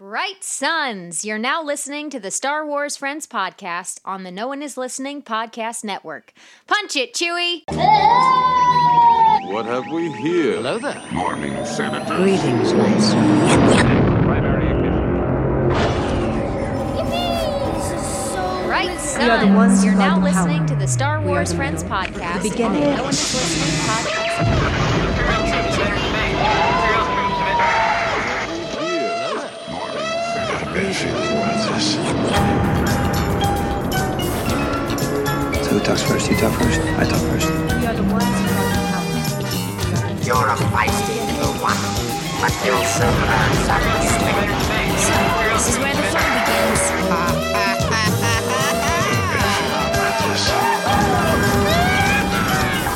Bright Suns, you're now listening to the Star Wars Friends podcast on the No One Is Listening podcast network. Punch it, Chewie! What have we here? Hello there. Morning, Senator. Greetings, my son. Bright are the ones Suns, you're now the listening power. to the Star Wars Friends podcast the beginning. on the No One Is Listening podcast. So who talks first? You talk first. I talk first. We are the ones who are the. You're a feisty little one, but you'll soon learn something. This is where the fun begins.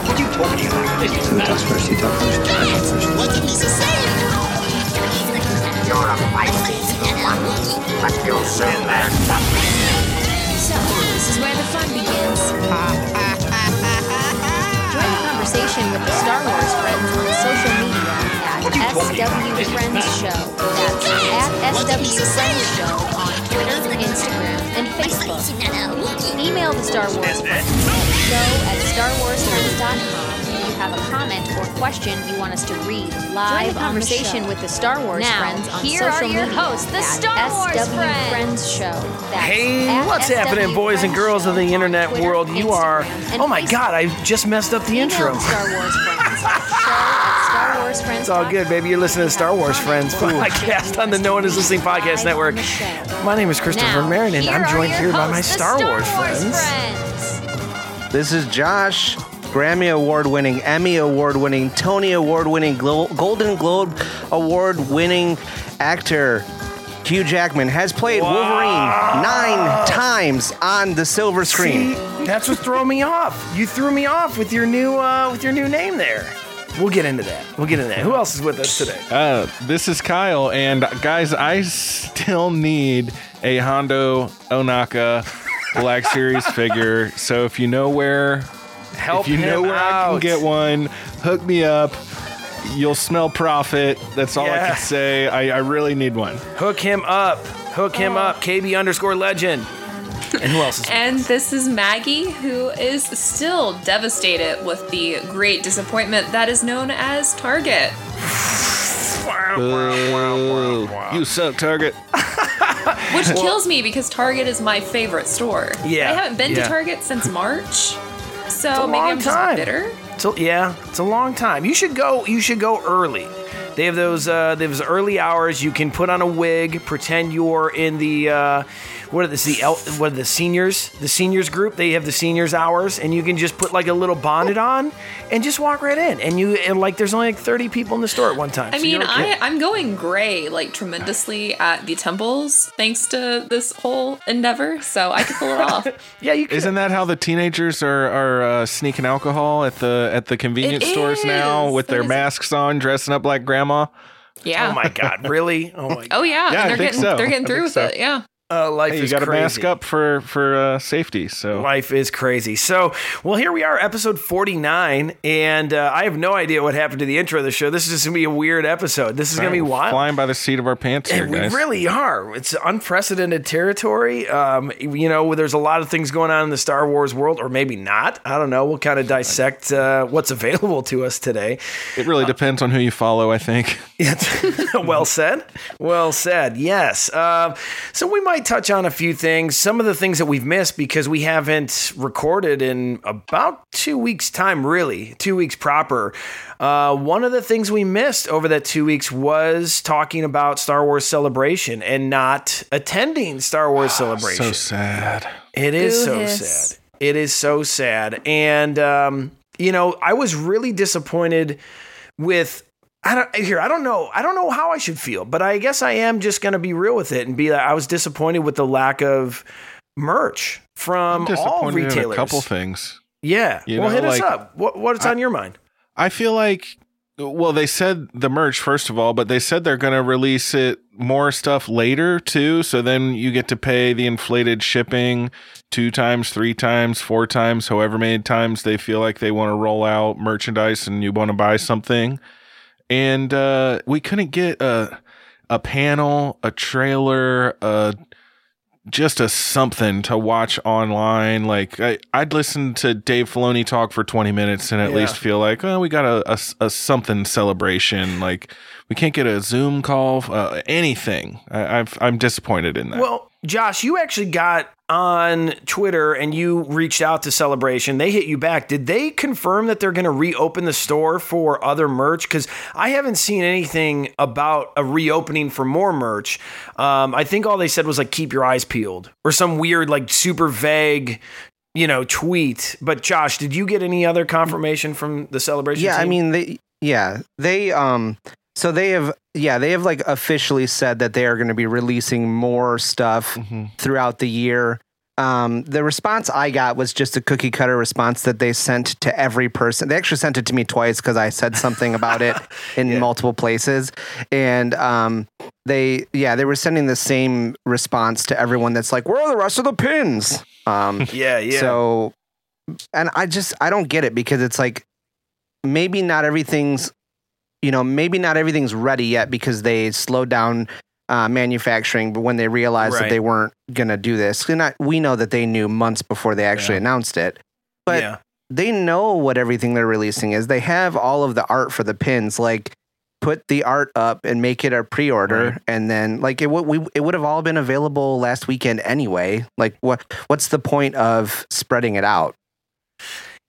What are you talking about? Who talks first? You talk first. I talk first. You're a one, but you'll soon learn something. So, this is where the fun begins. Join the conversation with the Star Wars Friends on social media at SW Friends Show. That's at SW Friends Show on Twitter, Instagram, and Facebook. Email the Star Wars Friends show at starwarsfriends.com. If you have a comment or question you want us to read live the on the conversation show. with the Star Wars now, Friends on here social are your media hosts, the Star Wars SW Friends. Friends Show. That's Hey, what's SW happening, boys and Friends girls of the internet Twitter, world? You are. And Oh my Facebook. God, I just messed up the intro. Star Wars Friends. Show Star Wars Friends. It's all good, baby. You're listening to Star Wars Friends podcast on the No One Is Listening podcast network. My name is Christopher Now, Marion, and I'm joined here by my hosts, the Star, Wars, friends. friends. This is Josh, Grammy Award winning, Emmy Award winning, Tony Award winning, Glo- Golden Globe Award winning actor. Hugh Jackman has played Wolverine nine times on the silver screen. See, that's what threw me off. You threw me off with your new uh, with your new name there. We'll get into that. We'll get into that. Who else is with us today? Uh, this is Kyle, and guys, I still need a Hondo Ohnaka Black Series figure. So if you know where, Help if you know him where I can get one, hook me up. You'll smell profit. That's all I can say. I, I really need one. Hook him up. Hook him oh. up. KB underscore legend. And who else is And this is Maggie, who is still devastated with the great disappointment that is known as Target. Boo. You suck, Target. Which kills me because Target is my favorite store. Yeah, I haven't been yeah. to Target since March. So a maybe long I'm time. just bitter. So yeah, it's a long time. You should go. You should go early. They have those. Uh, they have those early hours. You can put on a wig, pretend you're in the. Uh, what are this? The el- what are the seniors? The seniors group. They have the seniors hours, and you can just put like a little bonnet on, and just walk right in. And you and like there's only like 30 people in the store at one time. I So mean, you're- I, I'm going gray like tremendously at the temples thanks to this whole endeavor, so I could pull it off. yeah, you can. Isn't that how the teenagers are are uh, sneaking alcohol at the at the convenience It stores now is. with their That is- masks on, dressing up like grandma? Yeah. Oh my God! Really? Oh my. God. Oh yeah, Yeah, I and they're think getting so. they're getting through with so. it. Yeah. Uh, life Hey, you is got to mask up for for uh, safety. So Life is crazy. So, well, here we are, episode 49, and uh, I have no idea what happened to the intro of the show. This is just going to be a weird episode. This is going to be wild. Flying by the seat of our pants here, we really are. It's unprecedented territory. Um, you know, there's a lot of things going on in the Star Wars world, or maybe not. I don't know. We'll kind of dissect uh, what's available to us today. It really depends on who you follow, I think. well said. Well said. Yes. Um, so we might touch on a few things, some of the things that we've missed because we haven't recorded in about two weeks' time, really, two weeks proper. Uh, one of the things we missed over that two weeks was talking about Star Wars Celebration and not attending Star Wars Celebration. So sad. It is Boo so hiss. sad. It is so sad. And um, you know, I was really disappointed with I don't here, I don't know. I don't know how I should feel, but I guess I am just gonna be real with it and be like I was disappointed with the lack of merch from I'm all retailers. a couple things. Yeah. You well know, hit us up. What what's I- on your mind? I feel like, well, they said the merch first of all, but they said they're going to release it more stuff later too. So then you get to pay the inflated shipping two times, three times, four times, however many times they feel like they want to roll out merchandise and you want to buy something. And uh, we couldn't get a a panel, a trailer, a just a something to watch online. Like I, I'd listen to Dave Filoni talk for 20 minutes and at Yeah. least feel like, oh, we got a, a, a something celebration. Like we can't get a Zoom call, uh, anything. I, I've, I'm disappointed in that. Well, Josh, you actually got on Twitter and you reached out to Celebration. They hit you back. Did they confirm that they're going to reopen the store for other merch? Because I haven't seen anything about a reopening for more merch. Um, I think all they said was like keep your eyes peeled or some weird like super vague. You know, tweet. But Josh, did you get any other confirmation from the celebration? Yeah, I mean they yeah, they um so they have yeah, they have like officially said that they are going to be releasing more stuff Mm-hmm. throughout the year. Um, the response I got was just a cookie cutter response that they sent to every person. They actually sent it to me twice because I said something about it in multiple places, and um, they yeah they were sending the same response to everyone. That's like, where are the rest of the pins? Um, yeah, yeah. so, and I just I don't get it because it's like maybe not everything's you know maybe not everything's ready yet because they slowed down uh, manufacturing, but when they realized Right. that they weren't gonna do this, I, we know that they knew months before they actually Yeah. announced it, but yeah. they know what everything they're releasing is. They have all of the art for the pins, like. Put the art up and make it a pre-order, Right. and then like it would we it would have all been available last weekend anyway. Like what what's the point of spreading it out?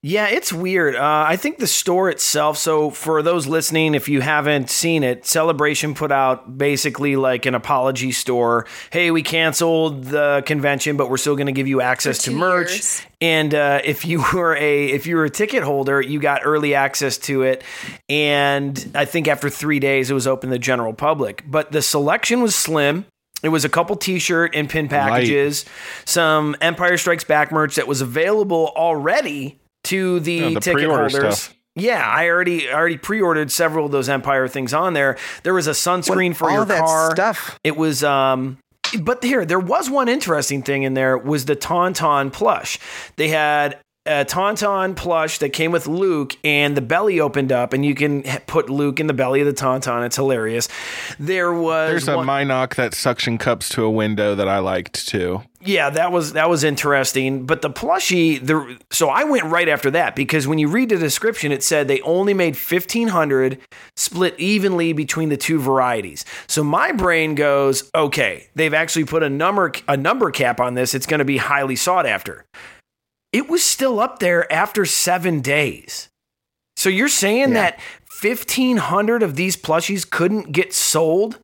Yeah, it's weird. Uh, I think the store itself. So, for those listening, if you haven't seen it, Celebration put out basically like an apology store. Hey, we canceled the convention, but we're still going to give you access to merch. years. And uh, if you were a if you were a ticket holder, you got early access to it. And I think after three days, it was open to the general public. But the selection was slim. It was a couple T-shirt and pin packages, some Empire Strikes Back merch that was available already to the, Yeah, the ticket holders. stuff. Yeah, I already already pre-ordered several of those Empire things on there. There was a sunscreen for all your that car. stuff. It was um but here there was one interesting thing in there was the Tauntaun plush. They had a Tauntaun plush that came with Luke and the belly opened up and you can put Luke in the belly of the Tauntaun. It's hilarious. There was There's a one- Mynock that suction cups to a window that I liked too. yeah, that was that was interesting. But the plushie, the so I went right after that because when you read the description, it said they only made fifteen hundred, split evenly between the two varieties. So my brain goes, okay, they've actually put a number a number cap on this. It's going to be highly sought after. It was still up there after seven days. So you're saying that fifteen hundred of these plushies couldn't get sold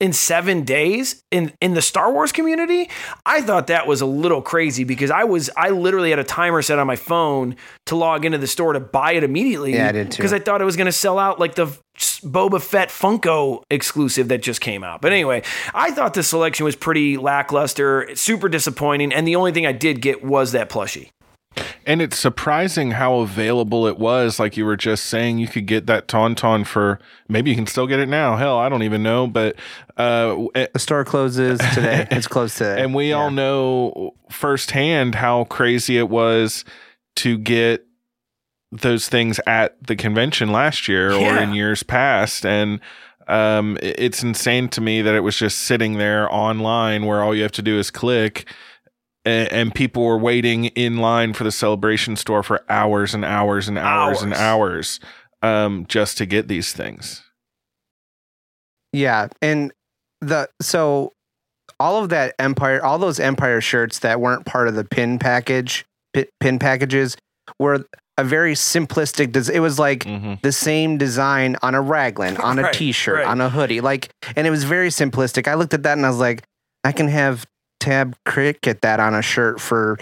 in seven days in in the Star Wars community, I thought that was a little crazy because I was I literally had a timer set on my phone to log into the store to buy it immediately. Yeah, I did too. Because I thought it was going to sell out like the Boba Fett Funko exclusive that just came out. But anyway, I thought the selection was pretty lackluster, super disappointing, and the only thing I did get was that plushie. And it's surprising how available it was. Like you were just saying, you could get that Tauntaun for maybe you can still get it now. Hell, I don't even know. But uh, The store closes today. it's closed today. and we all know firsthand how crazy it was to get those things at the convention last year or in years past and um, it's insane to me that it was just sitting there online where all you have to do is click and, and people were waiting in line for the celebration store for hours and hours and hours, and hours um, just to get these things Yeah, and the so all of that empire, all those empire shirts that weren't part of the pin package, pin packages were a very simplistic. Des- it was like Mhm. the same design on a raglan, on a Right, t-shirt, right. on a hoodie, like, and it was very simplistic. I looked at that and I was like, I can have Tab Crick get that on a shirt for.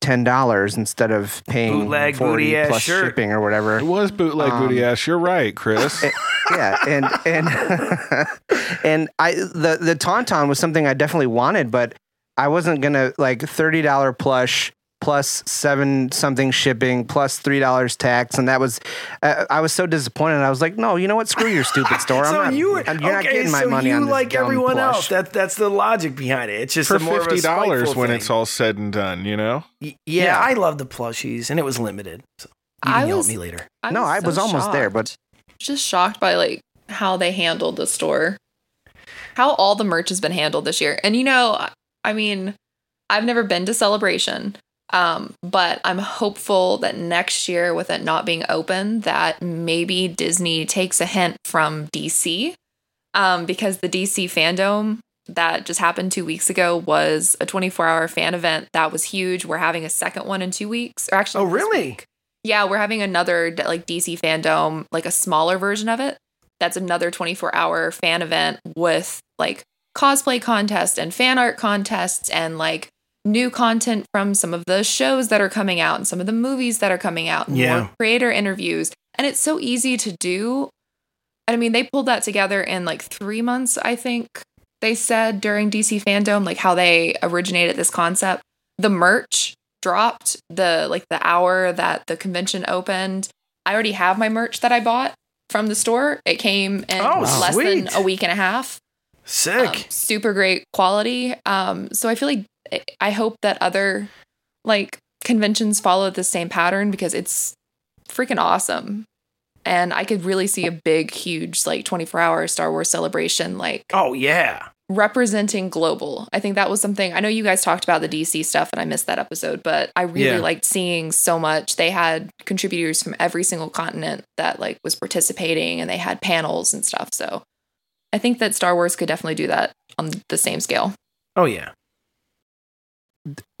Ten dollars instead of paying Bootleg forty plus shirt. shipping or whatever. it was bootleg Um, booty ass you're right chris yeah and and and i the the tauntaun was something i definitely wanted but i wasn't gonna like $30 plush plus seven something shipping plus three dollars tax and that was uh, i was so disappointed i was like no you know what screw your stupid store so i'm not you were, I'm- you're not okay, getting my so money you on this like dumb everyone plush. else. That that's the logic behind it. It's just for more fifty dollars when thing. it's all said and done you know Y- Yeah, Yeah. I love the plushies, and it was limited. So you I can yell was- at me later. No, I was almost there, but- just shocked by like how they handled the store. how all the merch has been handled this year. And you know, I mean, I've never been to Celebration, um, but I'm hopeful that next year, with it not being open, that maybe Disney takes a hint from DC, um, because the DC fandom that just happened two weeks ago was a 24 hour fan event that was huge. We're having a second one in two weeks, or actually, Oh, really? week. Yeah, we're having another like DC fandom, like a smaller version of it. That's another 24 hour fan event with like cosplay contest and fan art contests and like new content from some of the shows that are coming out and some of the movies that are coming out and Yeah. more creator interviews. And it's so easy to do. I mean, they pulled that together in like three months, I think they said during DC fandom, like how they originated this concept. The merch dropped the like the hour that the convention opened. I already have my merch that I bought from the store. It came in Oh, less than a week and a half. Sick. Um, super great quality. Um, so I feel like I hope that other like conventions follow the same pattern because it's freaking awesome. And I could really see a big, huge, like 24 hour Star Wars celebration, like oh yeah. representing global. I think that was something I know you guys talked about the DC stuff and I missed that episode, but I really Yeah. liked seeing so much. They had contributors from every single continent that like was participating and they had panels and stuff. So I think that Star Wars could definitely do that on the same scale. Oh yeah.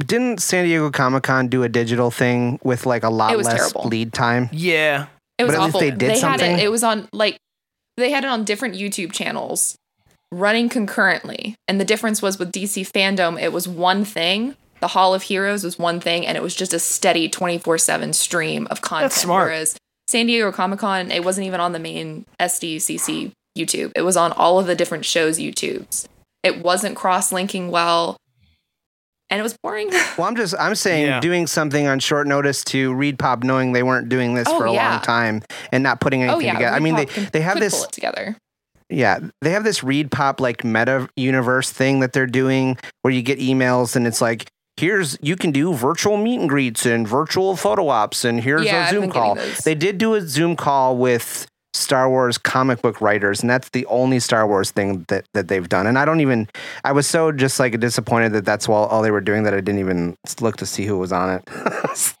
Didn't San Diego Comic Con do a digital thing with like a lot It was less terrible. lead time? Yeah. It was But at least awful. they did had something? it. It was on like they had it on different YouTube channels running concurrently. And the difference was with DC fandom, it was one thing. The Hall of Heroes was one thing, and it was just a steady 24-7 stream of content. That's smart. Whereas San Diego Comic Con, it wasn't even on the main SDCC YouTube. It was on all of the different shows' YouTubes. It wasn't cross-linking well. And it was boring. Well, I'm just I'm saying Yeah. doing something on short notice to ReedPop knowing they weren't doing this Oh, for a yeah. long time and not putting oh, anything oh yeah, together. I mean, they can- they have this pull it together. Yeah, they have this ReedPop like meta universe thing that they're doing where you get emails and it's like, here's you can do virtual meet and greets and virtual photo ops and here's Yeah, a I've Zoom call. They did do a Zoom call with Star Wars comic book writers, and that's the only Star Wars thing that, that they've done. And I don't even, I was so just like disappointed that that's all, all they were doing that I didn't even look to see who was on it.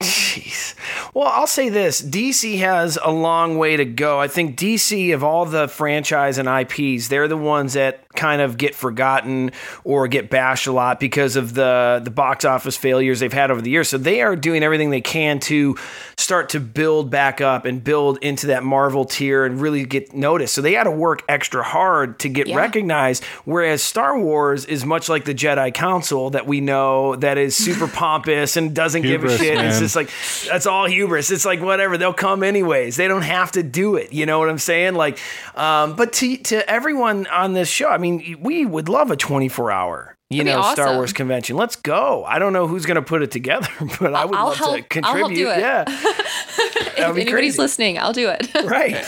Jeez. Well, I'll say this DC has a long way to go. I think DC, of all the franchise and IPs, they're the ones that kind of get forgotten or get bashed a lot because of the, the box office failures they've had over the years. So they are doing everything they can to start to build back up and build into that Marvel tier and really get noticed. So they got to work extra hard to get Yeah. recognized. Whereas Star Wars is much like the Jedi Council that we know that is super pompous and doesn't give a Hubris, shit. It's just like that's all hubris. It's like whatever they'll come anyways. They don't have to do it. You know what I'm saying? Like, um, but to to everyone on this show, I mean, we would love a 24 hour. You That'd be know, Star. Wars convention. Let's go. I don't know who's going to put it together, but I would I'll love help- to I'll contribute. help do it. Yeah, if anybody's crazy. listening, I'll do it. right.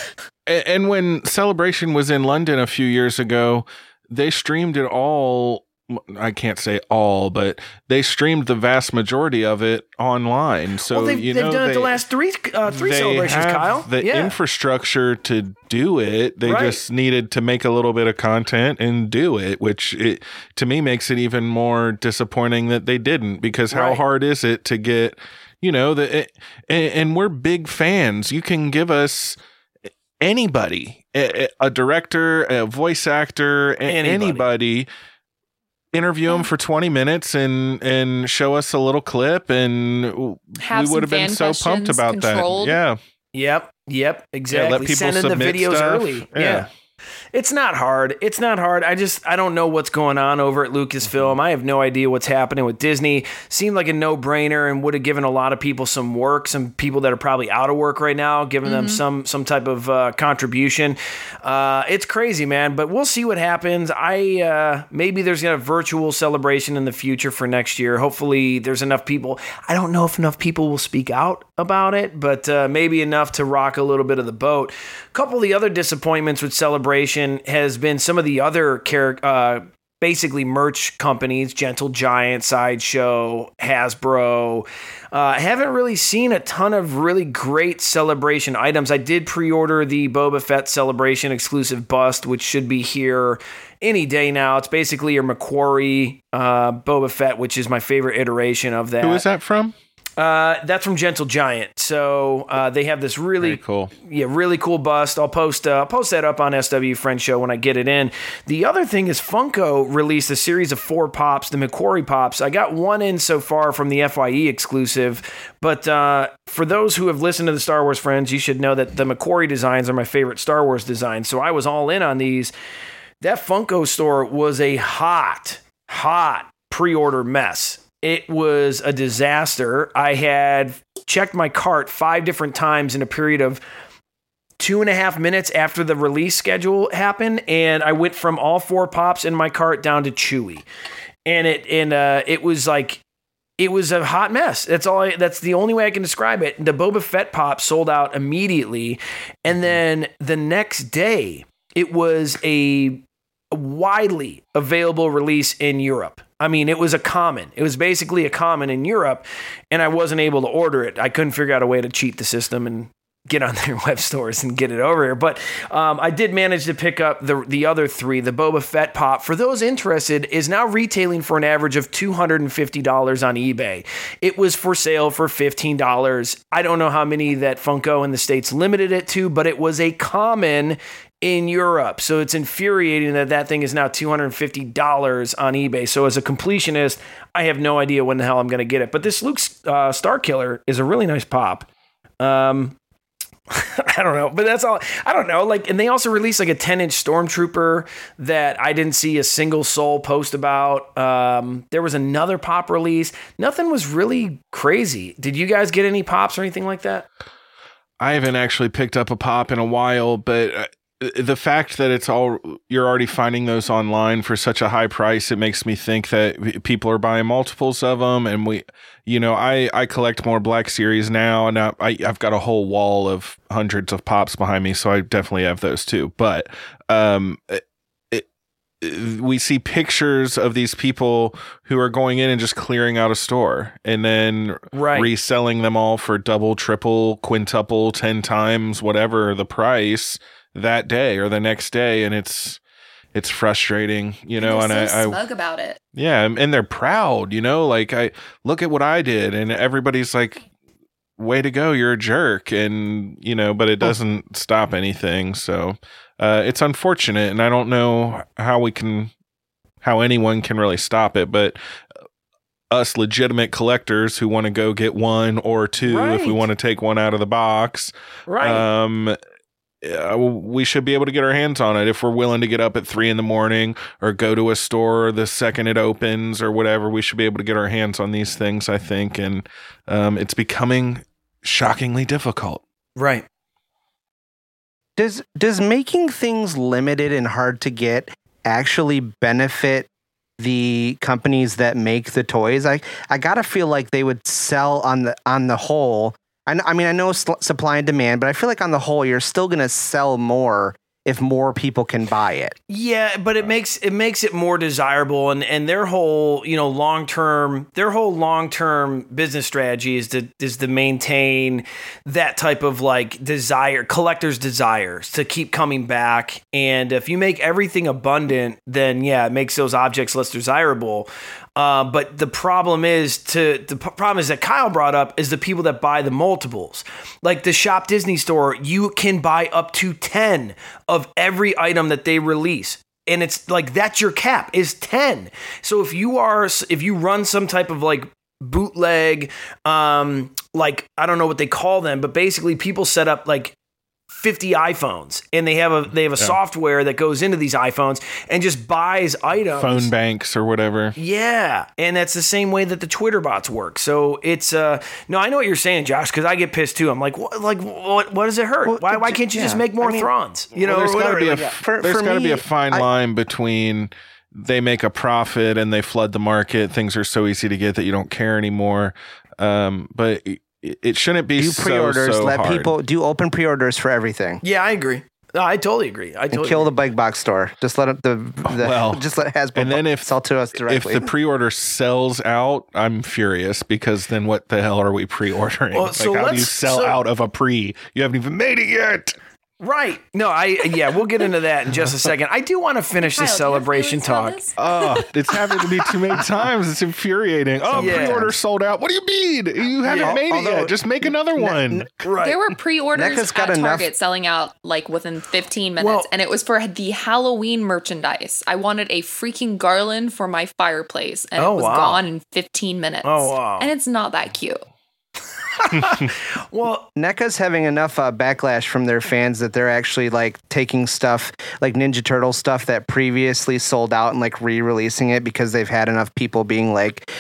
And when Celebration was in London a few years ago, they streamed it all. I can't say all, but they streamed the vast majority of it online. So well, they've, you they've done it the last three uh, three they celebrations, have Kyle. The yeah. infrastructure to do it. They Right. just needed to make a little bit of content and do it, which it, to me makes it even more disappointing that they didn't. Because how Right. hard is it to get, you know, the and, and we're big fans. You can give us anybody, a, a director, a voice actor, Anybody. anybody interview them for 20 minutes and and show us a little clip and Have we would have been so pumped about controlled. that yeah Yep. Yep. Exactly. Let people Send in the submit videos stuff. early. Yeah. Yeah. It's not hard. It's not hard. I just I don't know what's going on over at Lucasfilm. I have no idea what's happening with Disney. Seemed like a no-brainer and would have given a lot of people some work, some people that are probably out of work right now, giving them some some type of uh, contribution. Uh, it's crazy, man, but we'll see what happens. I uh, maybe there's a virtual celebration in the future for next year. Hopefully there's enough people. I don't know if enough people will speak out about it, but uh, maybe enough to rock a little bit of the boat. A couple of the other disappointments with celebration has been some of the other char- uh, basically merch companies, Gentle Giant, Sideshow, Hasbro. Uh, I haven't really seen a ton of really great celebration items. I did pre order the Boba Fett celebration exclusive bust, which should be here any day now. It's basically your McQuarrie uh, Boba Fett, which is my favorite iteration of that. Who is that from? Uh, that's from Gentle Giant. So uh, they have this really Very cool. yeah, really cool bust. I'll post uh, I'll post that up on SW Friend Show when I get it in. The other thing is Funko released a series of four pops, the McQuarrie pops. I got one in so far from the Fye exclusive, but uh, for those who have listened to the Star Wars Friends, you should know that the McQuarrie designs are my favorite Star Wars designs. So I was all in on these. That Funko store was a hot, hot pre-order mess. It was a disaster. I had checked my cart five different times in a period of two and a half minutes after the release schedule happened, and I went from all four pops in my cart down to Chewie, and it and uh, it was like it was a hot mess. That's all. I, that's the only way I can describe it. The Boba Fett pop sold out immediately, and then the next day it was a widely available release in Europe. I mean, it was a common. It was basically a common in Europe, and I wasn't able to order it. I couldn't figure out a way to cheat the system and get on their web stores and get it over here. But um, I did manage to pick up the the other three. The Boba Fett pop, for those interested, is now retailing for an average of two hundred and fifty dollars on eBay. It was for sale for fifteen dollars. I don't know how many that Funko in the states limited it to, but it was a common in Europe. So it's infuriating that that thing is now $250 on eBay. So as a completionist, I have no idea when the hell I'm going to get it. But this Luke uh, Starkiller is a really nice pop. Um, I don't know, but that's all. I don't know. Like, and they also released like a 10 inch Stormtrooper that I didn't see a single soul post about. Um, there was another pop release. Nothing was really crazy. Did you guys get any pops or anything like that? I haven't actually picked up a pop in a while, but uh, the fact that it's all you're already finding those online for such a high price, it makes me think that people are buying multiples of them. And we, you know, I I collect more Black Series now, and I, I I've got a whole wall of hundreds of pops behind me, so I definitely have those too. But um, it, it, we see pictures of these people who are going in and just clearing out a store and then Right. reselling them all for double, triple, quintuple, ten times whatever the price that day or the next day, and it's it's frustrating, you know. They're and so I, I smug about it. yeah, and they're proud, you know, like I look at what I did, and everybody's like, "Way to go, you're a jerk," and you know, but it doesn't stop anything. So uh, it's unfortunate, and I don't know how we can, how anyone can really stop it, but. Us legitimate collectors who want to go get one or two, if we want to take one out of the box, Right. um, uh, we should be able to get our hands on it if we're willing to get up at three in the morning or go to a store the second it opens or whatever. We should be able to get our hands on these things, I think. And um, it's becoming shockingly difficult. right. Does does making things limited and hard to get actually benefit the companies that make the toys? I I gotta feel like they would sell on the on the whole. I, I mean I know sl- supply and demand, but I feel like on the whole you're still gonna sell more if more people can buy it. Yeah, but it makes it makes it more desirable, and and their whole you know long term their whole long term business strategy is to is to maintain that type of like desire collectors desires to keep coming back, and if you make everything abundant, then yeah, it makes those objects less desirable. Uh, but the problem is to the problem is that Kyle brought up is the people that buy the multiples. Like the Shop Disney store, you can buy up to 10 of every item that they release. And it's like that's your cap is 10. So if you are if you run some type of like bootleg um like I don't know what they call them, but basically people set up like 50 iPhones and they have a they have a software that goes into these iPhones and just buys items. Phone banks or whatever. Yeah, and that's the same way that the Twitter bots work. So it's uh no, I know what you're saying, Josh, because I get pissed too. I'm like, what, like what? What does it hurt? Well, why? Why can't you just make more I mean- Thrawns? You know, Well, there's or got to be a Like, For- there's for got to be a fine I- line between they make a profit and they flood the market. Things are so easy to get that you don't care anymore. Um, but it, it shouldn't be Do so, pre-orders, so let hard. people do open pre-orders for everything. yeah, I agree. No, I totally agree. I and totally kill the agree. big box store. Just let it the, the Well, just let Hasbro and then if- sell to us directly. If the pre-order sells out, I'm furious because then what the hell are we pre-ordering? Well, like, so how do you let's- sell so- out of a pre? You haven't even made it yet. Right. No, I yeah, we'll get into that in just a second. I do want to finish Kyle, the do you have celebration talk. this? Oh, it's happened to me too many times. It's infuriating. Oh, Yeah. pre-order sold out. What do you mean? You haven't Yeah, made it yet. Just make another one. Right. There were pre-orders NECA's at got enough- Target selling out like within 15 minutes, Well- and it was for the Halloween merchandise. I wanted a freaking garland for my fireplace, and Oh, it was wow. gone in 15 minutes. Oh, wow. And it's not that cute. well, NECA's having enough uh, backlash from their fans that they're actually like taking stuff like Ninja Turtle stuff that previously sold out and like re-releasing it because they've had enough people being like,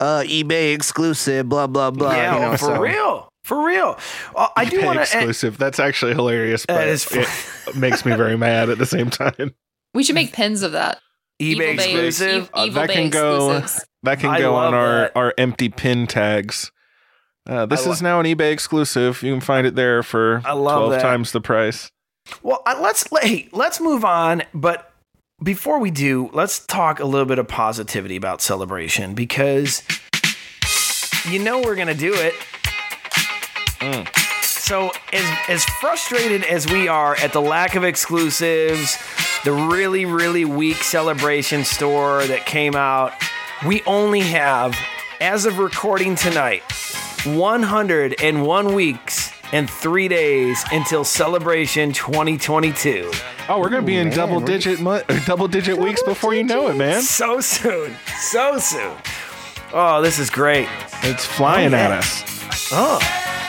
uh, eBay exclusive, blah blah blah. yeah, you know, for so- real. For real. Uh, I do want to exclusive. That's actually hilarious, That but is fu- it makes me very mad at the same time. We should make pins of that. eBay Evil Bay- exclusive. Ev- Uh, Evil that can go- That can go love on our, that. our empty pin tags. Uh, this I is now an eBay exclusive. You can find it there for I love 12 that. times the price. Well, uh, let's hey, let's move on. But before we do, let's talk a little bit of positivity about celebration because you know we're gonna do it. So as as frustrated as we are at the lack of exclusives, the really really weak celebration store that came out, we only have, as of recording tonight, 101 weeks and three days until celebration 2022. Oh, we're going to be in man, double digit mo- or double digit weeks before you know it, man. So soon, so soon. Oh, this is great. It's flying Oh, at us. Oh,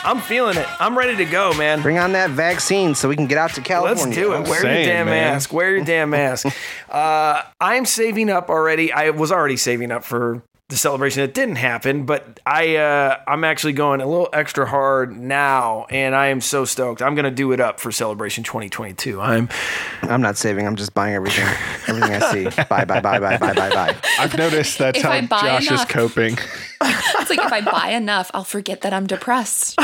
I'm feeling it. I'm ready to go, man. Bring on that vaccine so we can get out to California. Let's do it. I'm Wear saying, your damn man. mask. Wear your damn mask. uh, I'm saving up already. I was already saving up for the celebration. It didn't happen, but I uh, I'm actually going a little extra hard now, and I am so stoked. I'm gonna do it up for celebration 2022. I'm I'm not saving. I'm just buying everything. Everything I see. Buy, buy, buy, buy, buy, buy, buy. I've noticed that's If how I buy Josh is coping. It's like if I buy enough, I'll forget that I'm depressed.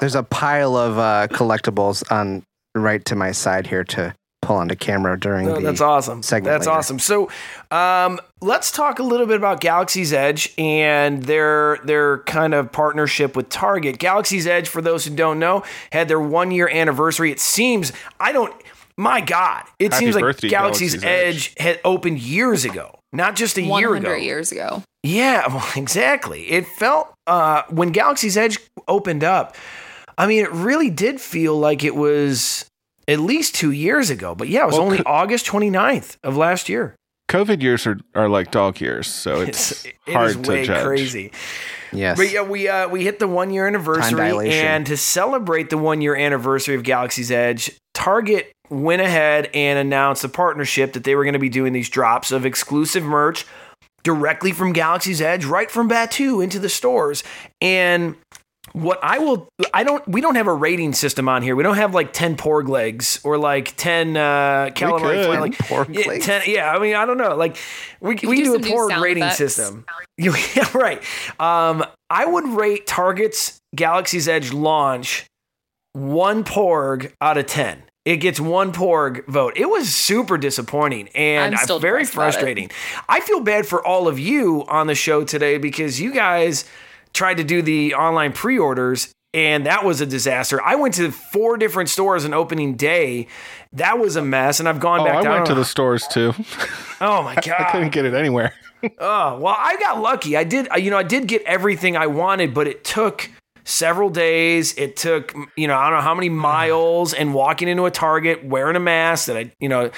There's a pile of uh, collectibles on right to my side here to pull onto camera during No, the. that's awesome. segment That's later. awesome. So, um, let's talk a little bit about Galaxy's Edge and their their kind of partnership with Target. Galaxy's Edge, for those who don't know, had their one year anniversary. It seems I don't. My God, it Happy seems like Galaxy's, Galaxy's Edge had opened years ago, not just a year ago. years ago. Yeah, well, exactly. It felt uh, when Galaxy's Edge opened up. I mean, it really did feel like it was at least two years ago. But yeah, it was Well, only co- August 29th of last year. COVID years are, are like dog years, so it's, it hard is to way judge. crazy. Yes. But yeah, we uh, we hit the one year anniversary, and to celebrate the one year anniversary of Galaxy's Edge, Target went ahead and announced a partnership that they were going to be doing these drops of exclusive merch directly from Galaxy's Edge, right from Batuu into the stores. And what I will, I don't, we don't have a rating system on here. We don't have like 10 porg legs or like 10 uh, calamari could. flan- like Porg yeah, legs? 10, yeah, I mean, I don't know. Like we, we, do do, a some new porg sound rating effects. system. yeah, right. Um, I would rate Target's Galaxy's Edge launch one porg out of 10. It gets one porg vote. It was super disappointing and I'm still very depressed about it. frustrating. I feel bad for all of you on the show today because you guys tried to do the online pre-orders and that was a disaster. I went to four different stores on opening day. That was a mess, and I've gone Oh, back I down. went to the stores too. Oh my god! I couldn't get it anywhere. Oh, well, I got lucky. I did, you know, I did get everything I wanted, but it took several days. It took, you know, I don't know how many miles and walking into a Target wearing a mask that I, you know,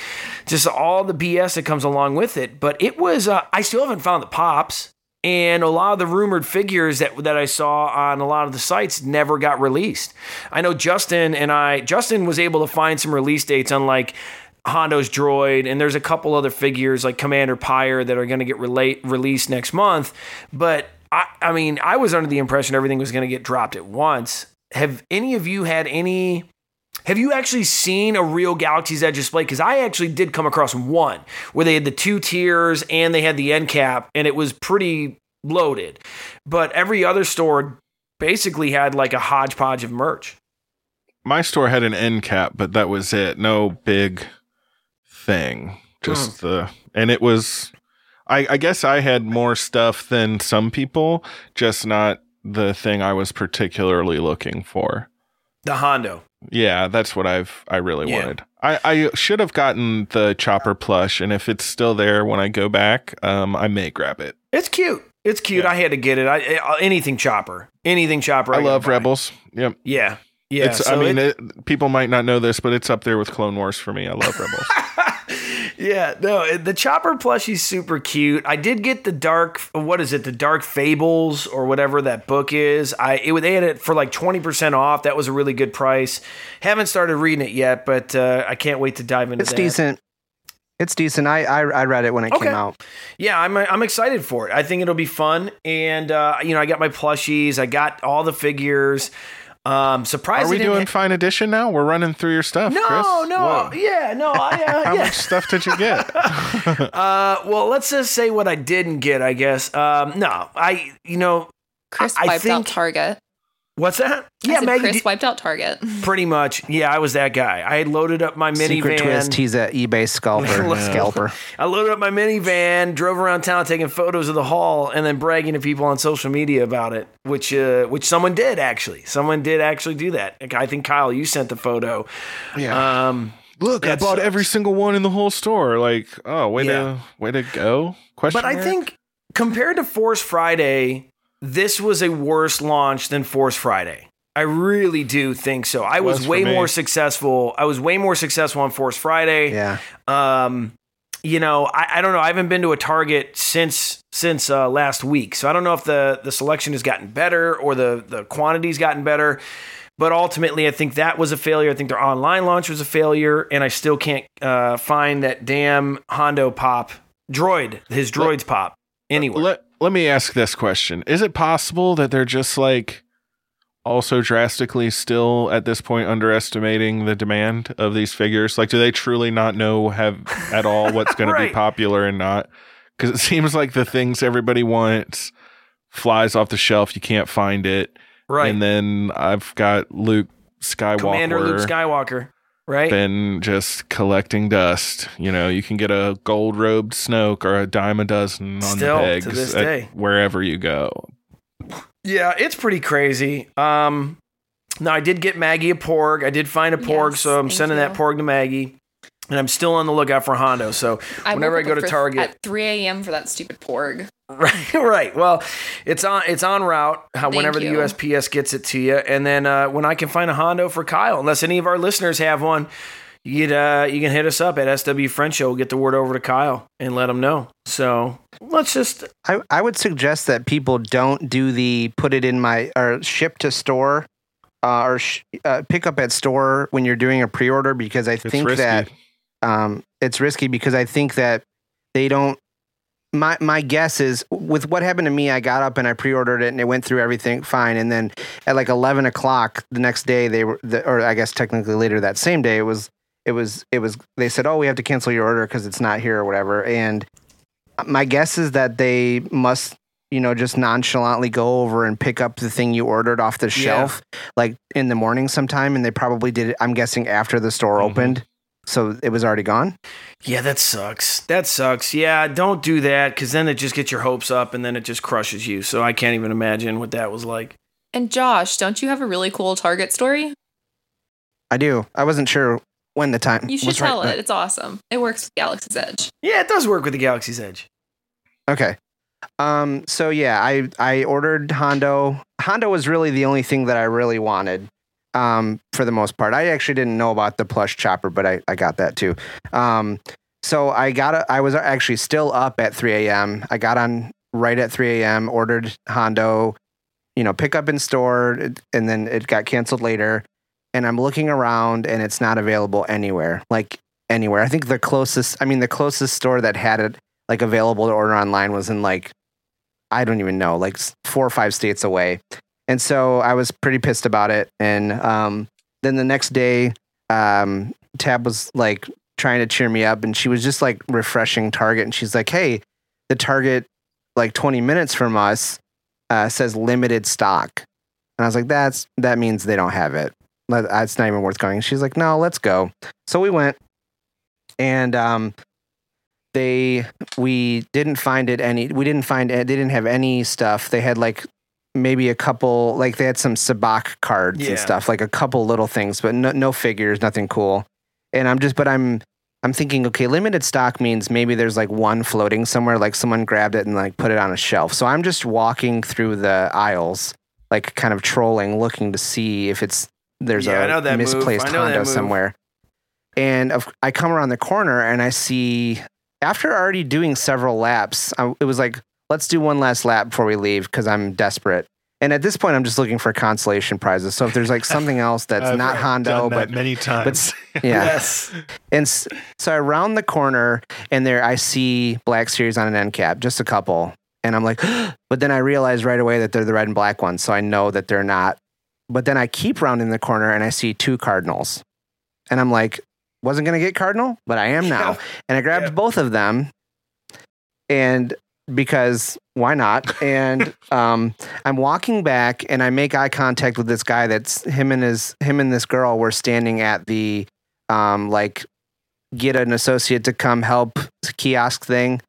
just all the BS that comes along with it. But it was, uh, I still haven't found the pops. And a lot of the rumored figures that, that I saw on a lot of the sites never got released. I know Justin and I, Justin was able to find some release dates on like Hondo's droid, and there's a couple other figures like Commander Pyre that are going to get relate, released next month. But I, I mean, I was under the impression everything was going to get dropped at once. Have any of you had any? Have you actually seen a real Galaxy's Edge display? Because I actually did come across one where they had the two tiers and they had the end cap, and it was pretty loaded. But every other store basically had like a hodgepodge of merch. my store had an end cap, but that was it. No big thing. Just hmm. the and it was. I, I guess I had more stuff than some people, just not the thing I was particularly looking for. The Hondo. Yeah, that's what I've I really Yeah. wanted. I, I should have gotten the chopper plush, and if it's still there when I go back, um, I may grab it. It's cute. It's cute. I had to get it. I, I anything chopper. Anything chopper. I gotta love. Rebels. Yep. Yeah. Yeah. it's, so I mean, it- it, people might not know this, but it's up there with Clone Wars for me. I love Rebels. Yeah, no, the Chopper plushie's super cute. I did get the dark, what is it, the Dark Fables or whatever that book is. I it, they had it for like twenty percent off. That was a really good price. Haven't started reading it yet, but uh, I can't wait to dive into that. It's that. decent. It's decent. I, I I read it when it Okay. came out. Yeah, I'm I'm excited for it. I think it'll be fun, and uh, you know, I got my plushies. I got all the figures. Um, surprised Are we doing ha- fine edition now? We're running through your stuff. No, Chris? no, Whoa. yeah, no, I, uh, How yeah. much stuff did you get? Uh, well, let's just say what I didn't get. I guess. Um, no, I, you know, Chris I wiped out think- Target. What's that? I Yeah, said Maggie. Chris did- wiped out Target. pretty much. Yeah, I was that guy. I had loaded up my minivan. Secret twist. He's a eBay scalper. Let's scalper. I loaded up my minivan, drove around town taking photos of the haul, and then bragging to people on social media about it. Which, uh, which someone did actually. Someone did actually do that. I think Kyle, you sent the photo. Yeah. Um, Look, I bought sucks. every single one in the whole store. Like, oh, way Yeah. to way to go. Question. But I think compared to Force Friday, this was a worse launch than Force Friday. I really do think so. I was, Was way more successful. I was way more successful on Force Friday. Yeah. Um, you know, I, I don't know. I haven't been to a Target since since uh, last week, so I don't know if the the selection has gotten better or the the quantity's gotten better. But ultimately, I think that was a failure. I think their online launch was a failure, and I still can't uh, find that damn Hondo pop droid, his droids pop anywhere. let let me ask this question: Is it possible that they're just like also drastically still at this point underestimating the demand of these figures? Like, do they truly not know have at all what's going to be popular and not? Because it seems like the things everybody wants flies off the shelf. You can't find it, right, and then I've got Luke Skywalker. Commander Luke Skywalker. Right. been just collecting dust. You know, you can get a gold robed Snoke or a dime a dozen on Still, to pegs this at day. wherever you go. Yeah, it's pretty crazy. Um, now I did get Maggie a porg. I did find a porg, Yes, so I'm thank sending that porg to Maggie. And I'm still on the lookout for Hondo. So whenever I go to Target, at 3 a.m. for that stupid porg. right, right. Well, it's on it's on route. How Thank whenever you. the USPS gets it to you, and then uh, when I can find a Hondo for Kyle, unless any of our listeners have one, you uh, you can hit us up at SW Friends Show. We'll get the word over to Kyle and let him know. So let's just I, I would suggest that people don't do the put it in my or ship to store uh, or sh- uh, pick up at store when you're doing a pre-order because I It's think risky. that um, it's risky because I think that they don't. My my guess is with what happened to me, I got up and I pre-ordered it and it went through everything fine, and then at like eleven o'clock the next day they were, the, or I guess technically later that same day it was it was it was they said oh we have to cancel your order because it's not here or whatever, and my guess is that they must you know just nonchalantly go over and pick up the thing you ordered off the shelf like in the morning sometime and they probably did it i'm guessing after the store Mhm. opened so it was already gone Yeah, that sucks. That sucks. Yeah, don't do that because then it just gets your hopes up and then it just crushes you. So I can't even imagine what that was like. And Josh, don't you have a really cool Target story? i do i wasn't sure when the time You should was right, tell but- it. It's awesome. It works with Galaxy's Edge. Yeah, it does work with the Galaxy's Edge. Okay. Um, so yeah, I I ordered Hondo. Hondo was really the only thing that I really wanted. Um, for the most part. I actually didn't know about the plush chopper, but I, I got that too. Um, so I got a, I was actually still up at 3 a.m. I got on right at 3 a.m. ordered Hondo, you know, pick up in store, and then it got canceled later. And I'm looking around, and it's not available anywhere, like anywhere. I think the closest, I mean, the closest store that had it like available to order online was in like I don't even know, like four or five states away. And so I was pretty pissed about it. And um, then the next day, um, Tab was like trying to cheer me up, and she was just like refreshing Target, and she's like, "Hey, the Target like 20 minutes from us uh, says limited stock," and I was like, "That's that means they don't have it." uh, not even worth going. She's like, no, let's go. So we went, and um, they we didn't find it any. We didn't find it. They didn't have any stuff. They had like maybe a couple, like they had some sabacc cards Yeah. and stuff, like a couple little things, but no, no figures, nothing cool. And I'm just, but I'm. I'm thinking, okay, limited stock means maybe there's like one floating somewhere, like someone grabbed it and like put it on a shelf. So I'm just walking through the aisles, like kind of trolling, looking to see if it's there's Yeah, a misplaced I know that move. somewhere. And of, I come around the corner and I see, after already doing several laps, I, it was like, let's do one last lap before we leave because I'm desperate. And at this point, I'm just looking for consolation prizes. So if there's like something else that's not uh, Hondo, done that but many times. yeah, Yes. and so I round the corner and there I see Black Series on an end cap, just a couple. And I'm like, but then I realize right away that they're the red and black ones. So I know that they're not. But then I keep rounding the corner and I see two Cardinals. And I'm like, wasn't going to get Cardinal, but I am now. Yeah. And I grabbed Yeah. both of them. And because why not? And um, I'm walking back and I make eye contact with this guy that's him and his him and this girl were standing at the um, like get an associate to come help kiosk thing.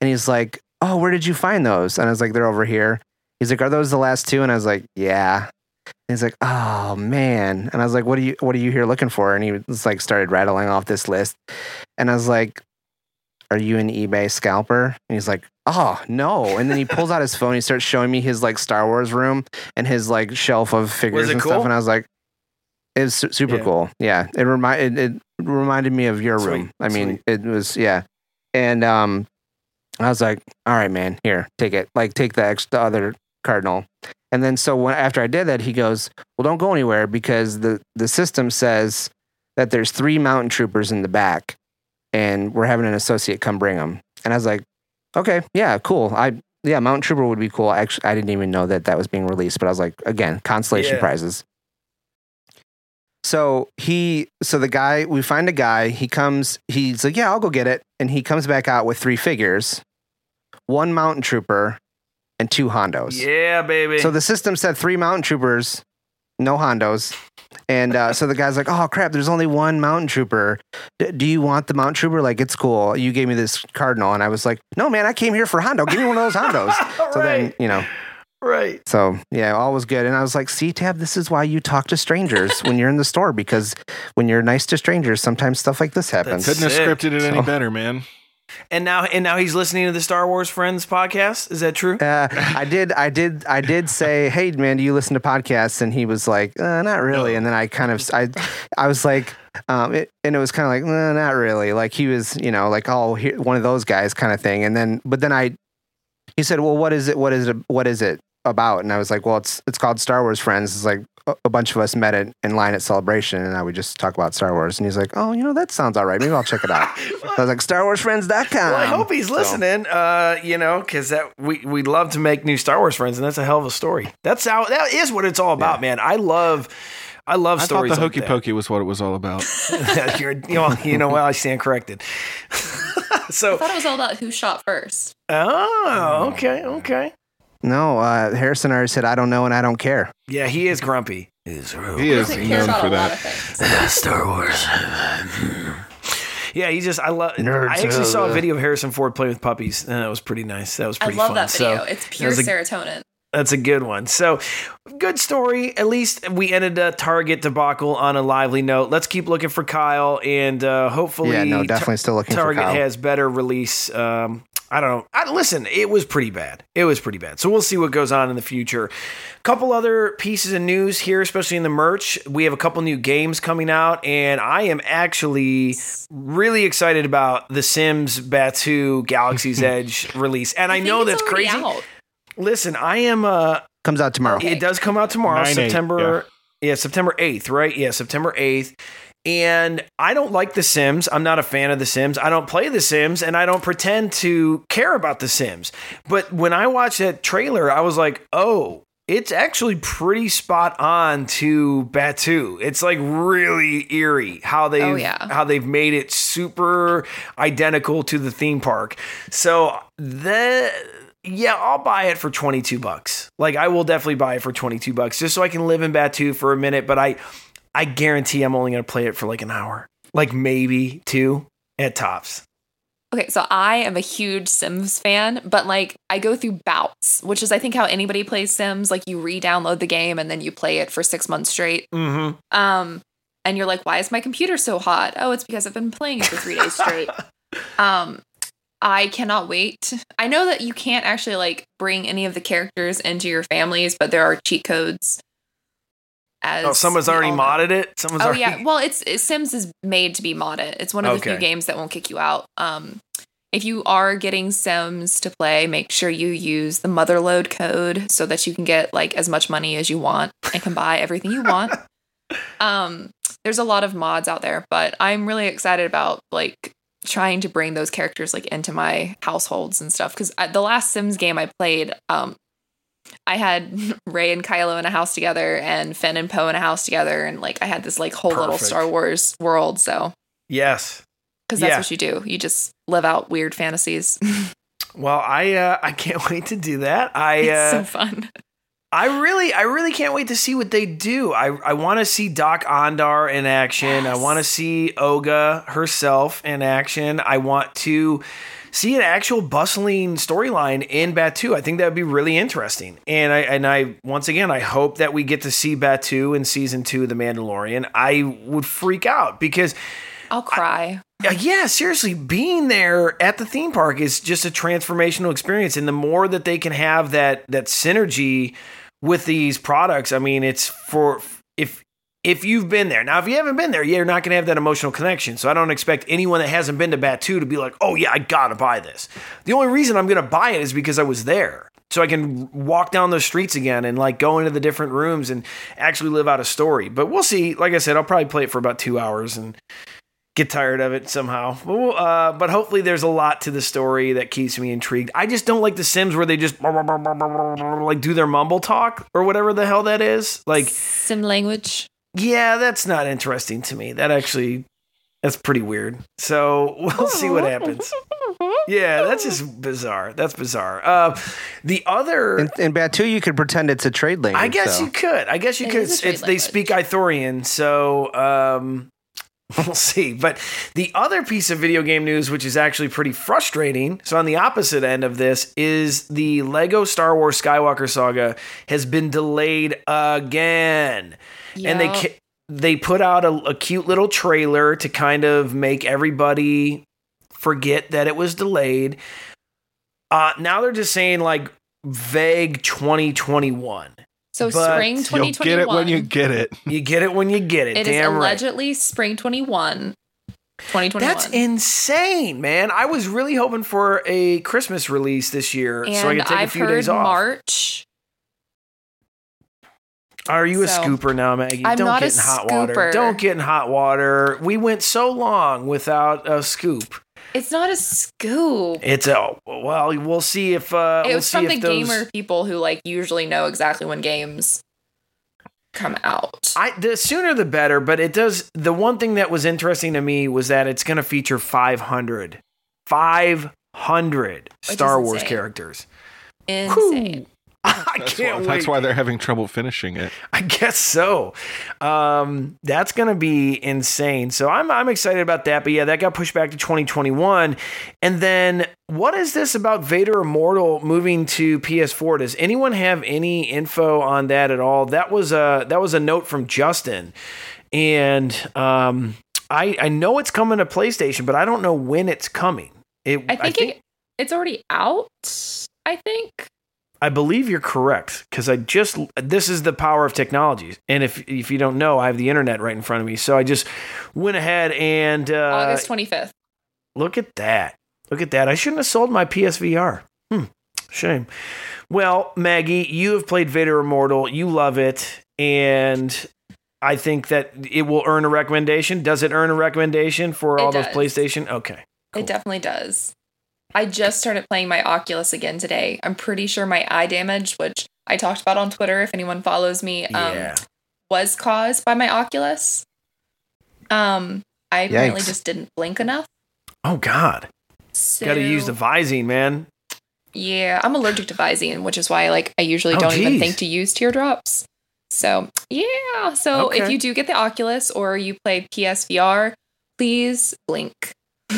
And he's like, Oh, where did you find those? And I was like, They're over here. He's like, Are those the last two? And I was like, Yeah. And he's like, Oh man. And I was like, What are you what are you here looking for? And he was like started rattling off this list. And I was like, Are you an eBay scalper? And he's like, Oh no. And then he pulls out his phone, he starts showing me his like Star Wars room and his like shelf of figures and cool? stuff. And I was like, it's su- super Yeah. cool. Yeah, it reminded it, it reminded me of your Sweet, room. I mean, sweet. it was yeah, and um, I was like, all right, man, here, take it. Like, take the extra other cardinal. And then so when after I did that, he goes, well, don't go anywhere because the the system says that there's three mountain troopers in the back, and we're having an associate come bring them. And I was like, okay, yeah, cool. I yeah, mountain trooper would be cool. Actually, I didn't even know that that was being released, but I was like, again, consolation Yeah. prizes. So he, so the guy, we find a guy. He comes. He's like, "Yeah, I'll go get it," and he comes back out with three figures, one mountain trooper, and two Hondos. Yeah, baby. So the system said three mountain troopers, no Hondos, and uh, so the guy's like, "Oh crap, there's only one mountain trooper. D- do you want the mountain trooper? Like, it's cool. You gave me this cardinal, and I was like, "No, man, I came here for Hondo. Give me one of those Hondos." So then, you know, right. so yeah, all was good. And I was like, see, Tab, this is why you talk to strangers when you're in the store because when you're nice to strangers, sometimes stuff like this happens. Couldn't have scripted it any better, man. And now, and now he's listening to the Star Wars Friends podcast. Is that true? Uh, I did, I did, I did say, "Hey, man, do you listen to podcasts?" And he was like, uh, "Not really." And then I kind of, I, I was like, um, it, and it was kind of like, uh, "Not really." Like he was, you know, like, "Oh, here, one of those guys," kind of thing. And then, but then I, he said, "Well, what is it? What is it? What is it about?" And I was like, "Well, it's it's called Star Wars Friends. It's like a, a bunch of us met in, in line at Celebration, and I would just talk about Star Wars." And he's like, "Oh, you know, that sounds all right. Maybe I'll check it out." I was like, "StarWarsFriends.com." Well, I hope he's So- listening. Uh, you know, because that we we love to make new Star Wars friends, and that's a hell of a story. That's how that is what it's all about, man. I love. I love I thought stories. the hokey like pokey was what it was all about. You're, you know, you know what? I stand corrected. So I thought it was all about who shot first. oh, okay, okay. No, uh, Harrison already said, I don't know and I don't care. Yeah, he is grumpy. He is He is Doesn't known for a lot of that. Star Wars. Yeah, he just I love. Nerds I actually saw a video of Harrison Ford playing with puppies, and that was pretty nice. That was pretty. I love fun. that So, video. it's pure was a- serotonin. That's a good one. So, good story. At least we ended a Target debacle on a lively note. Let's keep looking for Kyle, and uh, hopefully, Yeah, no, Tar- definitely still looking for Target Kyle. has better release. Um, I don't know. I, listen, it was pretty bad. It was pretty bad. So we'll see what goes on in the future. A Couple other pieces of news here, especially in the merch. We have a couple new games coming out, and I am actually really excited about the Sims Batuu Galaxy's Edge release. And I, think know that's crazy. out. Listen, I am uh Comes out tomorrow. Okay. it does come out tomorrow, 9/8, September. Yeah. September eighth, right? Yeah, September eighth. And I don't like The Sims. I'm not a fan of The Sims. I don't play The Sims, and I don't pretend to care about The Sims. But when I watched that trailer, I was like, oh. It's actually pretty spot on to Batuu. It's like really eerie how they oh, yeah. how they've made it super identical to the theme park. So the yeah, I'll buy it for 22 bucks. Like I will definitely buy it for 22 bucks just so I can live in Batuu for a minute, but I I guarantee I'm only going to play it for like an hour, like maybe two at tops. Okay, so I am a huge Sims fan, but like I go through bouts, which is I think how anybody plays Sims. Like you re-download the game and then you play it for six months straight. Mm-hmm. Um, and you're like, why is my computer so hot? Oh, it's because I've been playing it for three days straight. Um, I cannot wait. I know that you can't actually like bring any of the characters into your families, but there are cheat codes. As Oh, someone's already modded it. Someone's Oh already. yeah, well, it's, it, Sims is made to be modded. It's one of the few games that won't kick you out. Um, if you are getting Sims to play, make sure you use the motherload code so that you can get like as much money as you want and can buy everything you want. Um, there's a lot of mods out there, but I'm really excited about like trying to bring those characters like into my households and stuff because the last Sims game I played, um, I had Rey and Kylo in a house together and Finn and Poe in a house together, and like I had this like whole little Star Wars world. So Yes. because that's Yeah. what you do, you just live out weird fantasies. Well, I uh, I can't wait to do that. I it's uh, so fun. I really, I really can't wait to see what they do. I, I want to see Doc Ondar in action. I want to see Oga herself in action. I want to see an actual bustling storyline in Batuu. I think that would be really interesting. And I, and I, once again, I hope that we get to see Batuu in season two of The Mandalorian. I would freak out because I'll cry. uh, yeah, seriously, being there at the theme park is just a transformational experience, and the more that they can have that that synergy with these products, I mean, it's for if if you've been there. Now, if you haven't been there, you're not going to have that emotional connection. So I don't expect anyone that hasn't been to Batuu to be like, "Oh yeah, I gotta buy this." The only reason I'm going to buy it is because I was there. So I can walk down those streets again and like go into the different rooms and actually live out a story. But we'll see. Like I said, I'll probably play it for about two hours and get tired of it somehow. But, we'll, uh, but hopefully there's a lot to the story that keeps me intrigued. I just don't like the Sims where they just like do their mumble talk or whatever the hell that is. Like, Sim language. Yeah, that's not interesting to me. That actually, that's pretty weird. So we'll see what happens. Yeah, that's just bizarre. That's bizarre. Uh, the other. In, in Batuu, you could pretend it's a trade language. I guess so. you could. I guess you It could. is a It's, they speak Ithorian, so um, we'll see. But the other piece of video game news, which is actually pretty frustrating, so on the opposite end of this, is the Lego Star Wars Skywalker Saga has been delayed again, and they they put out a, a cute little trailer to kind of make everybody forget that it was delayed. Uh, now they're just saying like vague 2021. So But spring you'll You'll 2021. get it when you get it. You get it when you get it. It is Damn right. allegedly spring 21. 2021. That's insane, man. I was really hoping for a Christmas release this year and so I could take I've a few heard days off. March. Are you a scooper now, Maggie? I'm Don't not get a in hot water. Don't get in hot water. We went so long without a scoop. It's not a scoop. It's a well. We'll see if uh, it we'll was see from the if those. gamer people who like usually know exactly when games come out. I the sooner the better, but it does. The one thing that was interesting to me was that it's going to feature 500, 500 is Star Wars characters. Insane. I That's can't why, wait. that's why they're having trouble finishing it. I guess so. Um, that's gonna be insane. So I'm I'm excited about that. But yeah, that got pushed back to 2021. And then what is this about Vader Immortal moving to PS4? Does anyone have any info on that at all? That was a that was a note from Justin, and um, I I know it's coming to PlayStation, but I don't know when it's coming. It, I think, it, it's already out. I think. I believe you're correct because I just this is the power of technology. And if if you don't know, I have the internet right in front of me, so I just went ahead and uh, August 25th. look at that. Look at that. I shouldn't have sold my PSVR. Hmm. Shame. Well, Maggie, you have played Vader Immortal. You love it, and I think that it will earn a recommendation. Does it earn a recommendation for It all those. PlayStation? Okay. Cool. It definitely does. I just started playing my Oculus again today. I'm pretty sure my eye damage, which I talked about on Twitter if anyone follows me, um, Yeah. was caused by my Oculus. Um, I apparently Yikes. just didn't blink enough. Oh God. So, Got to use the Visine, man. Yeah, I'm allergic to Visine, which is why like I usually Oh, don't even think to use teardrops. So yeah. So if you do get the Oculus or you play PSVR, please blink.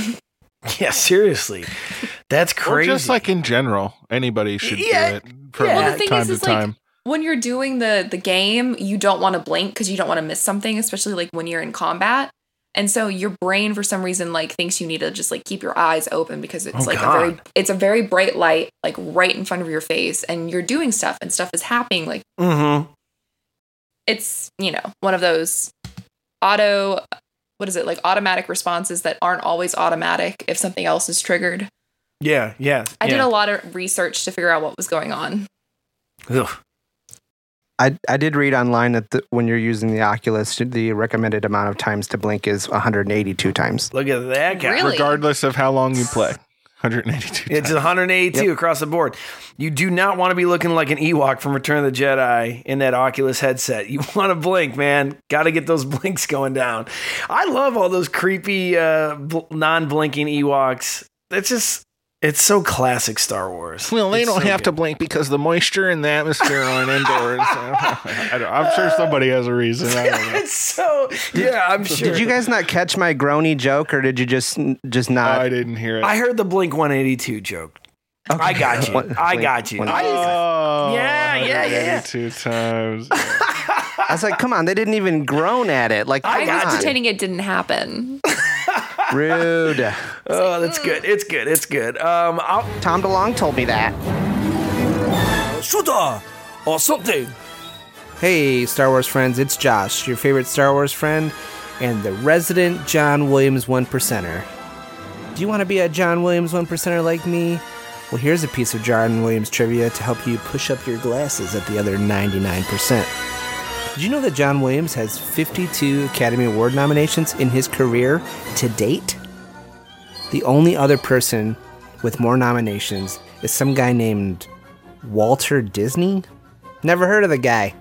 Yeah, seriously. That's Or crazy. just like in general, anybody should Yeah, do it from yeah. Well, the thing time is, to is like time. when you're doing the the game, you don't want to blink because you don't want to miss something, especially like when you're in combat. And so your brain, for some reason, like thinks you need to just like keep your eyes open because it's Oh, like God. a very it's a very bright light like right in front of your face, and you're doing stuff and stuff is happening. Like mm-hmm. it's you know one of those auto what is it like automatic responses that aren't always automatic if something else is triggered. Yeah, yeah. I did a lot of research to figure out what was going on. Ugh. I, I did read online that the, when you're using the Oculus, the recommended amount of times to blink is 182 times. Look at that guy. Really? Regardless of how long you play. 182 It's times. 182 across the board. You do not want to be looking like an Ewok from Return of the Jedi in that Oculus headset. You want to blink, man. Got to get those blinks going down. I love all those creepy uh, bl- non-blinking Ewoks. It's just, it's so classic Star Wars. Well, they It's don't so have to blink because the moisture in the atmosphere on indoors. I don't, I'm sure somebody has a reason. I don't know. It's so, yeah, I'm sure. Did you guys not catch my groany joke, or did you just just not? I didn't hear it. I heard the Blink 182 joke. I got you. I got you. I, Oh, Yeah, yeah, yeah, yeah. Two times. I was like, come on, they didn't even groan at it. Like, I I was you. pretending it didn't happen. rude. oh, that's good. It's good. It's good. Um, I'll, Tom DeLonge told me that. Shooter or something. Hey, Star Wars friends, it's Josh, your favorite Star Wars friend and the resident John Williams one percenter. Do you want to be a John Williams one percenter like me? Well, here's a piece of John Williams trivia to help you push up your glasses at the other 99%. Did you know that John Williams has 52 Academy Award nominations in his career to date? The only other person with more nominations is some guy named Walter Disney? Never heard of the guy.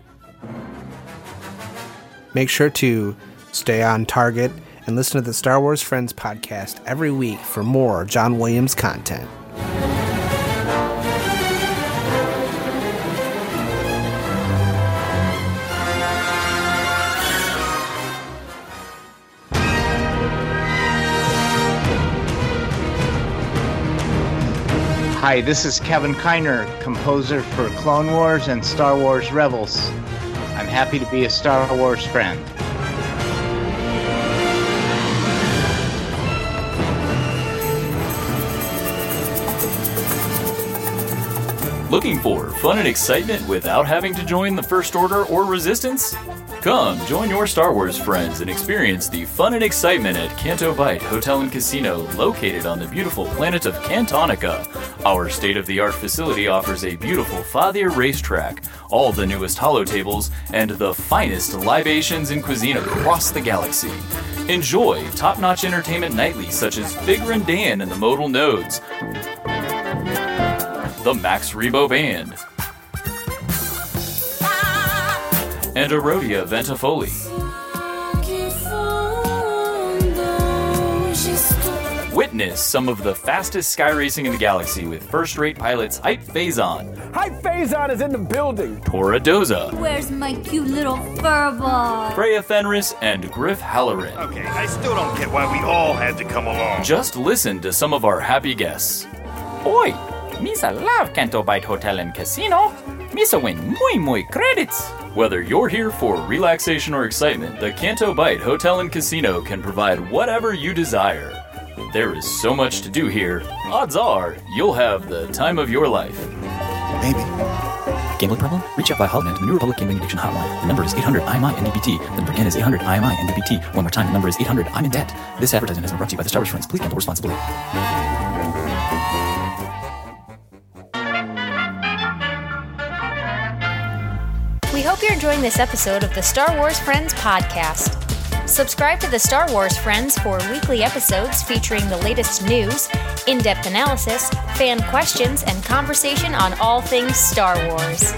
Make sure to stay on target and listen to the Star Wars Friends podcast every week for more John Williams content. Hi, this is Kevin Kiner, composer for Clone Wars and Star Wars Rebels. I'm happy to be a Star Wars friend. Looking for fun and excitement without having to join the First Order or Resistance? Come, join your Star Wars friends and experience the fun and excitement at Canto Hotel and Casino, located on the beautiful planet of Cantonica. Our state of the art facility offers a beautiful Fathier racetrack, all the newest holotables, and the finest libations and cuisine across the galaxy. Enjoy top notch entertainment nightly, such as and Dan and the Modal Nodes, the Max Rebo Band, and Erodia Ventafoli. Witness some of the fastest sky racing in the galaxy with first rate pilots Hype Fazon, Hype Fazon is in the building. Tora Doza, Where's my cute little furball? Freya Fenris, and Griff Halloran. Okay, I still don't get why we all had to come along. Just listen to some of our happy guests. Oi, Misa love Canto Bight Hotel and Casino. Misa win muy muy credits. Whether you're here for relaxation or excitement, the Canto Bight Hotel and Casino can provide whatever you desire. There is so much to do here. Odds are you'll have the time of your life. Maybe. Gambling problem? Reach out by Hotline to the New Republic Gambling Addiction Hotline. The number is 800 IMI NDPT. The number again is 800 IMI NDPT. One more time, the number is 800 I'm in debt. This advertisement has been brought to you by the Star Wars Friends. Please gamble responsibly. Hope you're enjoying this episode of the Star Wars Friends podcast. Subscribe to the Star Wars Friends for weekly episodes featuring the latest news, in depth analysis, fan questions, and conversation on all things Star Wars.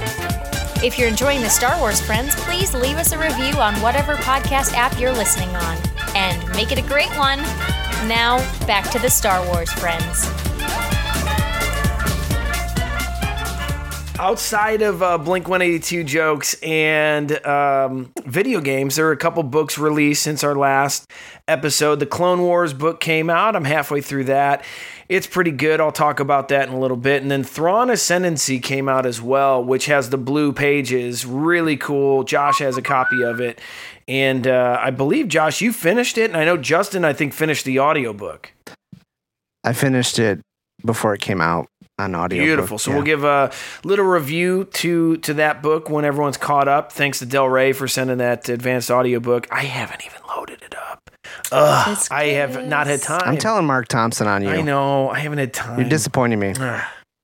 If you're enjoying the Star Wars Friends, please leave us a review on whatever podcast app you're listening on. And make it a great one. Now, back to the Star Wars Friends. Outside of uh, Blink 182 jokes and um, video games, there are a couple books released since our last episode. The Clone Wars book came out. I'm halfway through that. It's pretty good. I'll talk about that in a little bit. And then Thrawn Ascendancy came out as well, which has the blue pages. Really cool. Josh has a copy of it. And uh, I believe, Josh, you finished it. And I know Justin, I think, finished the audiobook. I finished it before it came out on audio. Beautiful. So we'll give a little review to to that book when everyone's caught up. Thanks to Del Rey for sending that advanced audiobook. I haven't even loaded it up. Ugh, I have not had time. I'm telling Mark Thompson on you. I know. I haven't had time. You're disappointing me.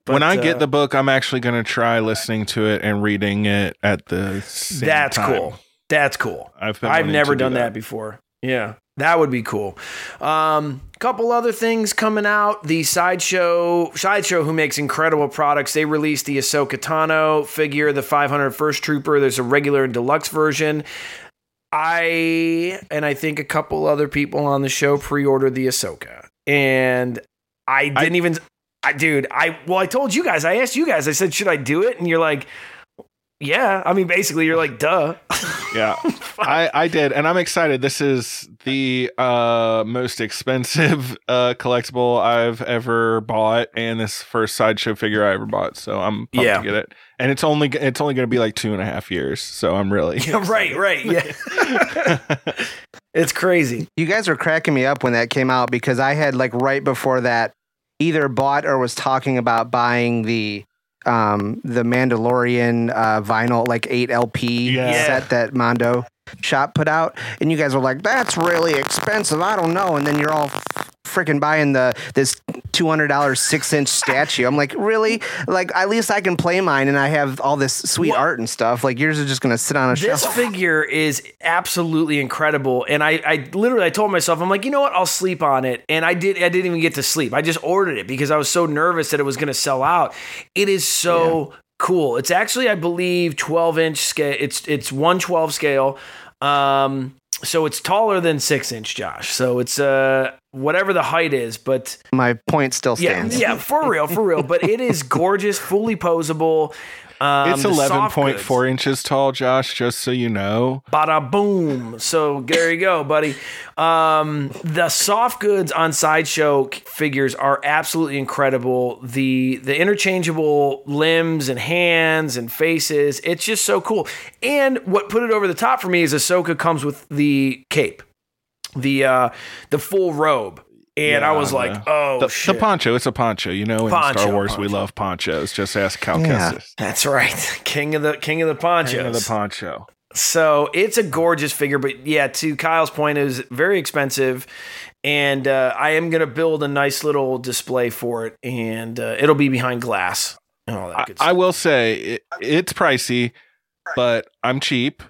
when I uh, get the book, I'm actually going to try listening to it and reading it at the same That's time. cool. That's cool. I've been I've never do done that. that. before. Yeah, that would be cool. Um, couple other things coming out. The sideshow, sideshow, who makes incredible products, they released the Ahsoka Tano figure, the 500 First Trooper. There's a regular and deluxe version. I and I think a couple other people on the show pre-ordered the Ahsoka, and I didn't even. I, dude, I well, I told you guys. I asked you guys. I said, should I do it? And you're like, yeah. I mean, basically, you're like, duh. Yeah, I, I did, and I'm excited. This is the uh, most expensive uh, collectible I've ever bought, and this first sideshow figure I ever bought. So I'm pumped Yeah. to get it. And it's only it's only going to be like two and a half years. So I'm really Yeah, right, right. Yeah. it's crazy. You guys were cracking me up when that came out because I had like right before that either bought or was talking about buying the um the Mandalorian uh vinyl like 8 LP Yeah. set that Mondo shop put out. And you guys were like that's really expensive. I don't know. And then you're all freaking buying the this $200 6 inch statue I'm like really like at least I can play mine and I have all this sweet art and stuff like yours is just gonna sit on a This shelf This figure is absolutely incredible, and I, I literally, I told myself, I'm like, you know what, I'll sleep on it, and I did. I didn't even get to sleep. I just ordered it because I was so nervous that it was going to sell out. It is so cool. It's actually, I believe, 12 inch scale. It's it's 112 scale. Um, so it's taller than six inch, Josh. So it's uh whatever the height is, but my point still yeah, stands yeah, for real, for real. But it is gorgeous, fully posable. Um, it's the soft goods. 11.4 inches tall, Josh. Just so you know. Bada boom. So there you go, buddy. Um, the soft goods on sideshow figures are absolutely incredible. The the interchangeable limbs and hands and faces. It's just so cool. And what put it over the top for me is Ahsoka comes with the cape, the uh, the full robe. And I Yeah, was like, the- oh the, shit. the poncho. It's a poncho. You know, in Poncho, Star Wars, we love ponchos. Just ask Cal Yeah, Kestis. that's right. King of the king of the ponchos. King of the poncho. So it's a gorgeous figure, but yeah, to Kyle's point, it was very expensive, and uh, I am gonna build a nice little display for it, and uh, it'll be behind glass and all that good I will say it, it's pricey, but I'm cheap.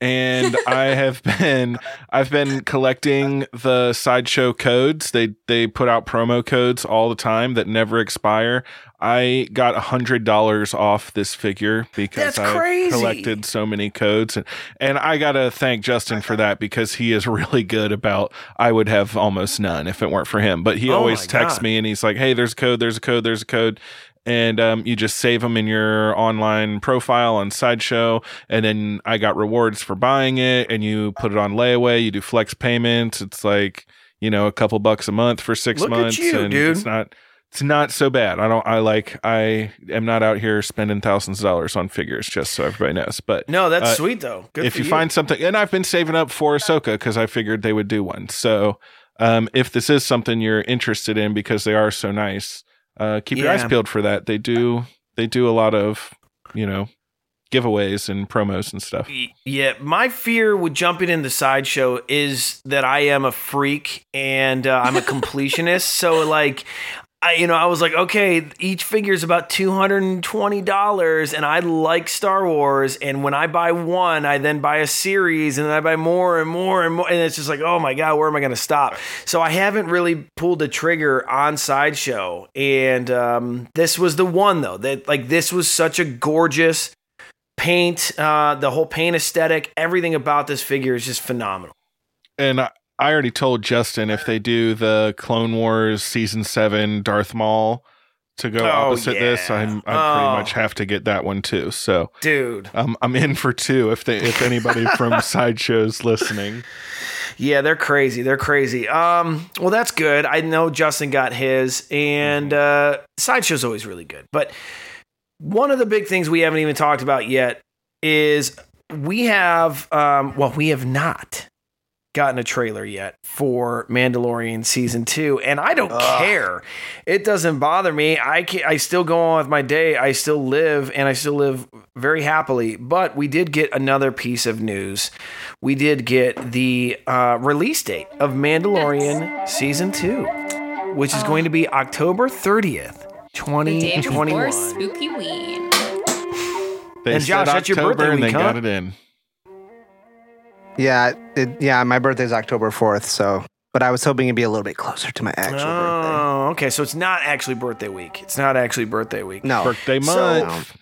And I have been I've been collecting the sideshow codes. They they put out promo codes all the time that never expire. I got a hundred dollars off this figure because That's I crazy. collected so many codes, and and I gotta thank Justin for that because he is really good about. I would have almost none if it weren't for him, but he Oh always texts God. me and he's like, "Hey, there's a code. There's a code. There's a code." And um, you just save them in your online profile on Sideshow, and then I got rewards for buying it, and you put it on layaway. You do flex payments. It's like you know a couple bucks a month for six Look months, you, and dude. it's not. It's not so bad. I don't. I like. I am not out here spending thousands of dollars on figures, just so everybody knows. But No, that's uh, sweet though. Good if for you, find something, and I've been saving up for Ahsoka because I figured they would do one. So, um, if this is something you're interested in because they are so nice, uh, keep your eyes peeled for that. They do. They do a lot of, you know, giveaways and promos and stuff. Yeah, my fear with jumping in the sideshow is that I am a freak and uh, I'm a completionist. so like. I, you know, I was like, okay, each figure is about two hundred and twenty dollars, and I like Star Wars. And when I buy one, I then buy a series, and then I buy more and more and more, and it's just like, oh my god, where am I going to stop? So I haven't really pulled the trigger on sideshow, and um, this was the one though that like this was such a gorgeous paint, uh, the whole paint aesthetic, everything about this figure is just phenomenal. And I, I already told Justin if they do the Clone Wars season seven Darth Maul to go Oh, opposite this. I'm I Oh. pretty much have to get that one too. So, Dude. um, I'm in for two. If they if anybody from sideshows listening, Yeah, they're crazy. They're crazy. Um, well, that's good. I know Justin got his, and uh, sideshow's always really good. But one of the big things we haven't even talked about yet is we have, um, well, we have not gotten a trailer yet for Mandalorian season two, and I don't care. It doesn't bother me. I can, I still go on with my day. I still live, and I still live very happily. But we did get another piece of news. We did get the uh, release date of Mandalorian season two, which is going to be October thirtieth, twenty The day twenty. Spooky Ween. they And said Josh, that's your birthday and they week, huh? got it in. Yeah, it, yeah. My birthday's October fourth, so but I was hoping it'd be a little bit closer to my actual birthday. Oh, okay. So it's not actually birthday week. It's not actually birthday week. No, Birthday So- month.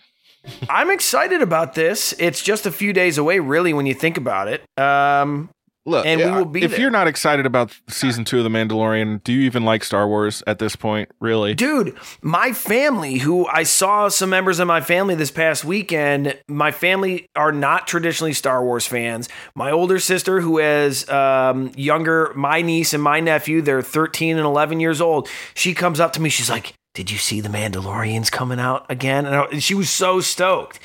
I'm excited about this. It's just a few days away, really, when you think about it. Um, Look, and we will be if there. you're not excited about season two of The Mandalorian, do you even like Star Wars at this point? Really? Dude, my family, who I saw some members of my family this past weekend, my family are not traditionally Star Wars fans. My older sister, who has um, younger, my niece and my nephew, they're 13 and 11 years old. She comes up to me, she's like, Did you see the Mandalorians coming out again? And she was so stoked.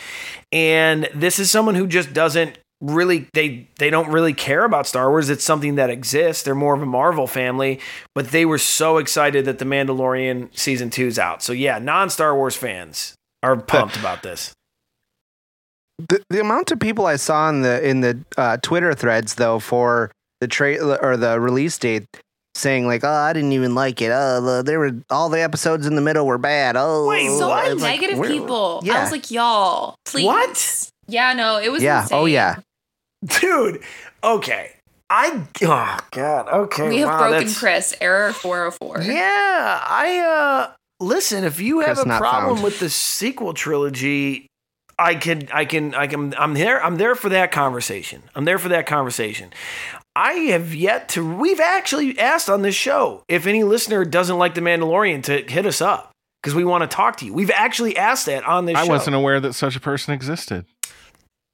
And this is someone who just doesn't really they they don't really care about Star Wars. It's something that exists. They're more of a Marvel family, but they were so excited that the Mandalorian season 2's out. So yeah, non-Star Wars fans are pumped about this. the, the amount of people I saw in the in the uh, Twitter threads though for the trailer or the release date saying like, "Oh, I didn't even like it. Oh, the, there were all the episodes in the middle were bad." Oh, wait, so many it's like, negative where- people. I was like, y'all, please. What? Yeah, no, it was yeah. insane. Oh yeah. Dude, okay. I oh god, okay. We have wow, broken that's- Chris. Error 404. Yeah, I uh listen, if you have a problem found. with the sequel trilogy, I can I can I can I'm there I'm there for that conversation. I'm there for that conversation. I have yet to we've actually asked on this show if any listener doesn't like the Mandalorian to hit us up because we want to talk to you. We've actually asked that on this I show. wasn't aware that such a person existed.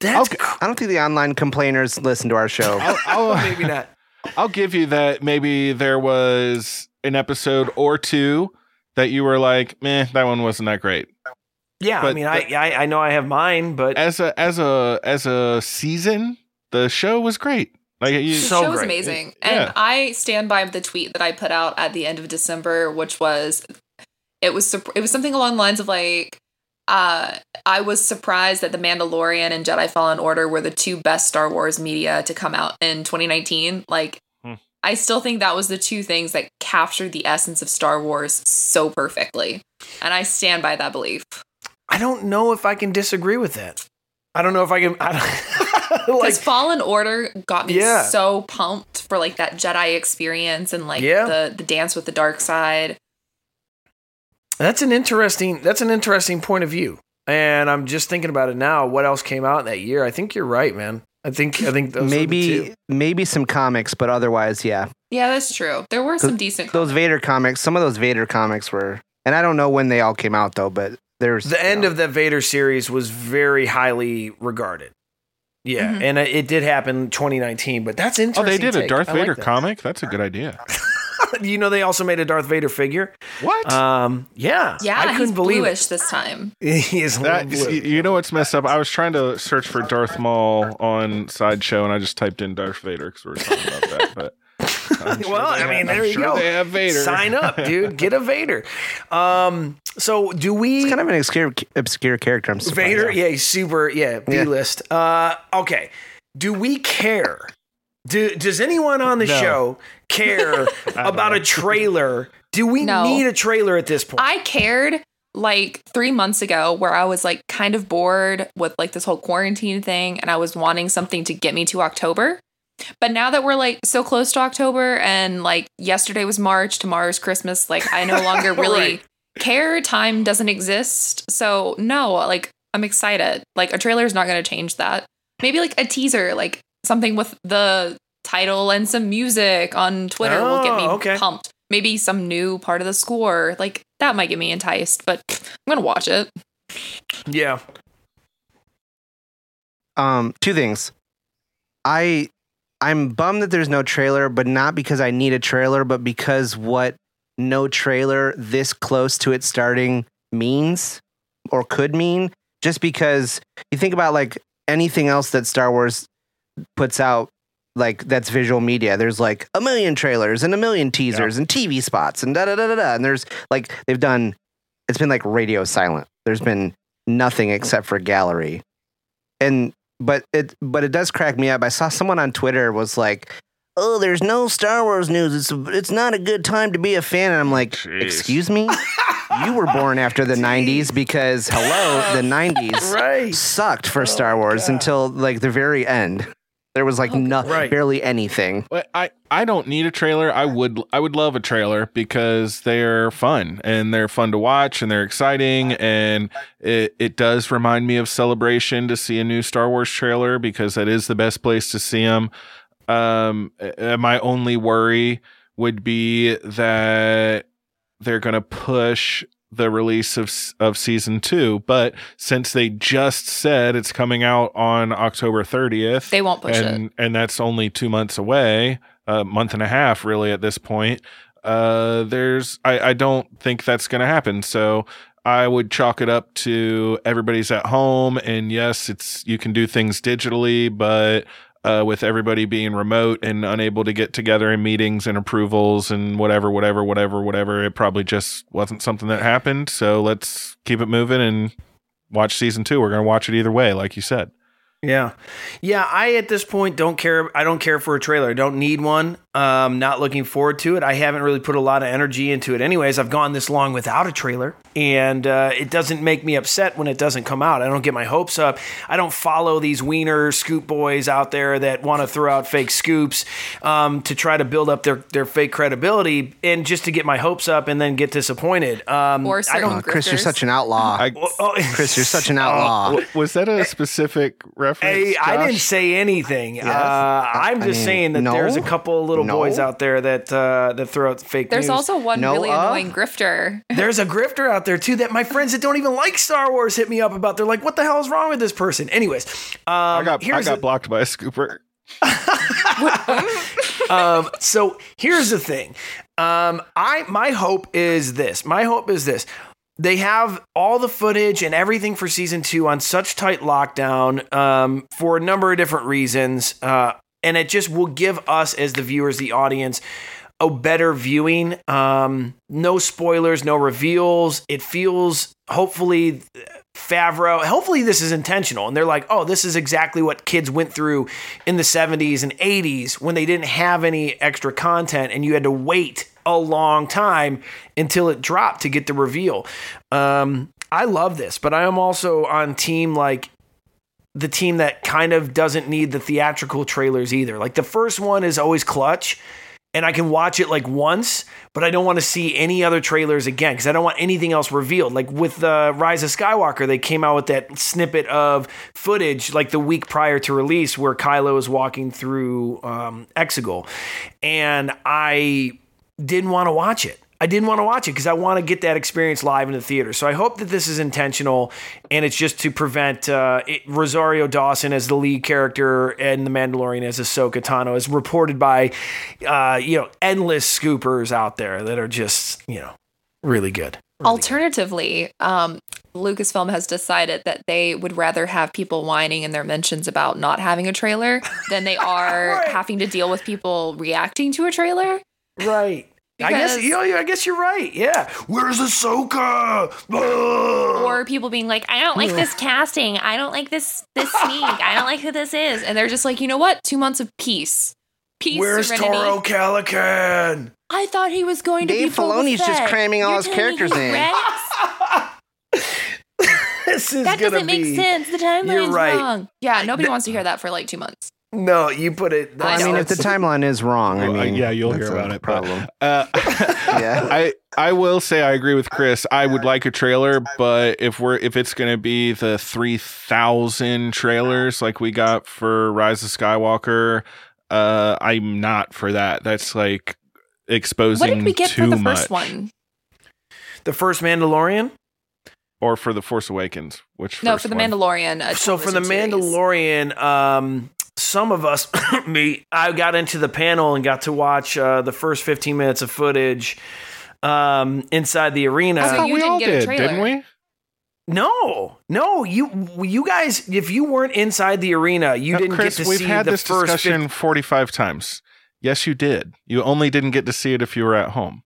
That's I don't think the online complainers listen to our show. I'll, I'll, maybe not. I'll give you that. Maybe there was an episode or two that you were like, "Meh, that one wasn't that great." Yeah, I mean, I, I I know I have mine, but As a as a as a season, the show was great. Like you, The show was amazing. And Yeah. I stand by the tweet that I put out at the end of December, which was it was it was something along the lines of like uh I was surprised that The Mandalorian and Jedi Fallen Order were the two best Star Wars media to come out in 2019. Like Hmm. I still think that was the two things that captured the essence of Star Wars so perfectly. And I stand by that belief. I don't know if I can disagree with that. I don't know if I can. I don't, like, Because Fallen Order got me Yeah. so pumped for like that Jedi experience and like Yeah. the the dance with the dark side. That's an interesting. That's an interesting point of view. And I'm just thinking about it now. What else came out in that year? I think you're right, man. I think I think those are the maybe two. maybe some comics, but otherwise, yeah. Yeah, that's true. There were some decent. Those Vader comics, some of those Vader comics were, and I don't know when they all came out though, but there's the end of the Vader series was very highly regarded. Yeah, Mhm. and it it did happen 2019, but that's interesting. oh, they did a. Darth I Vader that. comic. That's a good idea. you know, they also made a Darth Vader figure. What? Um, yeah, Yeah, I couldn't he's believe bluish this time. it. he is That, blue. you you know what's messed up? I was trying to search for Darth Maul on Sideshow, and I just typed in Darth Vader because we were talking about that. But sure well, I mean, have- there I'm you sure go. They have Vader. Sign up, dude. Get a Vader. Um, so do we? It's kind of an obscure obscure character. I'm surprised. Vader, yeah, super, yeah, B Yeah. list. Uh, okay. Do we care? Do, does anyone on the No. show care about a trailer? Do we No. need a trailer at this point? I cared like three months ago where I was like kind of bored with like this whole quarantine thing and I was wanting something to get me to October. But now that we're like so close to October and like yesterday was March, tomorrow's Christmas, like I no longer really Right. care. Time doesn't exist. So no, like I'm excited. Like a trailer is not going to change that. Maybe like a teaser, like something with the title and some music on Twitter will get me Oh, okay. pumped. Maybe some new part of the score. Like that might get me enticed, but I'm gonna watch it. Yeah. Um, two things. I I'm bummed that there's no trailer, but not because I need a trailer, but because what no trailer this close to it starting means or could mean. Just because you think about like anything else that Star Wars puts out, like that's visual media. There's like a million trailers and a million teasers and TV spots and da da da da da. And there's like they've done. It's been like radio silent. There's been nothing except for gallery, and but it but it does crack me up. I saw someone on Twitter was like, "Oh, there's no Star Wars news. It's it's not a good time to be a fan." And I'm like, "Excuse me." You were born after the '90s because hello, the '90s Right. sucked for Star Wars until like the very end. There was like no, barely anything. But I, I don't need a trailer. I would I would love a trailer because they're fun and they're fun to watch and they're exciting and it, it does remind me of celebration to see a new Star Wars trailer because that is the best place to see them. Um, my only worry would be that they're going to push the release of of season 2 but since they just said it's coming out on October 30th They won't push and, and that's only 2 months away a month and a half really at this point. Uh there's I I don't think that's going to happen. So I would chalk it up to everybody's at home and yes it's you can do things digitally but uh, with everybody being remote and unable to get together in meetings and approvals and whatever, whatever, whatever, whatever. It probably just wasn't something that happened. So let's keep it moving and watch season two. We're going to watch it either way, like you said. Yeah. Yeah, I at this point don't care I don't care for a trailer. I don't need one. Um not looking forward to it. I haven't really put a lot of energy into it anyways. I've gone this long without a trailer and uh, it doesn't make me upset when it doesn't come out. I don't get my hopes up. I don't follow these wiener scoop boys out there that want to throw out fake scoops um, to try to build up their, their fake credibility and just to get my hopes up and then get disappointed. Um, Or I certain don't, Oh, Chris, you're such an outlaw. Chris, you're such an outlaw. W- Was that a specific reference? Hey, I didn't say anything. Uh, I'm I just mean, saying that no? there's a couple little No? boys out there that uh, that throw out fake There's news. also one No, really uh? annoying grifter. There's a grifter out there too that my friends that don't even like Star Wars hit me up about. They're like, "What the hell is wrong with this person?" Anyways, um, I got I got a- blocked by a scooper. um, so here's the thing. Um, I my hope is this. My hope is this. They have all the footage and everything for season two on such tight lockdown um, for a number of different reasons, uh, and it just will give us as the viewers, the audience, a better viewing. Um, no spoilers, no reveals. It feels hopefully Favreau. Hopefully this is intentional, and they're like, oh, this is exactly what kids went through in the '70s and '80s when they didn't have any extra content, and you had to wait a long time until it dropped to get the reveal. Um, I love this, but I am also on team like the team that kind of doesn't need the theatrical trailers either. Like the first one is always clutch and I can watch it like once, but I don't want to see any other trailers again because I don't want anything else revealed. Like with the Rise of Skywalker, they came out with that snippet of footage like the week prior to release where Kylo is walking through um, Exegol, and I didn't want to watch it. I didn't want to watch it because I want to get that experience live in the theater. So I hope that this is intentional and it's just to prevent uh, it, Rosario Dawson as the lead character and the Mandalorian as Ahsoka Tano, as reported by uh, you know endless scoopers out there that are just you know really good. Alternatively, um, Lucasfilm has decided that they would rather have people whining in their mentions about not having a trailer than they are having to deal with people reacting to a trailer. Right. I guess Because- you know, I guess you're right. Yeah. Where's Ahsoka? Ugh. Or people being like, I don't like this casting. I don't like this this sneak. I don't like who this is. And they're just like, you know what? Two months of peace. Peace, Where's serenity. Toro Calican? I thought he was going to be Dave Filoni's Boba just cramming all You're his characters he's in. Rex? This is That doesn't make sense. The timeline's You're right. wrong. Yeah, nobody wants to hear that for like two months. No, you put it. I mean, if the timeline is wrong, I Well, uh, mean, yeah, you'll hear about it. but, Problem. uh, Yeah. I I will say I agree with Chris. I would like a trailer, but if we're if it's going to be the three thousand trailers like we got for Rise of Skywalker, uh, I'm not for that. That's like exposing What did we get for the much. first one? The first Mandalorian. or for the Force Awakens? Which No, first for the one? Mandalorian. so for the series. Mandalorian, um, some of us, me, I got into the panel and got to watch uh, the first 15 minutes of footage um, inside the arena. I thought you we didn't all did, didn't we? No, no, you you guys, if you weren't inside the arena, you No, didn't Chris, get to we've see had the this first. discussion 50 45 times. Yes, you did. You only didn't get to see it if you were at home.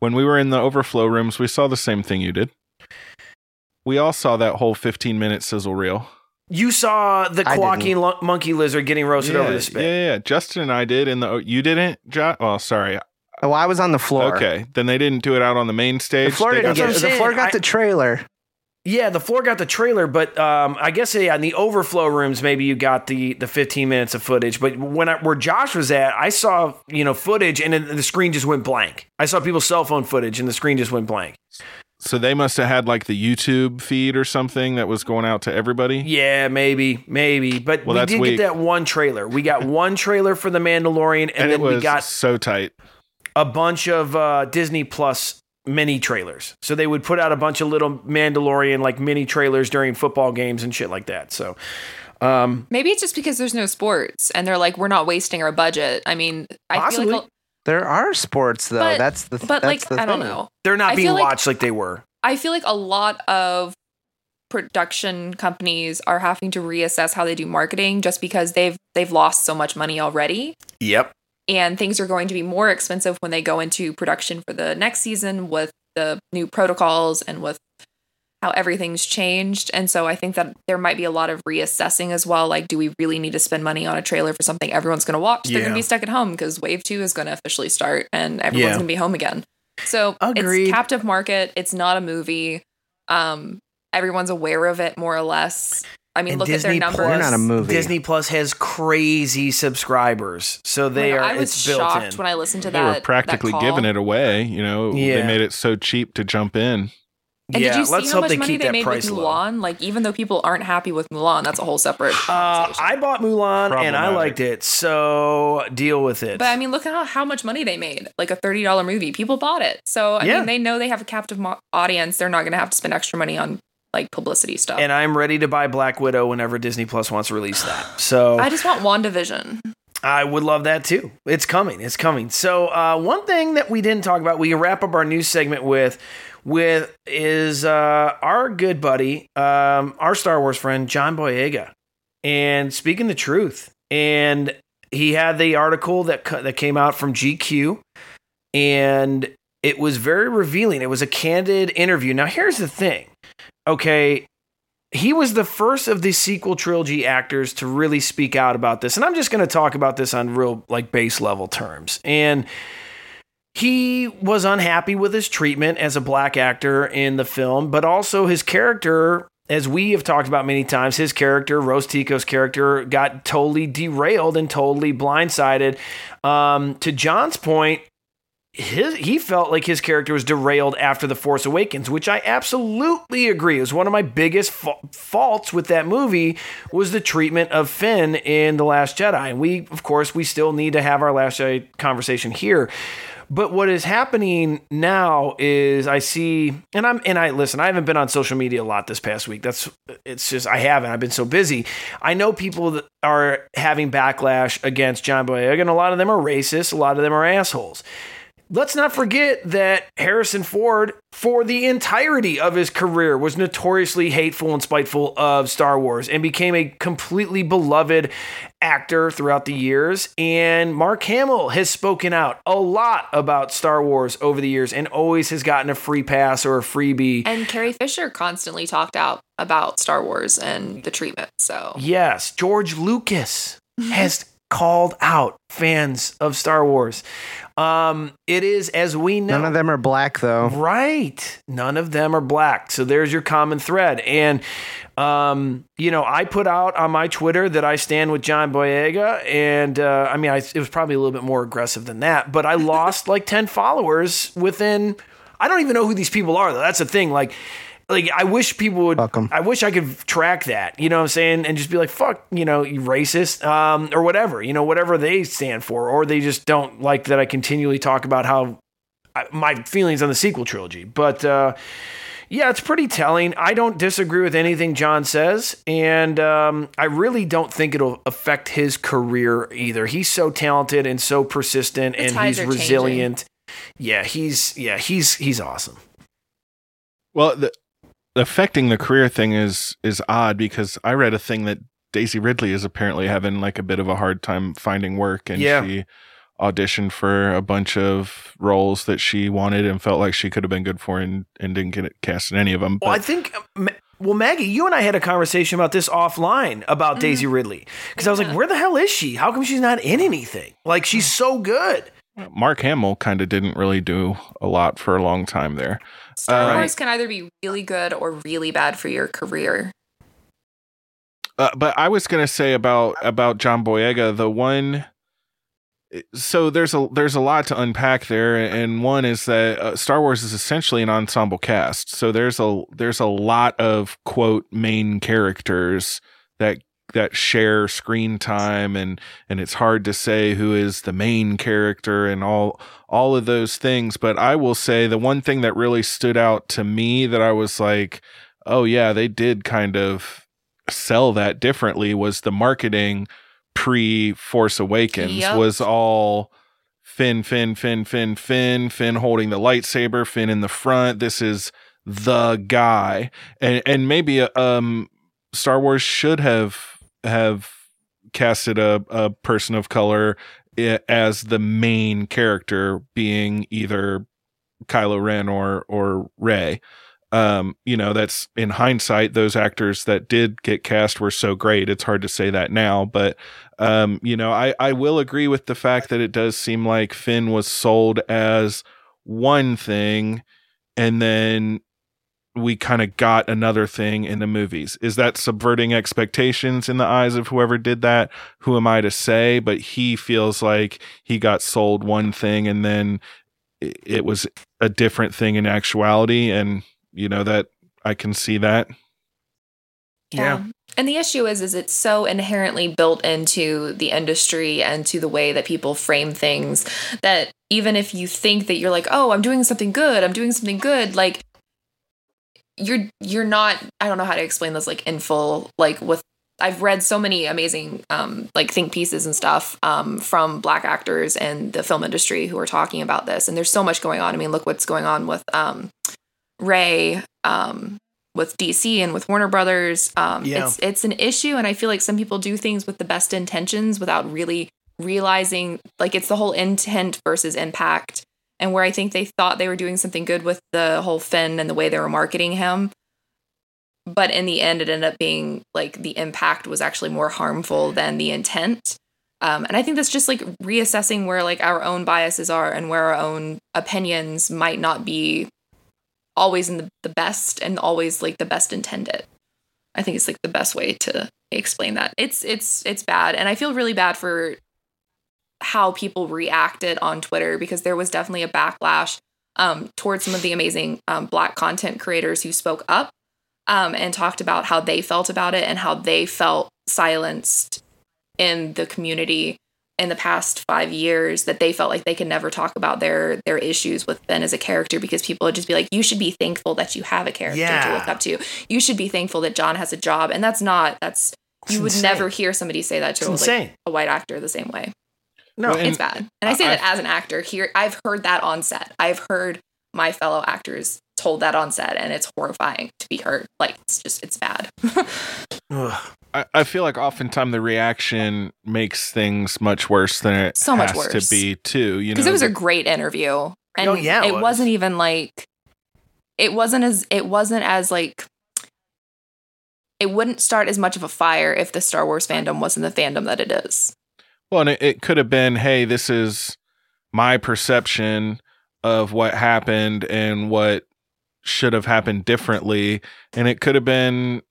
When we were in the overflow rooms, we saw the same thing you did. We all saw that whole 15 minute sizzle reel. You saw the quacking lo- monkey lizard getting roasted yeah, over the spit. Yeah, yeah. Justin and I did in the you didn't, Jo- Well, sorry. Oh, I was on the floor. Okay. Then they didn't do it out on the main The stage. floor They didn't got get what the floor got I- the trailer. Yeah, the floor got the trailer, but um, I guess yeah, in the overflow rooms, maybe you got the the 15 minutes of footage. But when I, where Josh was at, I saw you know footage, and the screen just went blank. I saw people's cell phone footage, and the screen just went blank. So they must have had like the YouTube feed or something that was going out to everybody. Yeah, maybe, maybe. But Well, we did weak. get that one trailer. We got one trailer for the Mandalorian, and, And, then it was we got so tight. a bunch of uh, Disney Plus mini trailers. So they would put out a bunch of little Mandalorian like mini trailers during football games and shit like that. So. Um, Maybe it's just because there's no sports and they're like, we're not wasting our budget. I mean, I Possibly. feel like, There are sports though. But- that's the. but that's like, the I don't thing. know. they're not I being feel like- watched like they were. I feel like a lot of production companies are having to reassess how they do marketing just because they've they've lost so much money already. Yep. and things are going to be more expensive when they go into production for the next season with the new protocols and with how everything's changed. And so I think that there might be a lot of reassessing as well. Like, do we really need to spend money on a trailer for something everyone's going to watch? They're going to be stuck at home because Wave 2 is going to officially start and everyone's Yeah. going to be home again. So Agreed. it's captive market. It's not a movie. Um, everyone's aware of it more or less. I mean, And look Disney at their numbers. Plus, Not a movie. Disney Plus has crazy subscribers, so they Like, are. I was it's built shocked in. when I listened to They that. They were practically that call. giving it away. You know, Yeah. they made it so cheap to jump in. And yeah, did you see let's how hope much they money keep they that made with price low. Like, even though people aren't happy with Mulan, that's a whole separate. Uh. I bought Mulan and I liked it, so deal with it. but I mean, look at how, how much money they made. Like a thirty dollar movie, people bought it. So I Yeah. mean, they know they have a captive mo- audience. They're not going to have to spend extra money on like publicity stuff. and I'm ready to buy Black Widow whenever Disney Plus wants to release that. So I just want Wandavision. I would love that too. It's coming. It's coming. So uh, one thing that we didn't talk about, we can wrap up our news segment with, with is uh, our good buddy, um, our Star Wars friend John Boyega, and speaking the truth. And he had the article that that came out from GQ, and it was very revealing. It was a candid interview. Now here's the thing. Okay, he was the first of the sequel trilogy actors to really speak out about this. And I'm just going to talk about this on real, like, base level terms. And he was unhappy with his treatment as a black actor in the film, but also his character, as we have talked about many times, his character, Rose Tico's character, got totally derailed and totally blindsided. Um, to John's point, his he felt like his character was derailed after the Force Awakens, which I absolutely agree. It was one of my biggest fa- faults with that movie was the treatment of Finn in the Last Jedi, and we, of course, we still need to have our Last Jedi conversation here. But what is happening now is I see, and I'm, and I listen. I haven't been on social media a lot this past week. That's, it's just I haven't. I've been so busy. I know people that are having backlash against John Boyega, and a lot of them are racist. A lot of them are assholes. Let's not forget that Harrison Ford, for the entirety of his career, was notoriously hateful and spiteful of Star Wars and became a completely beloved actor throughout the years. And Mark Hamill has spoken out a lot about Star Wars over the years and always has gotten a free pass or a freebie. And Carrie Fisher constantly talked out about Star Wars and the treatment. So Yes, George Lucas mm-hmm. has called out fans of Star Wars. Um, it is, as we know, None of them are black though. Right. None of them are black. So there's your common thread. And, um, you know, I put out on my Twitter that I stand with John Boyega. And, uh, I mean, I, it was probably a little bit more aggressive than that, but I lost like 10 followers within, I don't even know who these people are, though. That's the thing. Like, like I wish people would. I wish I could track that. You know what I'm saying? And just be like, "Fuck," you know, you racist, um, or whatever. You know, whatever they stand for, or they just don't like that I continually talk about how I- my feelings on the sequel trilogy. But uh, yeah, it's pretty telling. I don't disagree with anything John says, and um, I really don't think it'll affect his career either. He's so talented and so persistent, The and he's are resilient. Yeah, he's yeah he's he's awesome. Well, the, the affecting the career thing is is odd because I read a thing that Daisy Ridley is apparently having like a bit of a hard time finding work, and Yeah. she auditioned for a bunch of roles that she wanted and felt like she could have been good for, and and didn't get it cast in any of them. Well, I think, um, well, Maggie, you and I had a conversation about this offline about mm. Daisy Ridley because I was like, where the hell is she? How come she's not in anything? Like, she's mm. so good. Mark Hamill kind of didn't really do a lot for a long time there. Star Uh, Wars can either be really good or really bad for your career. Uh, but I was gonna say about about John Boyega, the one. So there's a there's a lot to unpack there, and one is that uh, Star Wars is essentially an ensemble cast. So there's a there's a lot of quote main characters that that share screen time, and and it's hard to say who is the main character and all all of those things. But I will say the one thing that really stood out to me that I was like, oh yeah, they did kind of sell that differently was the marketing pre Force Awakens Yep. was all Finn, Finn, Finn, Finn, Finn, Finn holding the lightsaber, Finn in the front. This is the guy, and and maybe um Star Wars should have have casted a a person of color as the main character, being either Kylo Ren or or Rey. Um, you know, that's in hindsight, those actors that did get cast were so great. It's hard to say that now, but um, you know, I I will agree with the fact that it does seem like Finn was sold as one thing, and then we kind of got another thing in the movies. Is that subverting expectations in the eyes of whoever did that? Who am I to say? But he feels like he got sold one thing and then it was a different thing in actuality. And, you know, that I can see that. Yeah. Um, and the issue is is it's so inherently built into the industry and to the way that people frame things that even if you think that you're like, "Oh, I'm doing something good. I'm doing something good." Like you're you're not I don't know how to explain this like in full like with I've read so many amazing um like think pieces and stuff um from black actors and the film industry who are talking about this and there's so much going on. I mean, look what's going on with um Ray um with DC and with Warner Brothers. Um Yeah. it's it's an issue and I feel like some people do things with the best intentions without really realizing like it's the whole intent versus impact and where I think they thought they were doing something good with the whole Finn and the way they were marketing him. But in the end, it ended up being like the impact was actually more harmful than the intent. Um, and I think that's just like reassessing where like our own biases are and where our own opinions might not be always in the, the best and always like the best intended. I think it's like the best way to explain that. It's it's it's bad, and I feel really bad for how people reacted on Twitter because there was definitely a backlash um, towards some of the amazing um, Black content creators who spoke up um, and talked about how they felt about it and how they felt silenced in the community in the past five years that they felt like they could never talk about their their issues with Ben as a character because people would just be like, you should be thankful that you have a character to look up to. You should be thankful that John has a job, and that's not that's It's you would insane. never hear somebody say that to It's like, a white actor the same way. No, Well, it's bad. And I say I- that as an actor here. I've heard that on set. I've heard my fellow actors told that on set, and it's horrifying to be heard. Like it's just it's bad. I, I feel like oftentimes the reaction makes things much worse than it So much has worse. to be too. You know, because it was a great interview oh, and Oh, yeah, it it, was. was. not even like it wasn't as it wasn't as like it wouldn't start as much of a fire if the star wars fandom wasn't the fandom that it is Well, and it, it could have been, hey, this is my perception of what happened and what should have happened differently. And it could have been,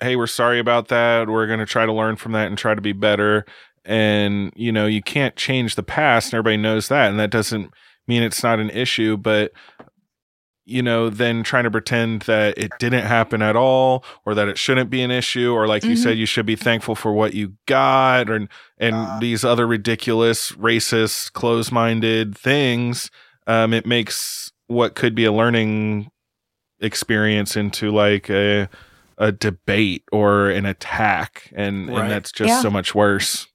hey, we're sorry about that. We're going to try to learn from that and try to be better. And, you know, you can't change the past, and everybody knows that. And that doesn't mean it's not an issue, but you know, then trying to pretend that it didn't happen at all or that it shouldn't be an issue or like you Mhm. said you should be thankful for what you got or and these other ridiculous racist close-minded things um, it makes what could be a learning experience into like a a debate or an attack, and Right. and that's just Yeah. so much worse.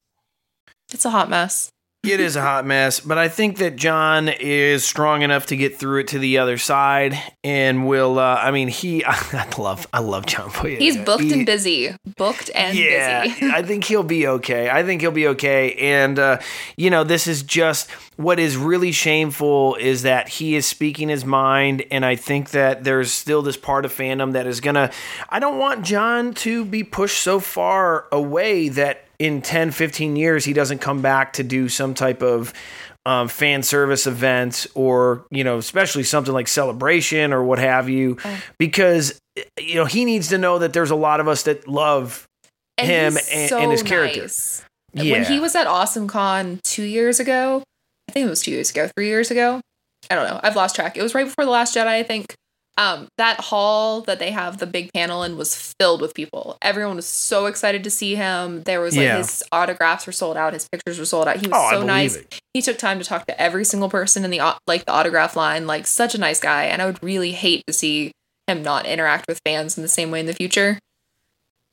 It's a hot mess. It is a hot mess, but I think that John is strong enough to get through it to the other side, and will. Uh, I mean, he. I love. I love John Boyega. He's booked He- and busy. Booked and yeah, busy. I think he'll be okay. I think he'll be okay. And, uh, you know, this is just what is really shameful is that he is speaking his mind. And I think that there's still this part of fandom that is going to. I don't want John to be pushed so far away that in 10, 15 years he doesn't come back to do some type of. Um, fan service event or you know especially something like celebration or what have you because you know he needs to know that there's a lot of us that love And him and, so and his character. nice. Yeah. When he was at Awesome Con two years ago, I think it was two years ago, three years ago. I don't know. I've lost track. It was right before The Last Jedi, I think. Um, that hall that they have the big panel in was filled with people. Everyone was so excited to see him. There was like Yeah. his autographs were sold out, his pictures were sold out. He was Oh, so believe nice. it. He took time to talk to every single person in the like the autograph line. Like such a nice guy, and I would really hate to see him not interact with fans in the same way in the future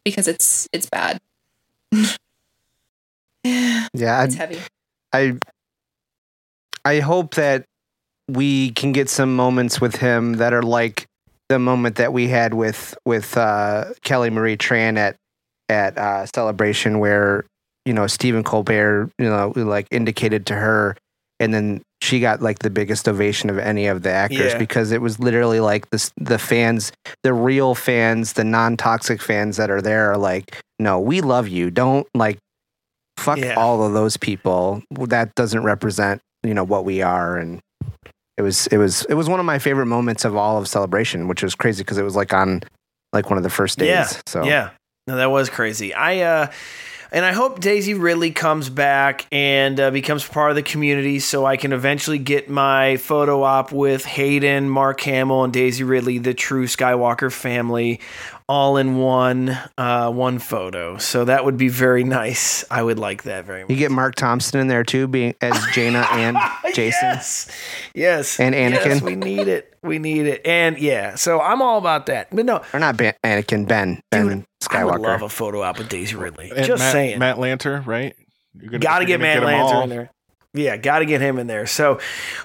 because it's it's bad. Yeah, It's I, heavy. I I hope that we can get some moments with him that are like the moment that we had with with uh, Kelly Marie Tran at at uh, Celebration, where you know Stephen Colbert, you know, like indicated to her, and then she got like the biggest ovation of any of the actors Yeah. because it was literally like this the fans, the real fans, the non toxic fans that are there are like, no, we love you. Don't like fuck Yeah. all of those people. That doesn't represent you know what we are and. It was it was it was one of my favorite moments of all of celebration, which was crazy because it was like on like one of the first days. Yeah. So yeah, no, that was crazy. I uh, and I hope Daisy Ridley comes back and uh, becomes part of the community, so I can eventually get my photo op with Hayden, Mark Hamill, and Daisy Ridley, the true Skywalker family, all in one uh, one photo. So that would be very nice. I would like that very much. You get Mark Thompson in there too, being as Jaina and Jason. Yes. Yes. And Anakin. Yes, we need it. We need it. And yeah, so I'm all about that. But no, Or not ben, Anakin, Ben. Ben I would love a photo op with Daisy Ridley. And Just Matt, saying. Matt Lanter, right? You're gonna- Got to you're get gonna Matt 'em Lanter all. in there. Yeah, got to get him in there. So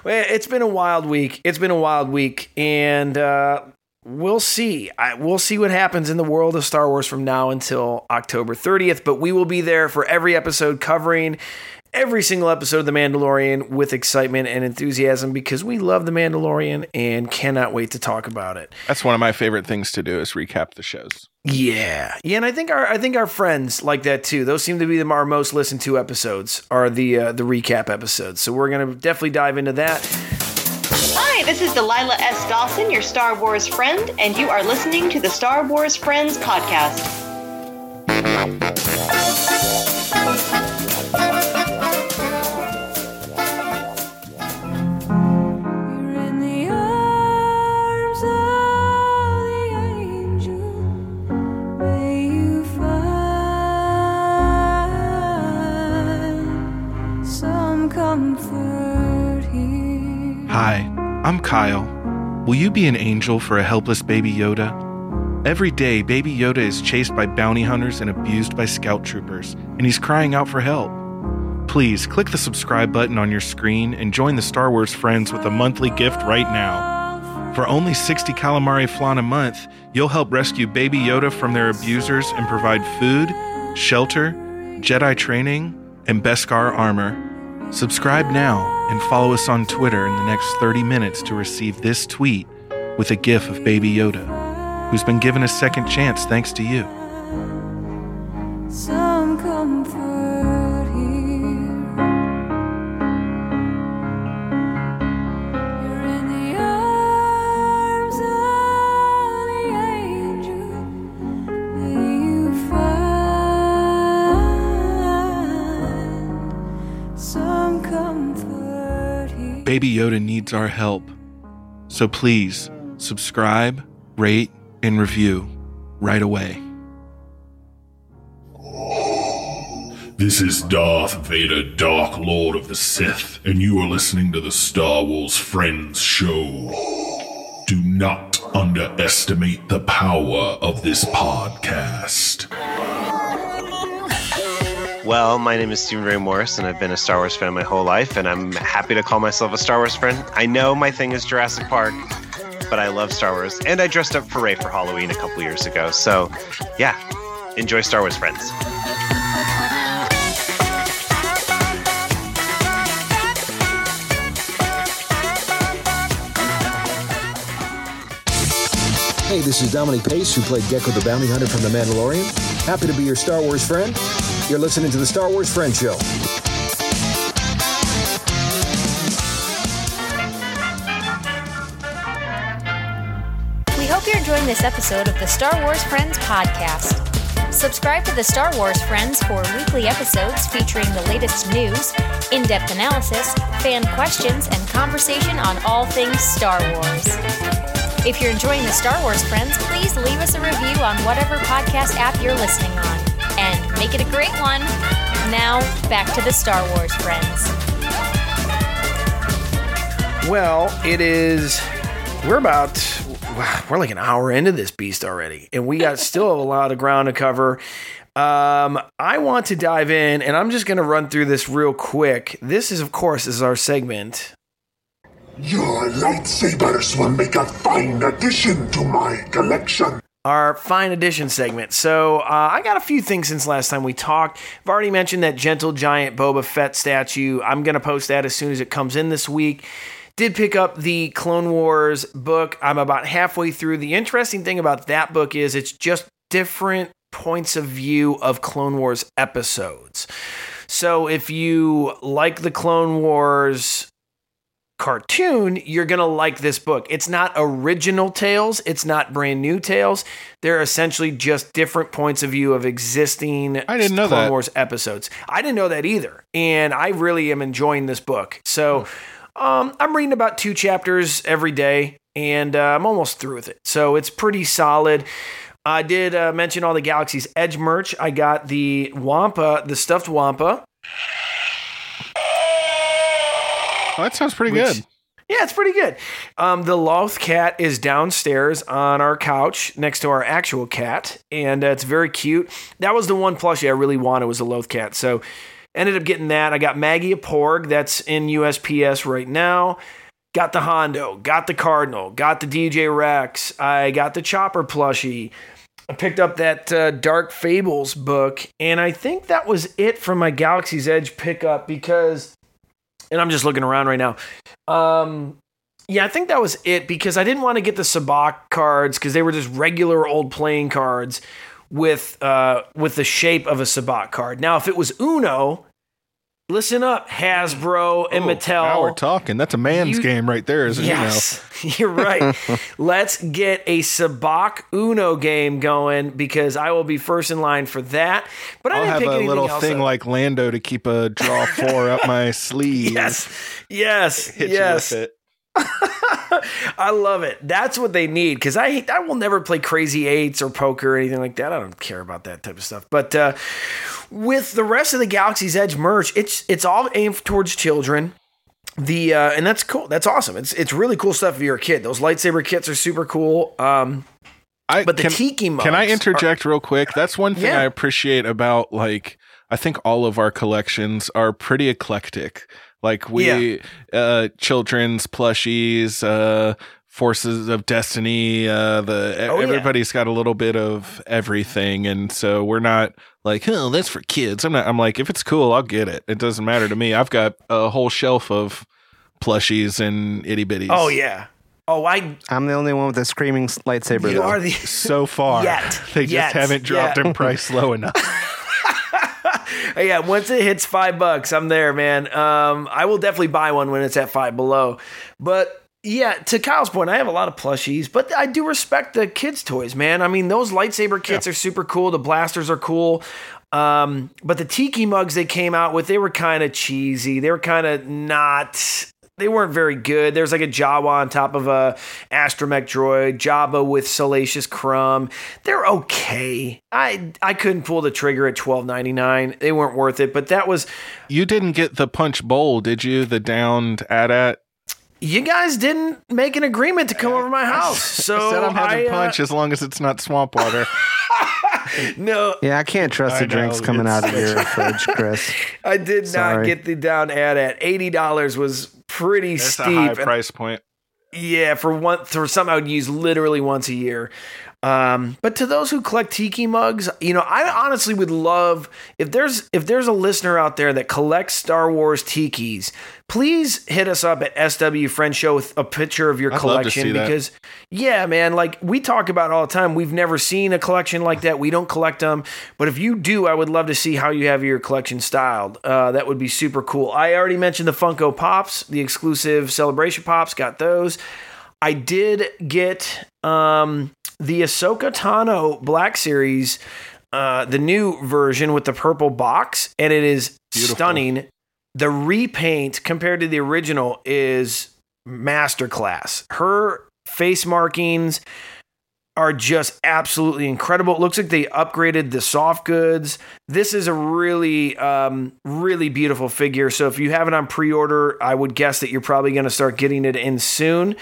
it's been a wild week. It's been a wild week, and uh, we'll see. I, we'll see what happens in the world of Star Wars from now until October 30th. But we will be there for every episode, covering every single episode of The Mandalorian with excitement and enthusiasm because we love The Mandalorian and cannot wait to talk about it. That's one of my favorite things to do is recap the shows. Yeah, yeah, and I think our I think our friends like that too. Those seem to be the, our most listened to episodes are the uh, the recap episodes. So we're gonna definitely dive into that. Hi, this is Delilah S. Dawson, your Star Wars friend, and you are listening to the Star Wars Friends podcast. in the arms of the angel. May you find some comfort here. Hi, I'm Kyle. Will you be an angel for a helpless baby Yoda? Every day, baby Yoda is chased by bounty hunters and abused by scout troopers, and he's crying out for help. Please click the subscribe button on your screen and join the Star Wars Friends with a monthly gift right now. For only 60 calamari flan a month, you'll help rescue baby Yoda from their abusers and provide food, shelter, Jedi training, and Beskar armor. Subscribe now and follow us on Twitter in the next 30 minutes to receive this tweet with a gif of Baby Yoda, who's been given a second chance thanks to you. Baby Yoda needs our help. So please subscribe, rate, and review right away. This is Darth Vader, Dark Lord of the Sith, and you are listening to the Star Wars Friends Show. Do not underestimate the power of this podcast. Well, my name is Stephen Ray Morris, and I've been a Star Wars fan my whole life, and I'm happy to call myself a Star Wars friend. I know my thing is Jurassic Park, but I love Star Wars, and I dressed up for Rey for Halloween a couple years ago. So, yeah, enjoy Star Wars friends. Hey, this is Dominic Pace, who played Gekko the Bounty Hunter from The Mandalorian. Happy to be your Star Wars friend. You're listening to the Star Wars Friend Show. We hope you're enjoying this episode of the Star Wars Friends podcast. Subscribe to the Star Wars Friends for weekly episodes featuring the latest news, in depth analysis, fan questions, and conversation on all things Star Wars. If you're enjoying the Star Wars Friends, please leave us a review on whatever podcast app you're listening on. And make it a great one. Now, back to the Star Wars Friends. Well, it is. We're about. We're like an hour into this beast already, and we got still a lot of ground to cover. Um, I want to dive in, and I'm just going to run through this real quick. This is, of course, is our segment. Your lightsabers will make a fine addition to my collection. Our fine edition segment. So uh, I got a few things since last time we talked. I've already mentioned that gentle giant Boba Fett statue. I'm gonna post that as soon as it comes in this week. Did pick up the Clone Wars book. I'm about halfway through. The interesting thing about that book is it's just different points of view of Clone Wars episodes. So if you like the Clone Wars cartoon, you're going to like this book. It's not original tales, it's not brand new tales. They're essentially just different points of view of existing I didn't know Clone that. Wars episodes. I didn't know that either. And I really am enjoying this book. So um, I'm reading about two chapters every day, and uh, I'm almost through with it. So it's pretty solid. I did uh, mention all the Galaxy's Edge merch. I got the Wampa, the stuffed Wampa. Oh, that sounds pretty Which- good. Yeah, it's pretty good. Um, the Loth cat is downstairs on our couch next to our actual cat, and uh, it's very cute. That was the one plushie I really wanted was a Loth cat, so ended up getting that. I got Maggie a Porg that's in USPS right now. Got the Hondo, got the Cardinal, got the DJ Rex. I got the Chopper plushie. I picked up that uh, Dark Fables book, and I think that was it for my Galaxy's Edge pickup because and I'm just looking around right now. Um, yeah, I think that was it because I didn't want to get the Sabacc cards because they were just regular old playing cards with uh, with the shape of a Sabacc card. Now, if it was Uno, listen up, Hasbro and Mattel. Oh, Now we're talking. That's a man's You- game right there, isn't it? Yes, you're right. Let's get a Sabacc Uno game going because I will be first in line for that. But I I'll didn't have a little thing up. like Lando to keep a draw four up my sleeve. Yes, yes, Hit yes. you with it. I love it. That's what they need because I hate, I will never play crazy eights or poker or anything like that. I don't care about that type of stuff. But uh, with the rest of the Galaxy's Edge merch, it's it's all aimed towards children. The uh, and that's cool. That's awesome. It's it's really cool stuff if you're a kid. Those lightsaber kits are super cool. Um, I, but the can, tiki mugs. Can I are- interject real quick? That's one thing Yeah. I appreciate about like I think all of our collections are pretty eclectic. Like we uh children's plushies, uh Forces of Destiny, uh the Oh, yeah. everybody's got a little bit of everything and so we're not like, "Oh, that's for kids." I'm not I'm like, if it's cool, I'll get it. It doesn't matter to me. I've got a whole shelf of plushies and itty bitties. Oh yeah. Oh, I I'm the only one with a screaming lightsaber. you though. are the so far. Yet. They just Yet. haven't dropped Yeah. in price low enough. yeah, once it hits five bucks, I'm there, man. Um, I will definitely buy one when it's at five below. But yeah, to Kyle's point, I have a lot of plushies, but I do respect the kids' toys, man. I mean, those lightsaber kits are super cool. The blasters are cool. Um, but the tiki mugs they came out with, they were kind of cheesy. They were kind of not they weren't very good. There's like a Jawa on top of a astromech droid, Jabba with Salacious Crumb. They're okay. I I couldn't pull the trigger at twelve ninety nine. They weren't worth it. But that was You didn't get the punch bowl, did you? The downed AT-AT? You guys didn't make an agreement to come over my house. So I said I'm having I, uh, punch as long as it's not swamp water. no, Yeah, I can't trust I the drinks coming out of your fridge, Chris. I did not get the down AT-AT eighty dollars was pretty That's steep. a high price point. Yeah, for one for something I would use literally once a year. Um, but to those who collect tiki mugs, you know, I honestly would love if there's if there's a listener out there that collects Star Wars tikis, please hit us up at SW Friend Show with a picture of your I'd collection because yeah, man, like we talk about it all the time. We've never seen a collection like that. We don't collect them, but if you do, I would love to see how you have your collection styled. Uh, that would be super cool. I already mentioned the Funko Pops, the exclusive Celebration Pops. Got those. I did get um, the Ahsoka Tano Black Series, uh, the new version with the purple box, and it is Beautiful. stunning. The repaint compared to the original is masterclass. Her face markings are just absolutely incredible. It looks like they upgraded the soft goods. This is a really, um, really beautiful figure. So if you have it on pre-order, I would guess that you're probably going to start getting it in soon.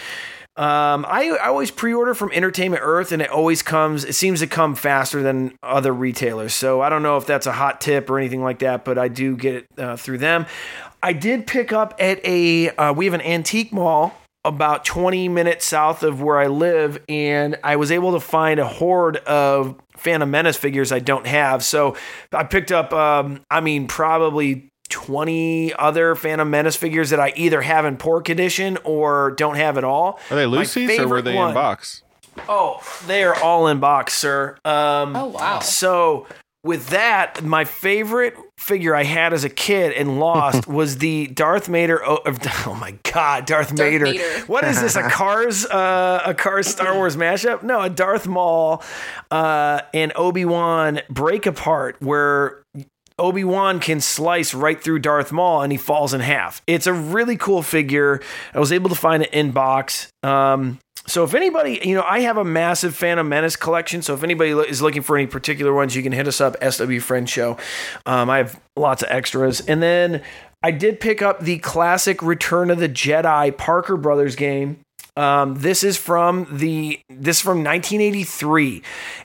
Um, I, I always pre-order from Entertainment Earth, and it always comes. It seems to come faster than other retailers. So I don't know if that's a hot tip or anything like that, but I do get it uh, through them. I did pick up at a. Uh, we have an antique mall about 20 minutes south of where I live, and I was able to find a horde of Phantom Menace figures I don't have. So I picked up. Um, I mean, probably 20 other Phantom Menace figures that I either have in poor condition or don't have at all. Are they My Lucy's or were they one- in box? Oh, they are all in box, sir. Um, Oh, wow. So with that, my favorite figure I had as a kid and lost was the Darth Vader. Oh, oh my God, Darth, Vader. Vader. What is this? A Cars, uh, a Cars Star Wars mashup? No, a Darth Maul uh, and Obi Wan break apart where. Obi Wan can slice right through Darth Maul and he falls in half. It's a really cool figure. I was able to find it in box. Um, so if anybody, you know, I have a massive Phantom Menace collection. So if anybody is looking for any particular ones, you can hit us up, SW Friend Show. Um, I have lots of extras. And then I did pick up the classic Return of the Jedi Parker Brothers game. Um, this is from the this is from 1983,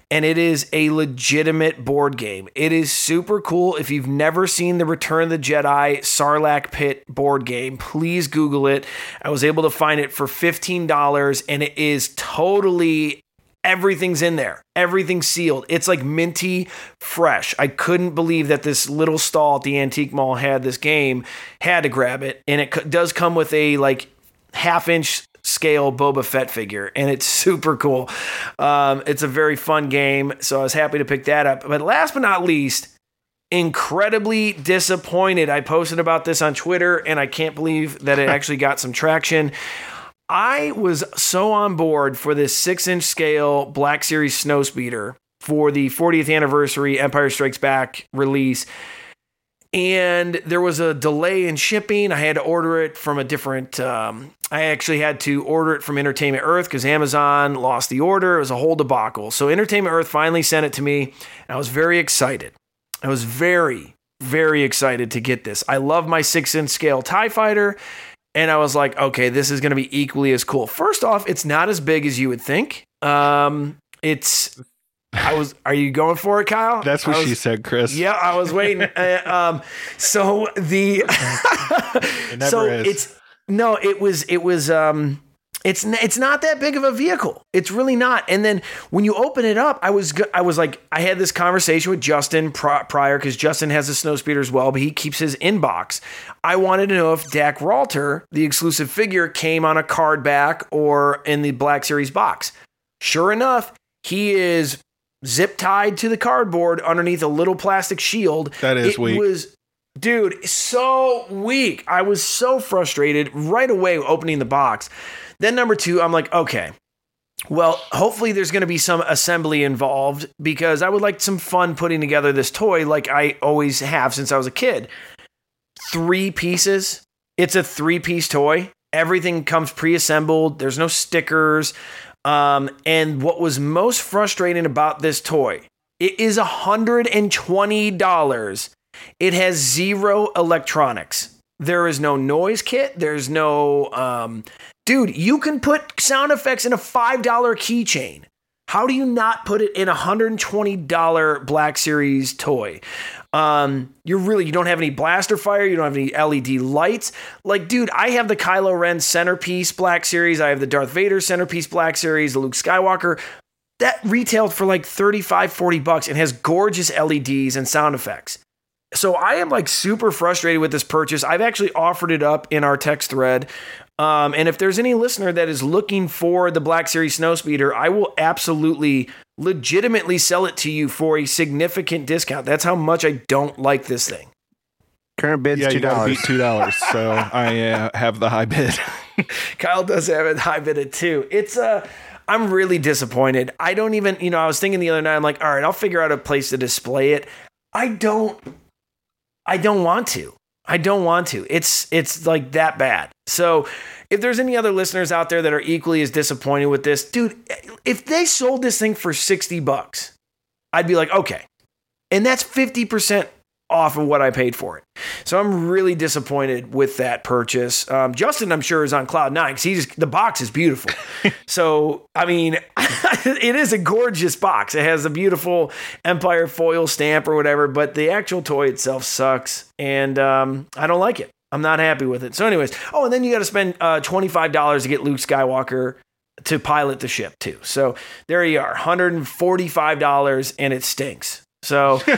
and it is a legitimate board game. It is super cool. If you've never seen the Return of the Jedi Sarlacc Pit board game, please Google it. I was able to find it for fifteen dollars, and it is totally everything's in there. Everything's sealed. It's like minty fresh. I couldn't believe that this little stall at the antique mall had this game. Had to grab it, and it does come with a like half inch scale Boba Fett figure, and it's super cool. Um, it's a very fun game, so I was happy to pick that up. But last but not least, incredibly disappointed. I posted about this on Twitter, and I can't believe that it actually got some traction. I was so on board for this six inch scale Black Series Snowspeeder for the 40th anniversary Empire Strikes Back release. And there was a delay in shipping. I had to order it from a different. Um, I actually had to order it from Entertainment Earth because Amazon lost the order. It was a whole debacle. So Entertainment Earth finally sent it to me. And I was very excited. I was very, very excited to get this. I love my six inch scale TIE fighter. And I was like, okay, this is going to be equally as cool. First off, it's not as big as you would think. Um, it's, I was, are you going for it, Kyle? That's what was- she said, Chris. Yeah, I was waiting. Uh, um, so the, never so is. it's, no, it was, it was, um, it's it's not that big of a vehicle. It's really not. And then when you open it up, I was I was like I had this conversation with Justin pri- prior because Justin has a snow speeder as well, but he keeps his inbox. I wanted to know if Dak Ralter, the exclusive figure, came on a card back or in the Black Series box. Sure enough, he is zip tied to the cardboard underneath a little plastic shield. That is it weak. Was dude so weak. I was so frustrated right away opening the box. Then number two, I'm like, okay. Well, hopefully there's going to be some assembly involved because I would like some fun putting together this toy like I always have since I was a kid. Three pieces. It's a three piece toy. Everything comes pre-assembled. There's no stickers. Um, and what was most frustrating about this toy, it is $120. It has zero electronics. There is no noise kit. There's no, um, dude, you can put sound effects in a $5 keychain. How do you not put it in a $120 Black Series toy? Um, you're really, you don't have any blaster fire, you don't have any LED lights. Like, dude, I have the Kylo Ren centerpiece Black Series, I have the Darth Vader centerpiece Black Series, the Luke Skywalker. That retailed for like 35, 40 bucks and has gorgeous LEDs and sound effects. So I am like super frustrated with this purchase. I've actually offered it up in our text thread. Um, and if there's any listener that is looking for the Black Series Snowspeeder, I will absolutely legitimately sell it to you for a significant discount. That's how much I don't like this thing. Current bid's yeah, two dollars. beat two dollars. So I uh, have the high bid. Kyle does have a high bid it too. It's uh I'm really disappointed. I don't even, you know, I was thinking the other night, I'm like, all right, I'll figure out a place to display it. I don't I don't want to. I don't want to. It's it's like that bad. So if there's any other listeners out there that are equally as disappointed with this, dude, if they sold this thing for 60 bucks, I'd be like, okay. And that's 50% off of what I paid for it. So I'm really disappointed with that purchase. Um, Justin, I'm sure, is on cloud nine because he just the box is beautiful. so I mean, it is a gorgeous box. It has a beautiful Empire foil stamp or whatever, but the actual toy itself sucks, and um, I don't like it. I'm not happy with it. So, anyways, oh, and then you got to spend uh, twenty five dollars to get Luke Skywalker to pilot the ship too. So there you are, hundred and forty five dollars, and it stinks. So.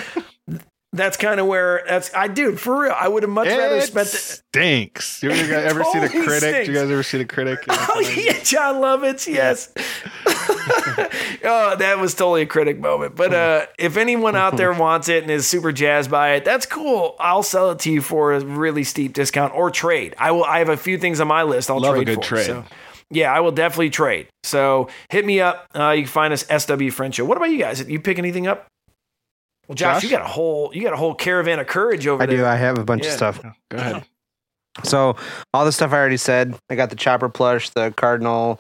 That's kind of where that's I dude for real. I would have much rather spent the, stinks. You ever, ever see the critic? Do you guys ever see the critic? Oh yeah, Jon Lovitz, yes. oh, that was totally a critic moment. But uh, if anyone out there wants it and is super jazzed by it, that's cool. I'll sell it to you for a really steep discount or trade. I will. I have a few things on my list. I'll Love a trade good for. trade. So, yeah, I will definitely trade. So hit me up. Uh, you can find us SW Friend Show. What about you guys? Did You pick anything up? Well, Josh, Josh? you got a whole you got a whole caravan of courage over I there. I do. I have a bunch Yeah. of stuff. Go ahead. So all the stuff I already said. I got the chopper plush, the cardinal.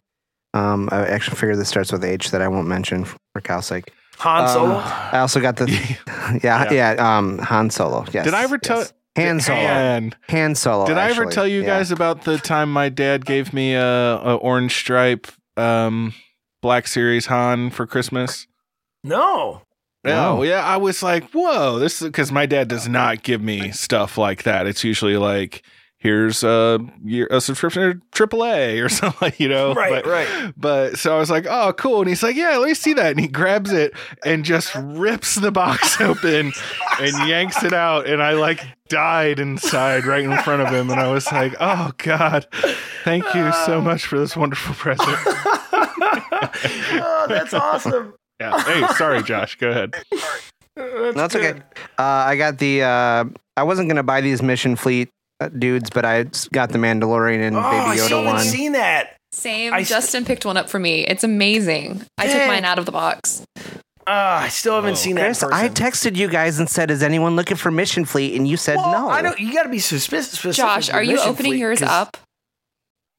Um, I actually figure this starts with H that I won't mention for Cal's sake. Han Um, Solo. I also got the yeah yeah, um Han Solo. Yes. Did I ever tell yes. Han Solo? Han. Han Solo. Did I ever tell you Yeah. guys about the time my dad gave me a, a orange stripe um, Black Series Han for Christmas? No. Oh yeah, I was like, whoa, this is because my dad does not give me stuff like that. It's usually like, here's a a subscription to AAA or something, like, you know. Right, but, right. But so I was like, oh, cool. And he's like, yeah, let me see that. And he grabs it and just rips the box open and yanks it out. And I like died inside right in front of him. And I was like, oh god, thank you so ah. much for this wonderful present. oh, that's awesome. Yeah. Hey, sorry, Josh. Go ahead. That's, That's okay. Uh, I got the. Uh, I wasn't gonna buy these Mission Fleet uh, dudes, but I got the Mandalorian and Oh, Baby still Yoda haven't one. seen that. Same. I- Justin picked one up for me. It's amazing. I took mine out of the box. Ah, I still haven't Oh. seen that. Chris. I texted you guys and said, "Is anyone looking for Mission Fleet?" And you said Well, no. I don't. You got to be suspicious. Josh, are you opening Fleet, yours 'cause- up?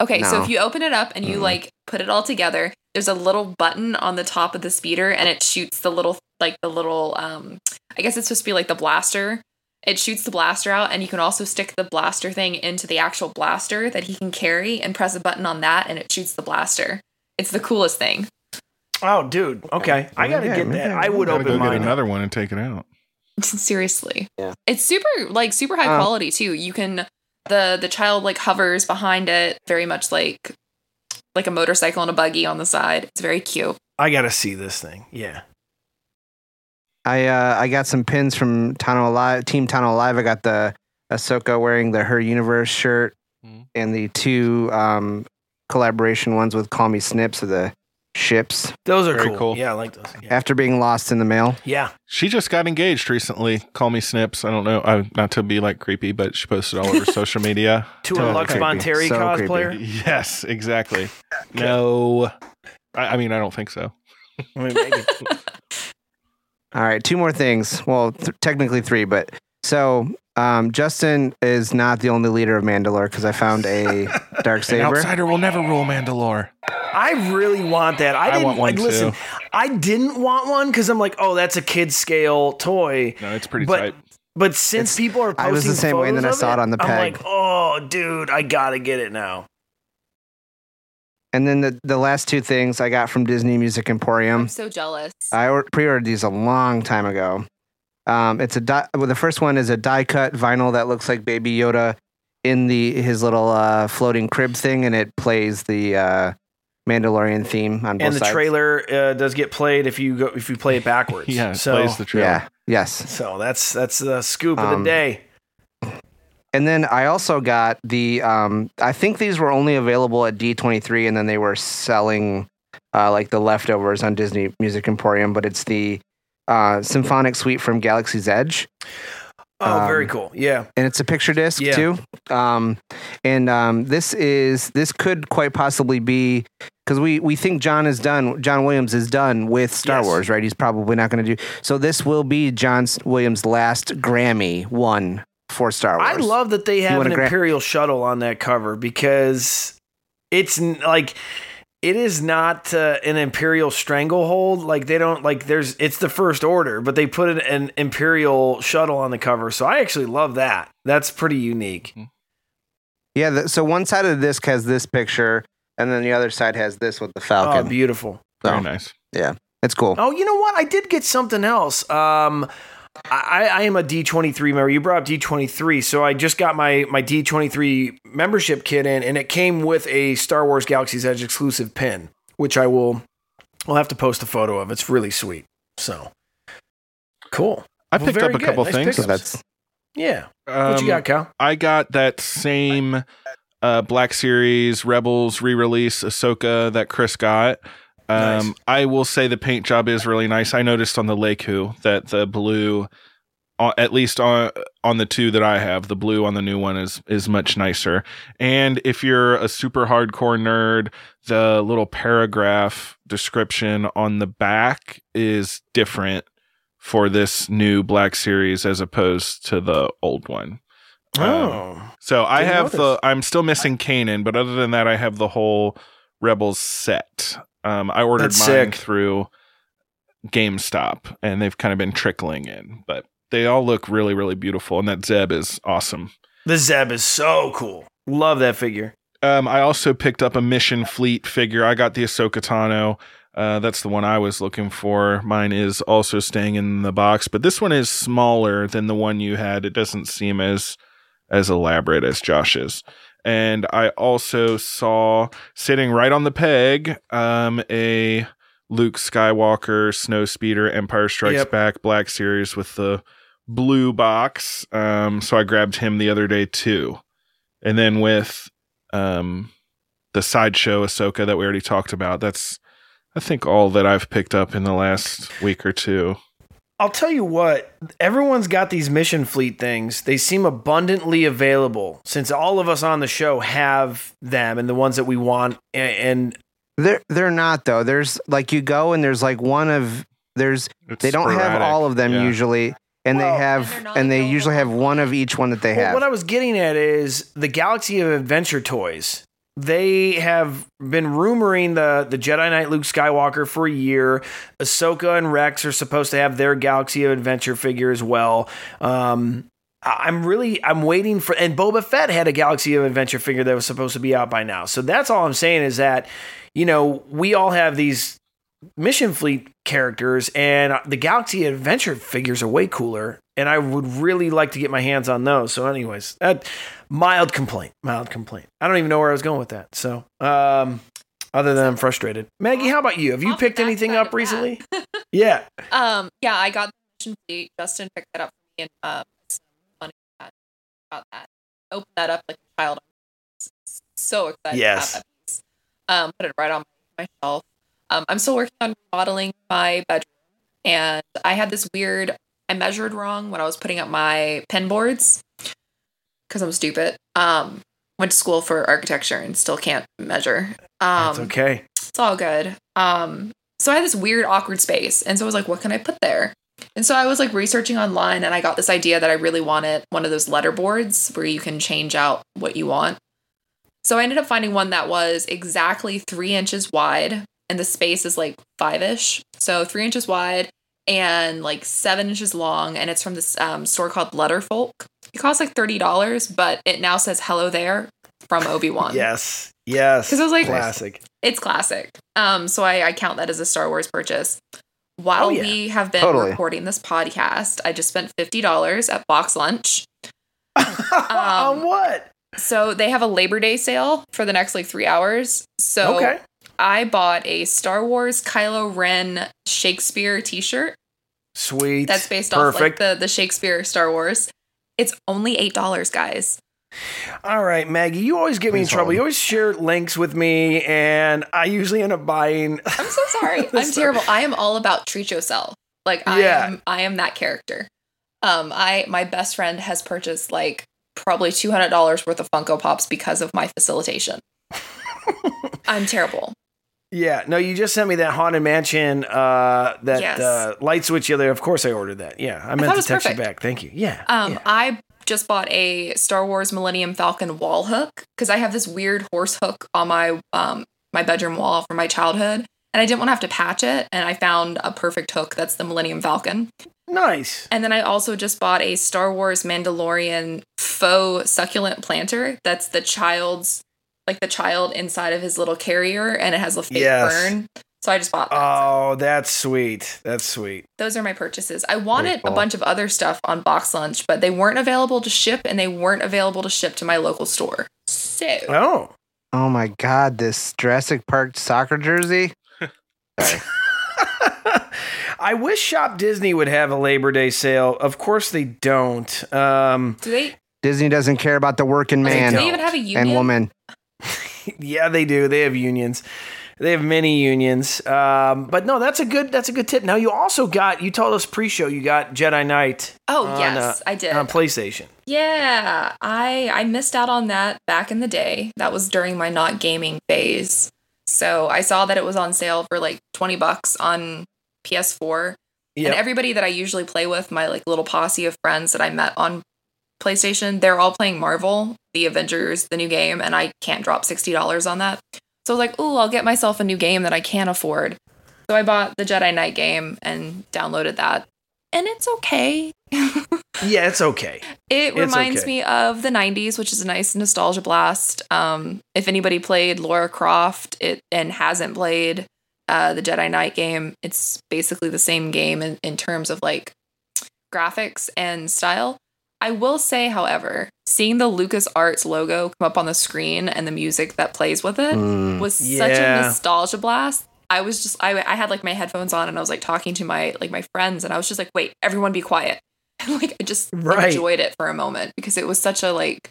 Okay, so if you open it up and you like put it all together, there's a little button on the top of the speeder and it shoots the little like the little um I guess it's supposed to be like the blaster. It shoots the blaster out and you can also stick the blaster thing into the actual blaster that he can carry and press a button on that and it shoots the blaster. It's the coolest thing. Oh, dude. Okay, I got to Yeah, get that. I I would open go get mine. up. another one and take it out. Seriously. Yeah. It's super like super high Uh, quality too. You can the the child like hovers behind it very much like like a motorcycle and a buggy on the side. It's very cute. I got to see this thing. Yeah. I uh, I got some pins from Tano Alive, Team Tano Alive. I got the Ahsoka wearing the Her Universe shirt, Mhm. and the two um, collaboration ones with Call Me Snips of the ships Those are Very cool. cool. Yeah, I like those. Yeah. after being lost in the mail. yeah. She just got engaged recently. Call me Snips. I don't know. I, not to be like creepy, but she posted all over social media. To a So Lux creepy. Bonteri So cosplayer. Yes, exactly. No, I, I mean I don't think so. I mean, maybe. All right, two more things. Well, th- technically three, but So um, Justin is not the only leader of Mandalore because I found a dark An saber. outsider will never rule Mandalore. I really want that. I, I didn't want one like, listen. too. I didn't want one because I'm like, oh, that's a kid scale toy. No, it's pretty but, tight. But since people are posting I was the same way, and then I saw of it on the I'm peg. like, oh, dude, I gotta get it now. And then the, the last two things I got from Disney Music Emporium. I'm so jealous. I or- pre-ordered these a long time ago. Um, it's a die, well, the first one is a die cut vinyl that looks like Baby Yoda in the his little uh, floating crib thing, and it plays the uh, Mandalorian theme on both And the sides. trailer uh, does get played if you go if you play it backwards. Yeah, it so, plays the trailer. Yeah. Yes. So that's that's the scoop of Um, the day. And then I also got the. Um, I think these were only available at D23, and then they were selling uh, like the leftovers on Disney Music Emporium. But it's the uh, symphonic suite from Galaxy's Edge. Oh, very um, cool. Yeah. and it's a picture disc Yeah. too. Um, and um, this is this could quite possibly be because we we think John is done. John Williams is done with Star Yes. Wars, right? He's probably not going to do. So this will be John Williams' last Grammy one for Star Wars. I love that they have an gra- Imperial shuttle on that cover because it's like it is not uh, an Imperial stranglehold. Like they don't like there's it's the First Order, but they put an, an Imperial shuttle on the cover. So I actually love that. That's pretty unique. Yeah. The, so one side of the disc has this picture, and then the other side has this with the falcon. Oh, Falcon. beautiful. So, Very nice. Yeah, it's cool. Oh, you know what? I did get something else. Um, I, I am a D23 member. You brought up D23, so I just got my my D23 membership kit in, and it came with a Star Wars Galaxy's Edge exclusive pin, which I will. I'll have to post a photo of. It's really sweet. So cool. I Well, picked up a good. couple Nice things. So that's Yeah. what you Um, got, Cal? I got that same uh, Black Series Rebels re-release Ahsoka that Chris got. Um, Nice. I will say the paint job is really nice. I noticed on the lekku that the blue, uh, at least on on the two that I have, the blue on the new one is is much nicer. And if you're a super hardcore nerd, the little paragraph description on the back is different for this new Black Series as opposed to the old one. Um, Oh, so I have notice. the. I'm still missing Kanan, but other than that, I have the whole Rebels set. Um, I ordered That's mine sick. through GameStop, and they've kind of been trickling in, but they all look really, really beautiful, and that Zeb is awesome. the Zeb is so cool. Love that figure. Um, I also picked up a Mission Fleet figure. I got the Ahsoka Tano. Uh, that's the one I was looking for. Mine is also staying in the box, but this one is smaller than the one you had. It doesn't seem as as elaborate as Josh's. And I also saw sitting right on the peg um, a Luke Skywalker Snowspeeder Empire Strikes Yep. Back Black Series with the blue box. Um, so I grabbed him the other day too. And then with um, the sideshow Ahsoka that we already talked about, that's I think all that I've picked up in the last week or two. I'll tell you what, everyone's got these mission fleet things. They seem abundantly available since all of us on the show have them and the ones that we want. a- And, They're they're not though. There's like you go and there's like one of there's It's they don't have all of them yeah. usually, and Well- they have and they usually have one of each one that they well, have. what I was getting at is the Galaxy of Adventure toys. They have been rumoring the the Jedi Knight Luke Skywalker for a year. Ahsoka and Rex are supposed to have their Galaxy of Adventure figure as well. Um, I'm really I'm waiting for and Boba Fett had a Galaxy of Adventure figure that was supposed to be out by now. So that's all I'm saying is that you know we all have these Mission Fleet characters and the Galaxy Adventure figures are way cooler and I would really like to get my hands on those. So anyways, that mild complaint, mild complaint. I don't even know where I was going with that. So um other than I'm frustrated. Maggie, how about you? Have you picked anything up recently? yeah. Um, yeah, I got the mission. Justin picked that up for me, and um, funny about that. Opened that up like a child. So excited Yes. to that piece. Um, put it right on my shelf. Um, I'm still working on remodeling my bedroom, and I had this weird. I measured wrong when I was putting up my pen boards because I'm stupid. Um, went to school for architecture and still can't measure. Um, That's okay. it's all good. Um, so I had this weird, awkward space, and so I was like, "What can I put there?" And so I was like researching online and I got this idea that I really wanted one of those letter boards where you can change out what you want. So I ended up finding one that was exactly three inches wide and the space is like five ish. So three inches wide and like seven inches long. And it's from this um, store called Letterfolk. It costs like $30, but it now says hello there from Obi Wan. Yes. yes. Because I was like- classic. It's classic. Um, so I, I count that as a Star Wars purchase. While Oh, yeah. we have been Totally. recording this podcast, I just spent fifty dollars at Box Lunch. On what? So they have a Labor Day sale for the next like three hours. So Okay. I bought a Star Wars Kylo Ren Shakespeare T-shirt Sweet. that's based off like the the Shakespeare Star Wars. It's only eight dollars, guys. All right, Maggie, you always get me in trouble. hold. You always share links with me, and I usually end up buying. I'm so sorry. I'm terrible. I am all about treat yourself. Like I Yeah. am I am that character. Um I my best friend has purchased like probably two hundred dollars worth of Funko Pops because of my facilitation. I'm terrible. Yeah, no, you just sent me that haunted mansion, uh, that Yes. uh, light switch the other. Of course, I ordered that. Yeah, I meant it to text you back. Thank you. Yeah, Um I just bought a Star Wars Millennium Falcon wall hook because I have this weird horse hook on my um my bedroom wall from my childhood. And I didn't want to have to patch it, and I found a perfect hook that's the Millennium Falcon. Nice. And then I also just bought a Star Wars Mandalorian faux succulent planter. That's the child's, like the child inside of his little carrier, and it has a fake Yes. burn. So I just bought that. Oh, that's sweet. That's sweet. Those are my purchases. I wanted cool. a bunch of other stuff on Box Lunch, but they weren't available to ship, and they weren't available to ship to my local store. So Oh. Oh my God! This Jurassic Park soccer jersey. I wish Shop Disney would have a Labor Day sale. Of course, they don't. Um, do they? Disney doesn't care about the working man Do they even have a and woman. yeah, they do. They have unions. They have many unions. Um, but no, that's a good. That's a good tip. Now you also got. You told us pre-show you got Jedi Knight. Oh, on, yes, uh, I did. on PlayStation. Yeah, I I missed out on that back in the day. That was during my not gaming phase. So I saw that it was on sale for like 20 bucks on PS4. Yep. And everybody that I usually play with, my like little posse of friends that I met on PlayStation, they're all playing Marvel, the Avengers, the new game, and I can't drop $60 on that. So I was like, "Ooh, I'll get myself a new game that I can't afford." So I bought the Jedi Knight game and downloaded that. And it's okay. Yeah, it's okay. It It's reminds okay. me of the 90s, which is a nice nostalgia blast. Um, if anybody played Lara Croft it, and hasn't played uh, the Jedi Knight game, it's basically the same game in, in terms of like graphics and style. I will say, however, seeing the LucasArts logo come up on the screen and the music that plays with it Mm. was such a nostalgia blast. I was just I, I had like my headphones on and I was like talking to my like my friends and I was just like, wait, everyone be quiet. And like I just Right. enjoyed it for a moment because it was such a like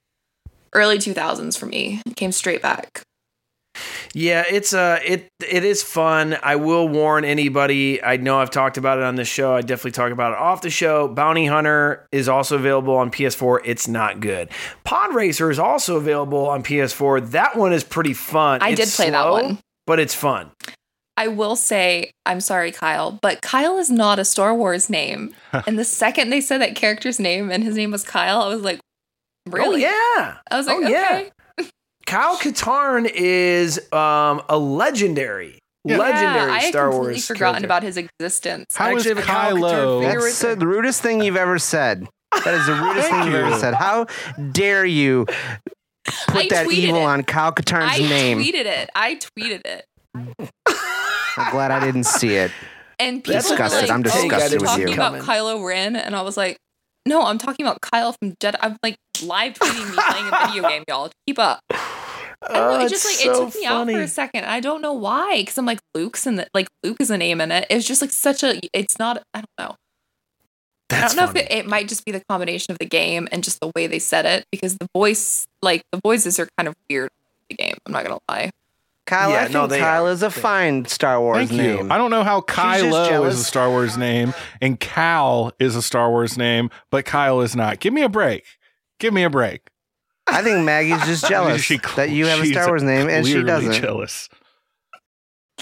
early 2000s for me. It came straight back. Yeah, it's uh it it is fun. I will warn anybody. I know I've talked about it on the show. I definitely talk about it off the show. Bounty Hunter is also available on PS4. It's not good. Pod Racer is also available on PS4. That one is pretty fun. I It's did play that one. but it's fun. I will say, I'm sorry, Kyle, but Kyle is not a Star Wars name. and the second they said that character's name and his name was Kyle, I was like, really? Oh yeah. I was like, Oh, yeah. Okay. Kyle Katarn is um a legendary, legendary yeah, I had Star completely forgotten character. about his existence. How is Actually, the Kylo? Katarn That's the rudest thing you've ever said. That is the rudest thing you've ever said. How dare you put I that evil it. on Kyle Katarn's I name? tweeted it. I tweeted it. I'm glad I didn't see it. And people were disgusted. like, I'm "Oh, disgusted you're with talking you. about Coming. Kylo Ren, and I was like, no, I'm talking about Kyle from Jedi. I'm like live tweeting me playing a video game, y'all. Keep up. And Oh, it just like so it took me out for a second. I don't know why, because I'm like Luke's and like Luke is a name in it. It's just like such a. It's not. I don't know. That's I don't know funny. if it, it might just be the combination of the game and just the way they said it, because the voice, like the voices, are kind of weird. in The game. I'm not gonna lie. Kyle, Yeah, I think no, they Kyle are. is a fine Star Wars Thank name. you. I don't know how just Kylo is a Star Wars name and Cal is a Star Wars name, but Kyle is not. Give me a break. Give me a break. I think Maggie's just jealous She- that you have a Star Wars name and she doesn't. Jealous.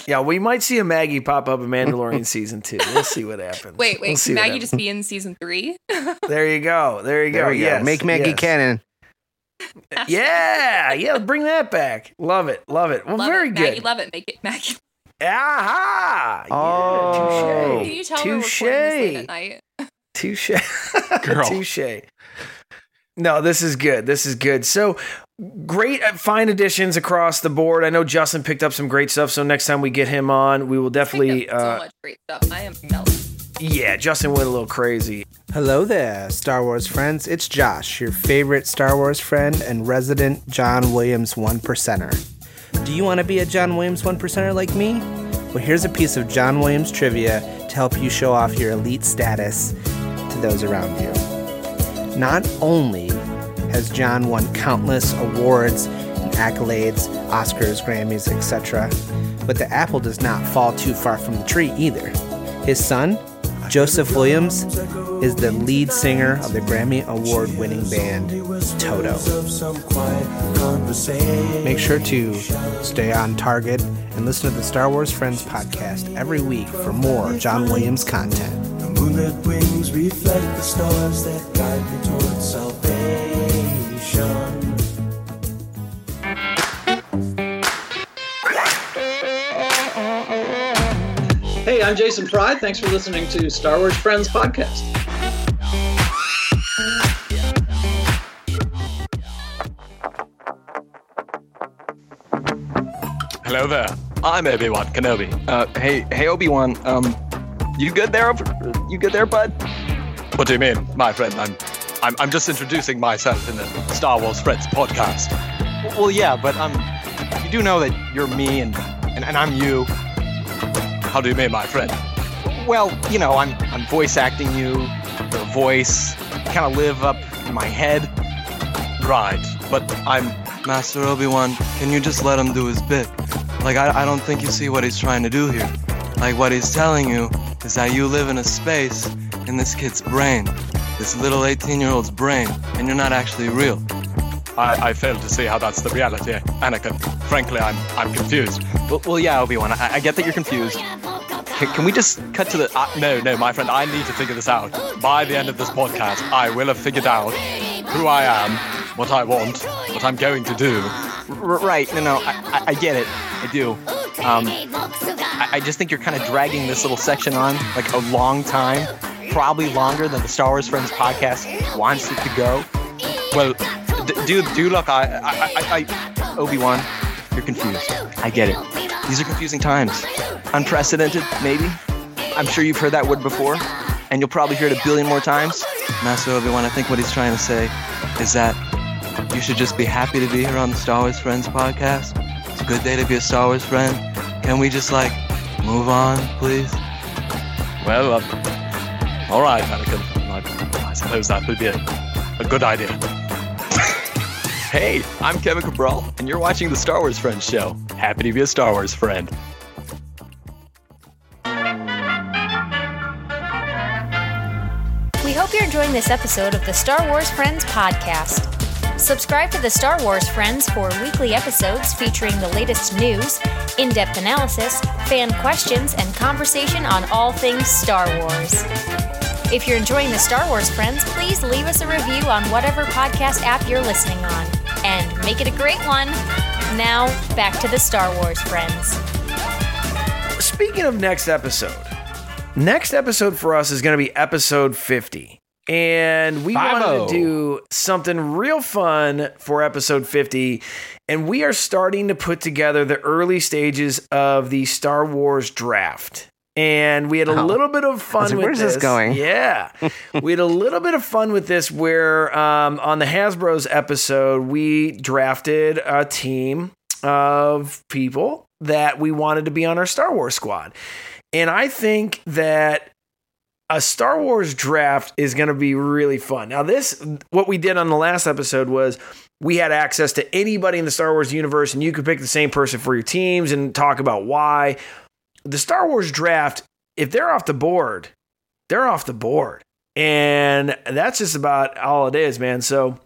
Yeah, we might see a Maggie pop up in Mandalorian season two. We'll see what happens. Wait, wait. We'll can Maggie just be in season three? There you go. There you There go. we go. Make Maggie yes. canon. Yeah, yeah. Bring that back. Love it. Love it. Well, love very it. good. Maggie, love it. Make it Maggie. Aha! Oh. Can you tell Touche. we're recording this late at night? Touche. Girl. Touche. No, this is good. This is good. So great, uh, fine additions across the board. I know Justin picked up some great stuff. So next time we get him on, we will definitely. so Uh, much great stuff. I am jealous. yeah, Justin went a little crazy. Hello there, Star Wars friends. It's Josh, your favorite Star Wars friend and resident John Williams one percenter. Do you want to be a John Williams one percenter like me? Well, here's a piece of John Williams trivia to help you show off your elite status to those around you. Not only has John won countless awards and accolades, Oscars, Grammys, etc., but the apple does not fall too far from the tree either. His son, Joseph Williams, is the lead singer of the Grammy Award winning band Toto. Make sure to stay on target and listen to the Star Wars Friends podcast every week for more John Williams content. Moonlit wings reflect the stars that guide me towards salvation. Hey, I'm Jason Pride. Thanks for listening to Star Wars Friends podcast. Hello there. I'm Obi Wan Kenobi. Uh, hey, hey, Obi Wan. Um, you good there? You good there, bud? What do you mean, my friend? I'm, I'm, I'm just introducing myself in the Star Wars Friends podcast. Well, yeah, but um, you do know that you're me and and, and I'm you. How do you mean, my friend? Well, you know, I'm I'm voice acting you, the voice, kind of live up in my head. Right, but I'm Master Obi Wan. Can you just let him do his bit? Like I, I don't think you see what he's trying to do here. Like what he's telling you is that you live in a space in this kid's brain, this little 18-year-old's brain, and you're not actually real. I, I fail to see how that's the reality, Anakin. Frankly, I'm I'm confused. Well, well yeah, Obi Wan. I, I get that you're confused. Can, can we just cut to the? Uh, no, no, my friend, I need to figure this out. By the end of this podcast, I will have figured out who I am, what I want, what I'm going to do. R- right? No, no. I, I, I get it. I do. Um, I, I just think you're kind of dragging this little section on like a long time, probably longer than the Star Wars Friends podcast wants it to go. Well, d- dude, dude, look, I, I, I, I Obi Wan, you're confused. I get it. These are confusing times. Unprecedented, maybe. I'm sure you've heard that word before, and you'll probably hear it a billion more times. Master Obi Wan, I think what he's trying to say is that you should just be happy to be here on the Star Wars Friends podcast. It's a good day to be a Star Wars friend. Can we just like move on, please? Well, um, all right, Anakin. I, I suppose that would be a, a good idea. Hey, I'm Kevin Cabral, and you're watching the Star Wars Friends show. Happy to be a Star Wars friend. We hope you're enjoying this episode of the Star Wars Friends podcast. Subscribe to the Star Wars Friends for weekly episodes featuring the latest news, in depth analysis, fan questions, and conversation on all things Star Wars. If you're enjoying the Star Wars Friends, please leave us a review on whatever podcast app you're listening on. And make it a great one. Now, back to the Star Wars Friends. Speaking of next episode, next episode for us is going to be episode 50. And we wanted to do something real fun for episode 50. And we are starting to put together the early stages of the Star Wars draft. And we had a Oh. little bit of fun like, with where's this going? Yeah. we had a little bit of fun with this where um, on the Hasbro's episode, we drafted a team of people that we wanted to be on our Star Wars squad. And I think that a Star Wars draft is going to be really fun. Now, this, what we did on the last episode was we had access to anybody in the Star Wars universe, and you could pick the same person for your teams and talk about why. The Star Wars draft, if they're off the board, they're off the board. And that's just about all it is, man. So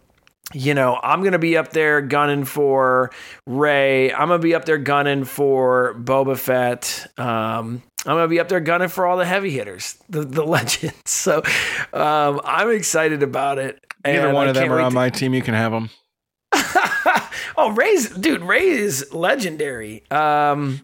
you know, I'm gonna be up there gunning for Rey. I'm gonna be up there gunning for Boba Fett. Um, I'm gonna be up there gunning for all the heavy hitters, the the legends. So um, I'm excited about it. Either one I of them can't are on to- my team. You can have them. Oh, Rey's dude, Rey is legendary. Um,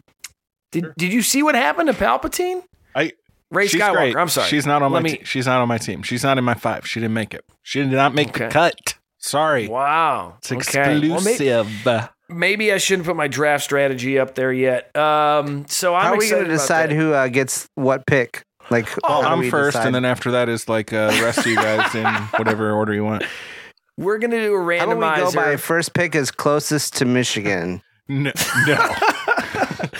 did did you see what happened to Palpatine? I Rey she's Skywalker. great. I'm sorry. She's not on Let my. me- te- she's not on my team. She's not in my five. She didn't make it. She did not make the cut. Sorry. Wow. It's Okay. Well, may- exclusive. maybe I shouldn't put my draft strategy up there yet. Um, so I'm How are we going to decide who uh, gets what pick? Like, Oh, I'm first, decide? and then after that is like uh, the rest of you guys in whatever order you want. We're gonna do a randomizer. How about we go by first pick is closest to Michigan? No, no.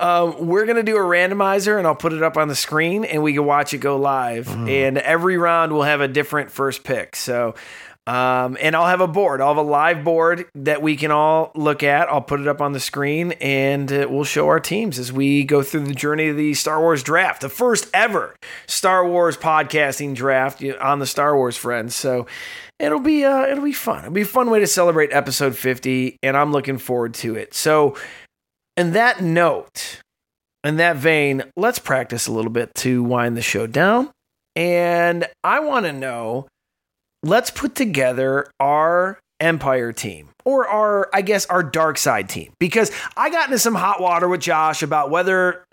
Um, we're gonna do a randomizer, and I'll put it up on the screen, and we can watch it go live. Mm-hmm. And every round we'll have a different first pick. So, um, and I'll have a board. I'll have a live board that we can all look at. I'll put it up on the screen, and uh, we'll show our teams as we go through the journey of the Star Wars draft, the first ever Star Wars podcasting draft on the Star Wars Friends. So. It'll be uh, it'll be fun. It'll be a fun way to celebrate episode 50, and I'm looking forward to it. So, in that note, in that vein, let's practice a little bit to wind the show down. And I want to know let's put together our Empire team or our, I guess, our dark side team because I got into some hot water with Josh about whether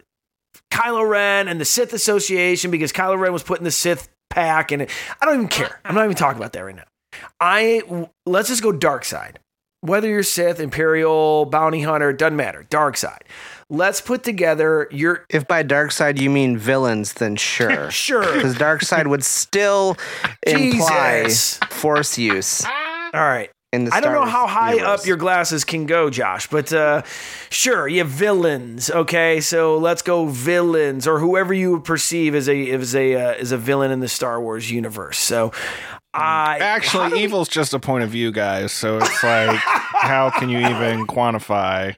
Kylo Ren and the Sith Association, because Kylo Ren was put in the Sith pack, and I don't even care. I'm not even talking about that right now. I let's just go dark side. Whether you're Sith, Imperial, Bounty Hunter, doesn't matter. Dark side. Let's put together your. If by dark side you mean villains, then sure. Sure. Because dark side would still imply force use. All right. In the I don't know how high universe. up your glasses can go, Josh, but uh, sure, you have villains. Okay, so let's go villains or whoever you perceive as a as a uh, as a villain in the Star Wars universe. So, I Actually, evil's just a point of view, guys. So it's like, how can you even quantify?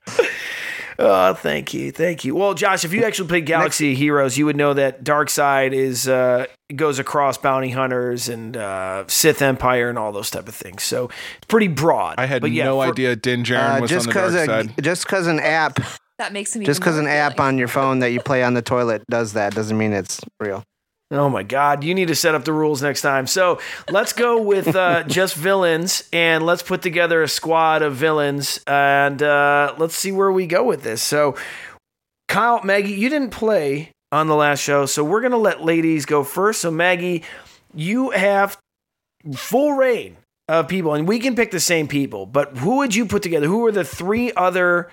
Oh, thank you, thank you. Well, Josh, if you actually played Galaxy of Heroes, you would know that Dark Side is uh, goes across bounty hunters and uh, Sith Empire and all those type of things. So it's pretty broad. I had but yeah, no for- idea Din Djarin Uh, was just on the dark because side. just because an app, That makes me just because an app on your phone that you play on the toilet does that doesn't mean it's real. Oh my God, you need to set up the rules next time. So let's go with uh, just villains and let's put together a squad of villains and uh, let's see where we go with this. So, Kyle, Maggie, you didn't play on the last show, so we're going to let ladies go first. So, Maggie, you have full reign of people, and we can pick the same people, but who would you put together? Who are the three other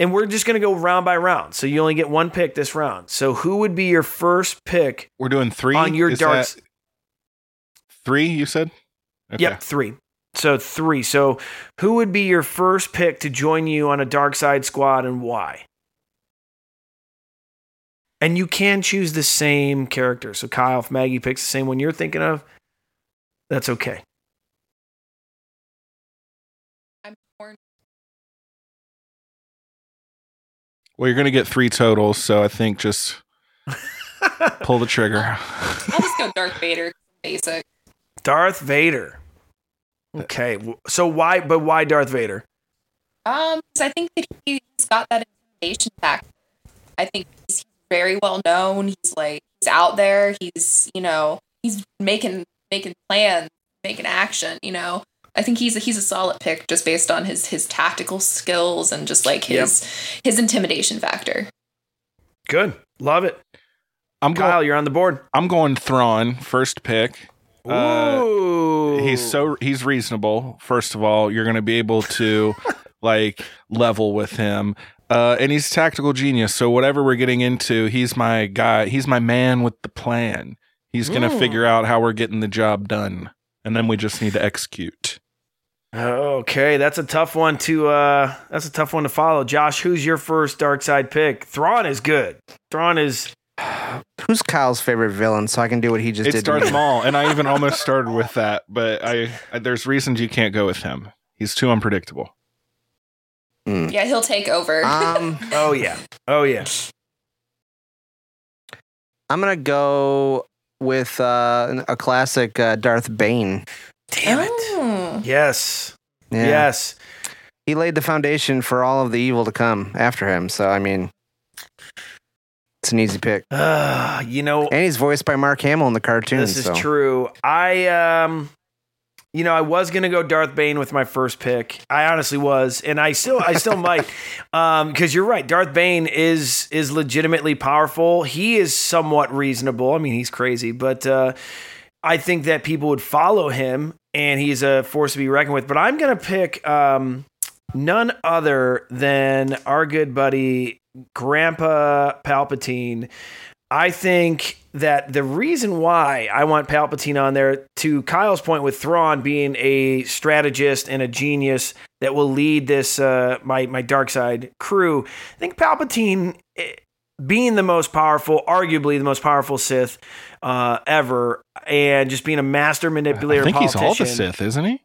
and we're just going to go round by round. So you only get one pick this round. So who would be your first pick We're doing three on your Is dark? three. You said. Okay. Yep, three. So three. So who would be your first pick to join you on a dark side squad and why? And you can choose the same character. So Kyle, if Maggie picks the same one you're thinking of, that's okay. Well, you're gonna get three totals, so I think just pull the trigger. I'll just go Darth Vader. Basic. Darth Vader. Okay. So why but why Darth Vader? Um, 'cause I think that he's got that intimidation factor. I think he's very well known. He's like he's out there. He's you know he's making making plans, making action. You know, I think he's a, he's a solid pick just based on his his tactical skills and just like his his intimidation factor. Good. Love it. I'm Kyle, going. you're on the board. I'm going Thrawn first pick. Uh, Ooh. he's so he's reasonable. First of all, you're going to be able to like level with him. Uh, and he's a tactical genius. So whatever we're getting into, he's my guy. He's my man with the plan. He's going to Mm. figure out how we're getting the job done, and then we just need to execute. Okay, that's a tough one to uh that's a tough one to follow. Josh, who's your first dark side pick? Thrawn is good. Thrawn is Who's Kyle's favorite villain? So I can do what he just It's did. to Darth. Maul, and I even almost started with that, but I, I there's reasons you can't go with him. He's too unpredictable. Yeah, he'll take over. Um, Oh yeah. Oh yeah. I'm gonna go with uh, a classic uh, Darth Bane. Damn it. Yes. Yeah. Yes. He laid the foundation for all of the evil to come after him. So I mean, it's an easy pick. Uh, you know, and he's voiced by Mark Hamill in the cartoon. This is so. true. I um you know, I was gonna go Darth Bane with my first pick. I honestly was, and I still, I still might, um, because you're right. Darth Bane is is legitimately powerful. He is somewhat reasonable. I mean, he's crazy, but uh, I think that people would follow him, and he's a force to be reckoned with. But I'm gonna pick um, none other than our good buddy Grandpa Palpatine. I think that the reason why I want Palpatine on there, to Kyle's point with Thrawn being a strategist and a genius that will lead this uh, my my dark side crew, I think Palpatine eh, being the most powerful, arguably the most powerful Sith uh, ever, and just being a master manipulator. I think he's all the Sith, isn't he?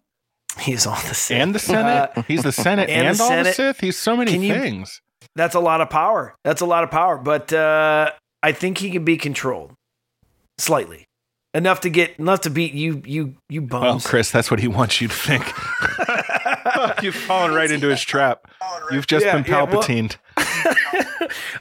He's all the Sith. And the Senate. Uh, he's the Senate and, and the all the Sith. He's so many Can you- things. That's a lot of power. That's a lot of power. But uh, I think he can be controlled slightly enough to get enough to beat you. You you Well, bums. Chris, that's what he wants you to think. You've fallen right into his trap. You've just Yeah, been yeah, well- Palpatined.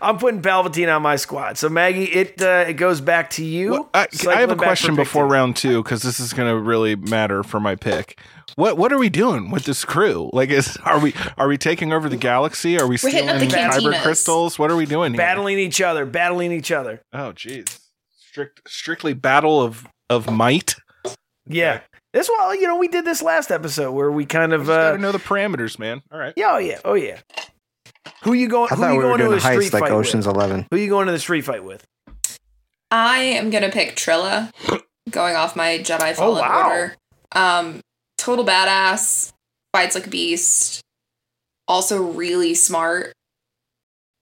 I'm putting Palpatine on my squad. So Maggie, it uh, it goes back to you. I, I have a question before two. round two because this is going to really matter for my pick. What what are we doing with this crew? Like, is are we are we taking over the galaxy? Are we We're stealing up the kyber crystals? What are we doing here? battling each other, battling each other. Oh, jeez. Strict strictly battle of of might. Yeah. This well, you know, we did this last episode where we kind of Got uh, to know the parameters, man. All right. yeah, oh yeah, oh yeah. Who you going? I Who thought you we were going to doing a a street heist like fight Ocean's with? Eleven. Who you going to the street fight with? I am gonna pick Trilla, going off my Jedi Fallen wow. Order. Um, total badass, fights like a beast, also really smart,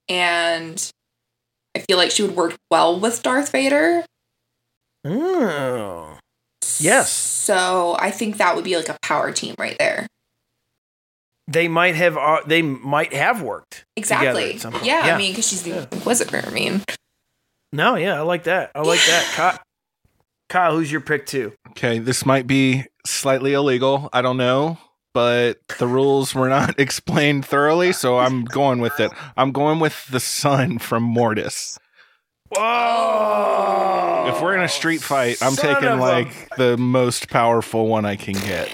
and I feel like she would work well with Darth Vader. Oh, yes. So I think that would be like a power team right there. They might have. Uh, they might have worked together Exactly. at some point. Yeah, I mean, because she's the Inquisitor. I mean, No, yeah, I like that. I like that. Kyle, Kyle, who's your pick two? Okay, this might be slightly illegal. I don't know, but the rules were not explained thoroughly, so I'm going with it. I'm going with the son from Mortis. Whoa! If we're in a street fight, I'm Son taking of a- like the most powerful one I can get.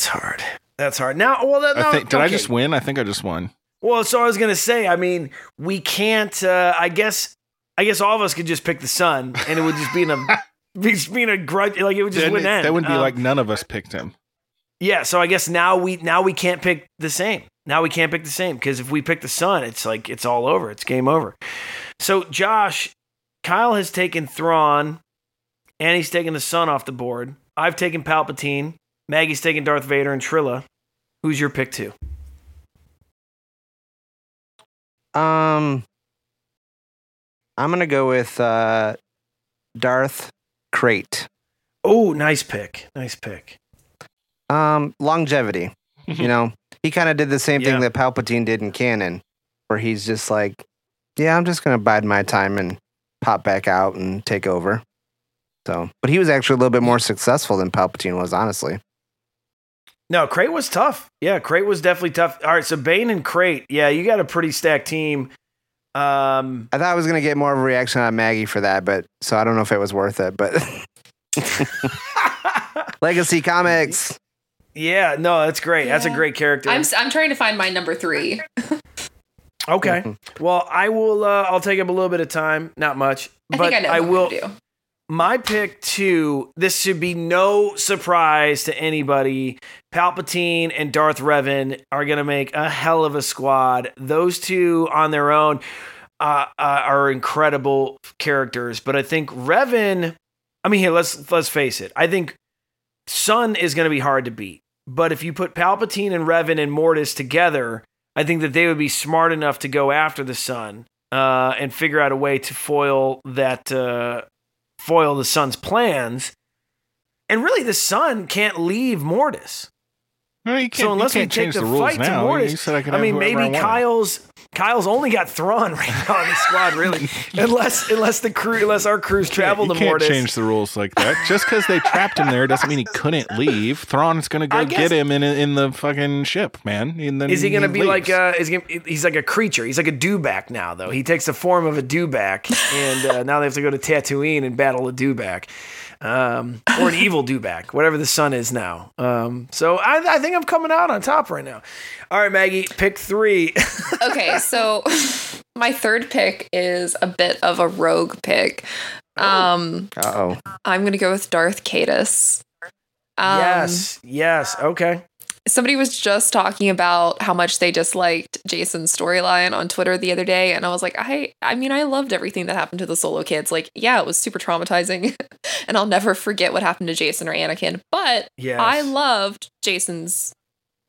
That's hard. That's hard. Now, well, that, I no, think did I just win? I think I just won. Well, so I was gonna say. I mean, we can't. Uh, I guess. I guess all of us could just pick the son, and it would just be in a. be- Just being a grudge, like it would just win it- end. that would be Um, like none of us picked him. Yeah, so I guess now we now we can't pick the same. Now we can't pick the same because if we pick the son, it's like it's all over. It's game over. So Josh, Kyle has taken Thrawn, and he's taken the son off the board. I've taken Palpatine. Maggie's taken Darth Vader and Trilla. Who's your pick two? Um, I'm gonna go with uh, Darth Krayt. Oh, nice pick. Nice pick. Um, longevity. you know, he kind of did the same Yeah. thing that Palpatine did in canon, where he's just like, "Yeah, I'm just gonna bide my time and pop back out and take over." So, but he was actually a little bit more successful than Palpatine was, honestly. No, Krayt was tough. Yeah, Krayt was definitely tough. All right, so Bane and Krayt. Yeah, you got a pretty stacked team. Um, I thought I was gonna get more of a reaction on Maggie for that, but so I don't know if it was worth it. But Legacy Comics. yeah, no, that's great. That's a great character. I'm s- I'm trying to find my number three. Okay. Well, I will. Uh, I'll take up a little bit of time. Not much, I but think I know I who I'm will. My pick two. This should be no surprise to anybody. Palpatine and Darth Revan are going to make a hell of a squad. Those two on their own uh, uh, are incredible characters, but I think Revan. I mean, here let's let's face it. I think Son is going to be hard to beat, but if you put Palpatine and Revan and Mortis together, I think that they would be smart enough to go after the Son uh, and figure out a way to foil that uh, foil the Son's plans. And really, the Son can't leave Mortis. No, you can't, so unless you we can't take change the, the rules fight to now. Mortis, I I mean, maybe I. Kyle's Kyle's only got Thrawn right now in the squad, really. unless unless the crew, unless our crews travel you to can't Mortis. change the rules like that. Just because they trapped him there doesn't mean he couldn't leave. Thrawn's gonna go guess- get him in in the fucking ship, man. And then Is he going to be leaves. like uh is he, gonna- he's like a creature. He's like a dewback now though. He takes the form of a dewback and uh, now they have to go to Tatooine and battle a dewback. Um, or an evil dewback, whatever the son is now. Um, so I, I think I'm coming out on top right now. All right, Maggie, pick three. okay, so my third pick is a bit of a rogue pick. Um, Uh oh. I'm gonna go with Darth Caedus. Um, yes, yes, okay. Somebody was just talking about how much they disliked Jacen's storyline on Twitter the other day, and I was like, I, I mean, I loved everything that happened to the solo kids. Like, yeah, it was super traumatizing, and I'll never forget what happened to Jacen or Anakin. But Yes. I loved Jacen's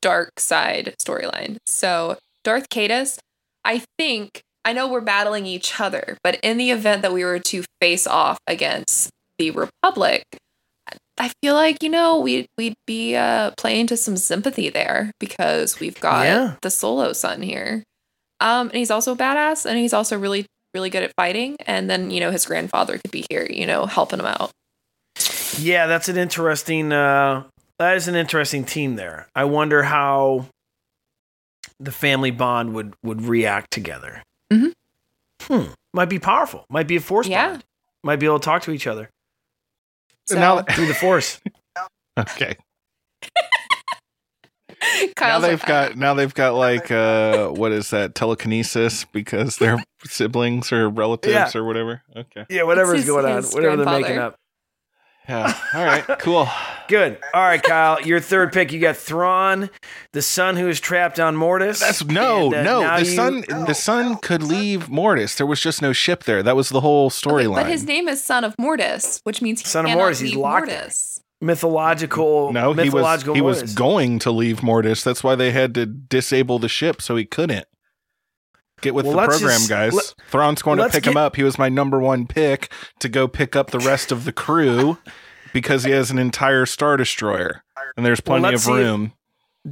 dark side storyline. So Darth Caedus, I think I know we're battling each other, but in the event that we were to face off against the Republic, I feel like you know we'd we'd be uh, playing to some sympathy there because we've got Yeah. the solo son here, um, and he's also badass, and he's also really really good at fighting. And then you know his grandfather could be here, you know, helping him out. Yeah, that's an interesting. Uh, that is an interesting team there. I wonder how the family bond would would react together. Mhm. Hmm. Might be powerful. Might be a force Yeah. bond. Might be able to talk to each other So now, through the force. okay. now they've like, got now they've got like uh what is that telekinesis because they're siblings or relatives Yeah. or whatever. Okay. Yeah, whatever's his- going on, whatever they're making up. Yeah. All right. Cool. Good. All right, Kyle. Your third pick. You got Thrawn, the son who is trapped on Mortis. That's no, And, uh, no. The you- son, the son could leave Mortis. There was just no ship there. That was the whole storyline. but his name is Son of Mortis, which means he Son of cannot Mortis, he's leave locked. Mortis. mythological. no, he was mythological he was going to leave Mortis. That's why they had to disable the ship so he couldn't. Get with Well, the program, just- guys. let- Thrawn's going to pick him up. He was my number one pick to go pick up the rest of the crew because he has an entire star destroyer and there's plenty let's of if- room.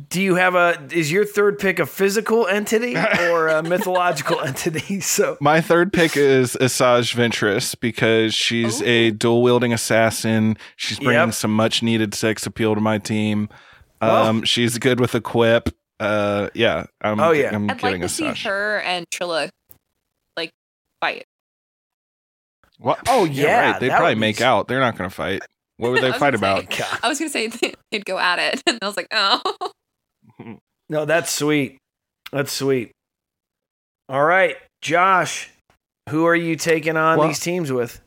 Do you have a? Is your third pick a physical entity or a mythological entity? So My third pick is Asajj Ventress because she's a dual wielding assassin. She's bringing Yep. some much needed sex appeal to my team. Well- Um, she's good with a quip. Uh, yeah. I'm, Oh, yeah. I'm I'd like getting to see Asajj. her and Trilla like fight. What? Oh, yeah, right. They that probably would make s- out. They're not going to fight. What would they fight about? say- I was gonna say they'd go at it, and I was like, oh. no, that's sweet. That's sweet. All right, Josh, who are you taking on Well- these teams with?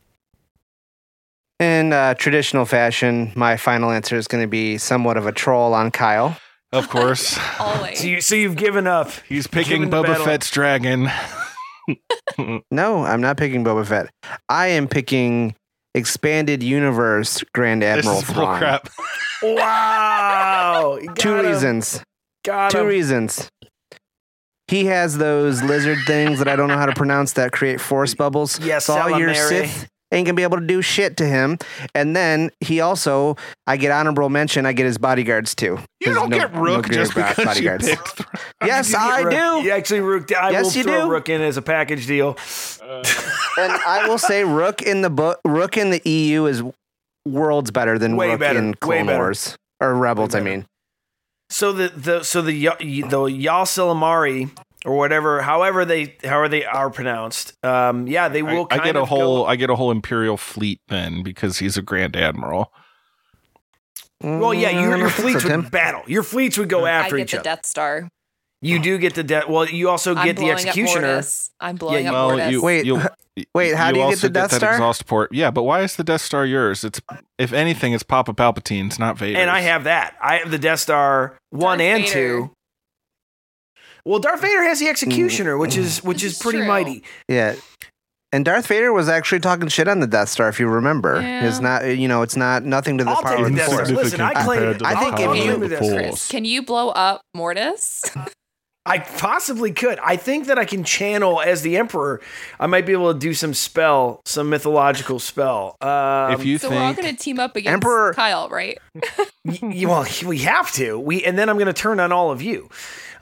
In uh, traditional fashion, my final answer is going to be somewhat of a troll on Kyle. Of course. Always. So, you, so you've given up. He's picking Given the Boba battle- Fett's dragon. No, I'm not picking Boba Fett. I am picking expanded universe Grand this Admiral is bull Thrawn. crap. Wow. Got Two him. reasons. Got Two him. reasons. He has those lizard things that I don't know how to pronounce that create force bubbles. Yes, so all your Salamari. Sith ain't gonna be able to do shit to him. And then he also, I get honorable mention. I get his bodyguards too. You don't no- get Rukh gear just because bodyguards. you picked. Thrawn. Yes, You I Rukh. do. You actually Rukh. I Yes, will you throw do. Rukh in as a package deal. And I will say, Rukh in the book, Rukh in the EU is worlds better than Way Rukh better. in Clone. Wars or Rebels. I mean, So the the so the the ysalamiri or whatever, however they however they are pronounced. Um, yeah, they will. I kind get a whole Go, I get a whole imperial fleet then because he's a grand admiral. well, yeah, Mm, your, your fleets would battle. Your fleets would go I after get each the other. Death Star. You do get the death. Well, you also I'm get the blowing up executioner. I'm blowing Yeah, up Well, Mortis. you Wait, you'll- wait, how do you get the Death that Star? exhaust port? Yeah, but why is the Death Star yours? It's if anything, it's Papa Palpatine's, not Vader's. And I have that. I have the Death Star one Darth and Vader. two. Well, Darth Vader has the executioner, which is which is is pretty true. mighty. yeah. And Darth Vader was actually talking shit on the Death Star, if you remember. Yeah. It's not, you know, it's not nothing to the I'll power take of the the Death Star. Force. Listen, I claim compared it. to I the think if power you- of the Force. Can you blow up Mortis? I possibly could. I think that I can channel as the emperor. I might be able to do some spell, some mythological spell. Um, if you so we're all going to team up against Emperor- Kyle, right? y- well, we have to. We and then I'm going to turn on all of you.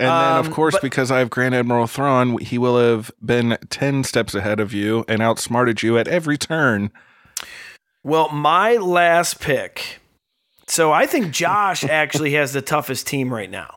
And then, of Um, course, but- because I have Grand Admiral Thrawn, he will have been 10 steps ahead of you and outsmarted you at every turn. Well, my last pick. So I think Josh actually has the toughest team right now.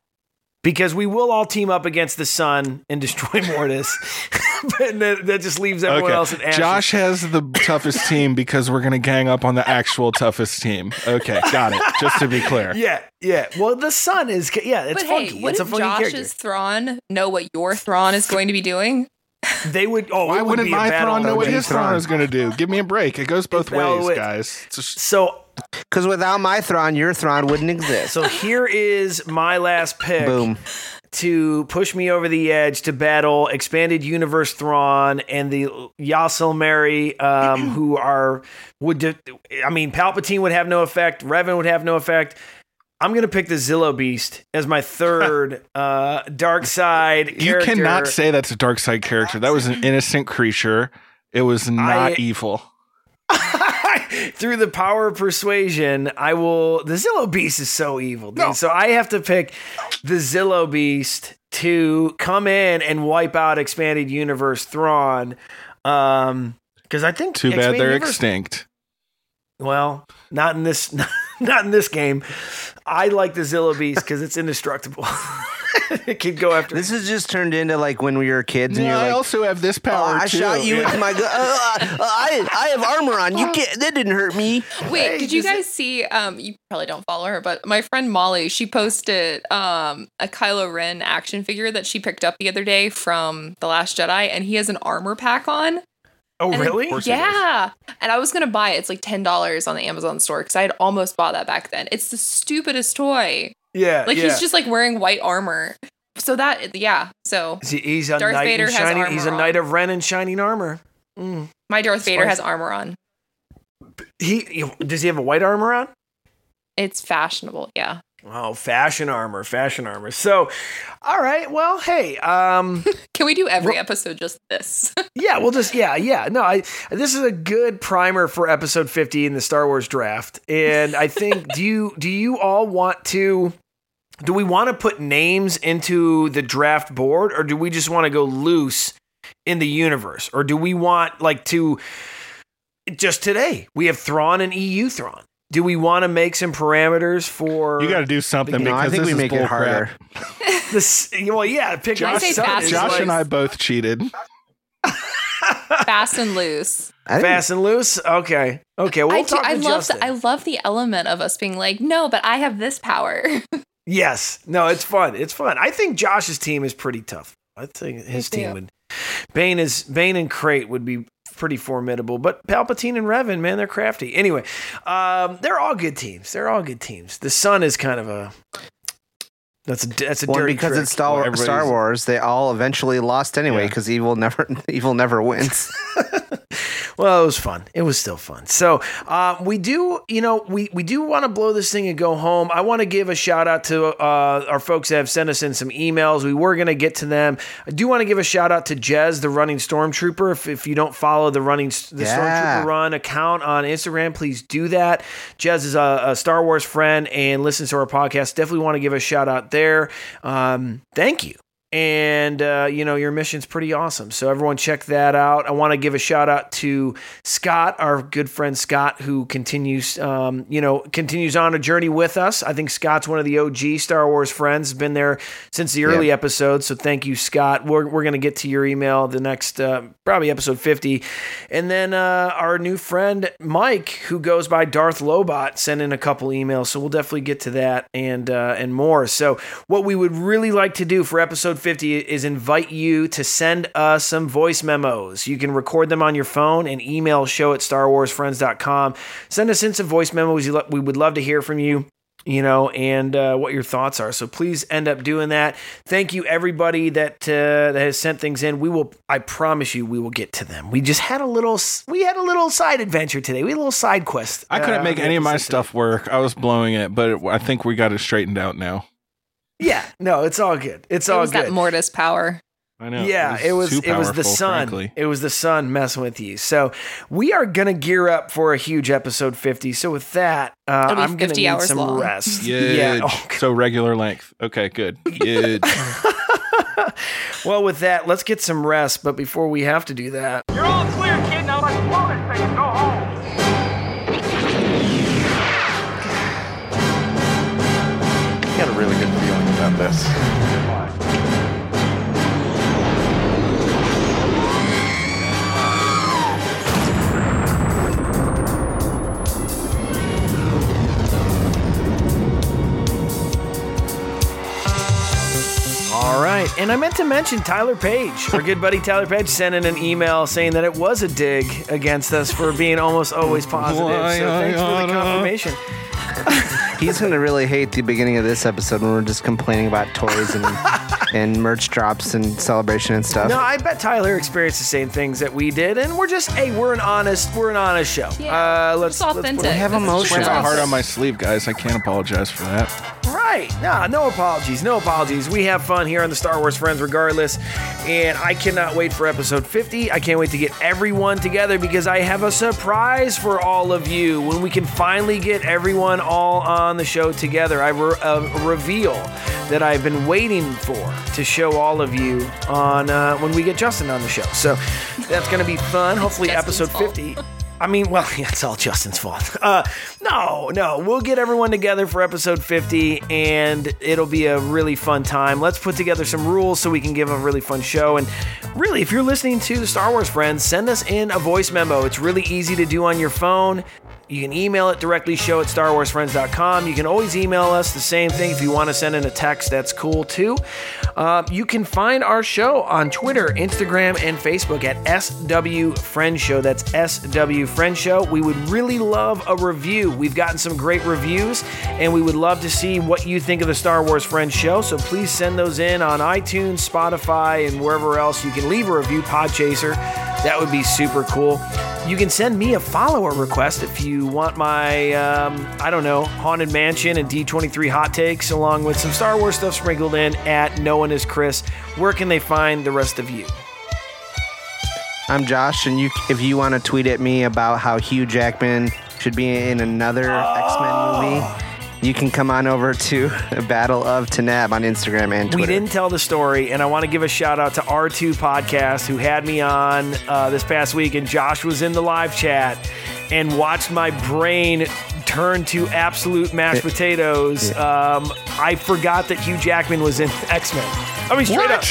Because we will all team up against the son and destroy Mortis. but that, that just leaves everyone else in ashes. Josh has the toughest team because we're going to gang up on the actual toughest team. Okay, got it. Just to be clear. Yeah, yeah. Well, the son is yeah, it's but funky. hey, what it's a if funny Josh's character. Thrawn know what your Thrawn is going to be doing? They would. Oh, Why it would wouldn't be my battle Thrawn know what his Thrawn. Thrawn is going to do? Give me a break. It goes both battle ways, with- guys. It's just- So, Because without my Thrawn, your Thrawn wouldn't exist. so here is my last pick. Boom. to push me over the edge to battle expanded universe Thrawn and the ysalamiri, um, who are would de- I mean Palpatine would have no effect, Revan would have no effect. I'm gonna pick the Zillo Beast as my third uh, dark side. you cannot say that's a dark side character. That was an innocent creature. It was not I- evil. through the power of persuasion, I will. The Zillo Beast is so evil, dude. So I have to pick the Zillo Beast to come in and wipe out expanded universe Thrawn. Um, because I think Too bad they're Universe- extinct. Well, not in this, not in this game. I like the Zillo Beast because it's indestructible. it can go after. This has just turned into like when we were kids and Yeah, you're I like, also have this "Oh, power I too." shot you Yeah. with my gun. Uh, uh, I, I have armor on. You can't. That didn't hurt me. Wait, did you guys see? Um, you probably don't follow her, but my friend Molly, she posted um a Kylo Ren action figure that she picked up the other day from The Last Jedi, and he has an armor pack on. Oh, And- really? Yeah. And I was gonna buy it. It's like ten dollars on the Amazon store because I had almost bought that back then. It's the stupidest toy. Yeah, Like yeah. he's just like wearing white armor. So that yeah. So He- He's a Darth knight Vader has shining. armor He's a on. knight of Ren in shining armor. Mm. my Darth Vader has armor on. He he- does he have a white armor on? It's fashionable. Yeah. Oh, fashion armor, fashion armor. So, all right. Well, hey, um, Can we do every episode just this? yeah, we'll just yeah, yeah. No, I this is a good primer for episode 50 in the Star Wars draft. And I think do you do you all want to do we want to put names into the draft board or do we just want to go loose in the universe? Or do we want like to just today we have Thrawn and EU Thrawn. Do we want to make some parameters for You got to do something No, I because think this we is make it harder. crap. this? Well, yeah, pick I my say son Josh like- and I both cheated. Fast and loose. Fast and loose. Okay. Okay. We'll I, do, talk I to love Justin. the I love the element of us being like, no, but I have this power. yes. No, it's fun. It's fun. I think Josh's team is pretty tough. I think his too. team would. Bane is Bane and Krayt would be pretty formidable, but Palpatine and Revan, man, they're crafty. Anyway, um, they're all good teams. They're all good teams. The Sun is kind of a. That's a that's a Well, dirty because trick. it's Star, Well, Star Wars, they all eventually lost anyway Yeah. because evil never evil never wins. Well, it was fun. It was still fun. So uh, we do, you know, we we do want to blow this thing and go home. I want to give a shout out to uh, our folks that have sent us in some emails. We were going to get to them. I do want to give a shout out to Jez, the running stormtrooper. If, if you don't follow the running the Yeah. stormtrooper run account on Instagram, please do that. Jez is a, a Star Wars friend and listens to our podcast. Definitely want to give a shout out there. Um, thank you and uh, you know your mission's pretty awesome. So everyone check that out. I want to give a shout out to scott our good friend scott who continues um, you know continues on a journey with us. I think scott's one of the og star wars friends been there since the early episodes so thank you scott. We're, we're going to get to your email the next uh, probably episode 50 and then uh, our new friend mike who goes by darth lobot sent in a couple emails so we'll definitely get to that and uh, and more. So what we would really like to do for episode 50 is invite you to send us some voice memos. You can record them on your phone and email show at starwarsfriends.com. Send us in some voice memos. We would love to hear from you. You know, and uh, what your thoughts are. So please end up doing that. Thank you, everybody that uh, that has sent things in. We will, I promise you, we will get to them. We just had a little, we had a little side adventure today. We had a little side quest. I couldn't uh, make any of my stuff work. I was blowing it, but it, I think we got it straightened out now. Yeah, no, it's all good. It's it all was good. that mortis power. I know. yeah, it was too it was the sun. frankly. It was the sun messing with you. So we are gonna gear up for a huge episode fifty. So with that, uh, I'm gonna 50 need some long. rest. Yidge. Yeah. Oh, so regular length. Okay, good. Yidge. well, with that, let's get some rest. But before we have to do that, You're all clear, kid. Now let's blow this thing and go home. got a really good about All right. And I meant to mention Tyler Page, our good buddy Tyler Page, sent in an email saying that it was a dig against us for being almost always positive. So thanks for the confirmation. He's gonna really hate the beginning of this episode when we're just complaining about toys and and merch drops and celebration and stuff. No, I bet Tyler experienced the same things that we did, and we're just hey, we're an honest, we're an honest show. Yeah. uh, let's, let's put it- have emotion. Wear my heart on my sleeve, guys. I can't apologize for that. Right. Nah, no apologies. No apologies. We have fun here on the Star Wars Friends regardless. And I cannot wait for episode 50. I can't wait to get everyone together because I have a surprise for all of you when we can finally get everyone all on the show together. I a reveal that I've been waiting for to show all of you on uh, when we get Justin on the show. So that's going to be fun. Hopefully, episode 50. I mean, well, it's all Justin's fault. Uh, no, no, we'll get everyone together for episode 50 and it'll be a really fun time. Let's put together some rules so we can give a really fun show. And really, if you're listening to the Star Wars Friends, send us in a voice memo. It's really easy to do on your phone. You can email it directly, show at starwarsfriends.com. You can always email us the same thing. If you want to send in a text, that's cool too. Uh, you can find our show on Twitter, Instagram, and Facebook at SW Friend Show. That's SW Friend Show. We would really love a review. We've gotten some great reviews, and we would love to see what you think of the Star Wars Friend Show. So please send those in on iTunes, Spotify, and wherever else you can leave a review, Podchaser. That would be super cool. You can send me a follower request if you want my, um, I don't know, Haunted Mansion and D23 hot takes, along with some Star Wars stuff sprinkled in at No One Is Chris. Where can they find the rest of you? I'm Josh, and you if you want to tweet at me about how Hugh Jackman should be in another X-Men movie, you can come on over to Battle of Tanaab on Instagram and Twitter. We didn't tell the story, and I want to give a shout out to R2 Podcast who had me on uh, this past week, and Josh was in the live chat and watched my brain turn to absolute mashed potatoes. Um, I forgot that Hugh Jackman was in X Men. I mean, straight up.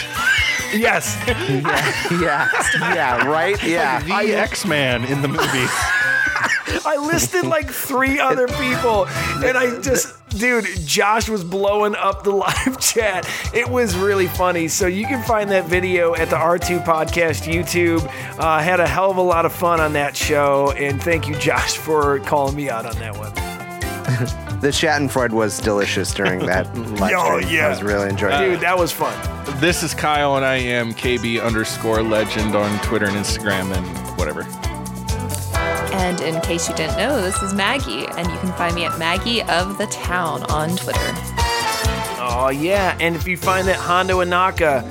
Yes. yeah, yeah, yeah, right? Yeah. Like the X Man in the movie. I listed like three other people, and I just, dude, Josh was blowing up the live chat. It was really funny. So you can find that video at the R2 Podcast YouTube. Uh, had a hell of a lot of fun on that show, and thank you, Josh, for calling me out on that one. The Schadenfreude was delicious during that live Oh, stream. yeah. I was really enjoying it. Dude, that was fun. This is Kyle, and I am KB underscore legend on Twitter and Instagram and whatever. And in case you didn't know, this is Maggie, and you can find me at Maggie of the Town on Twitter. Oh yeah, and if you find that Hondo Ohnaka,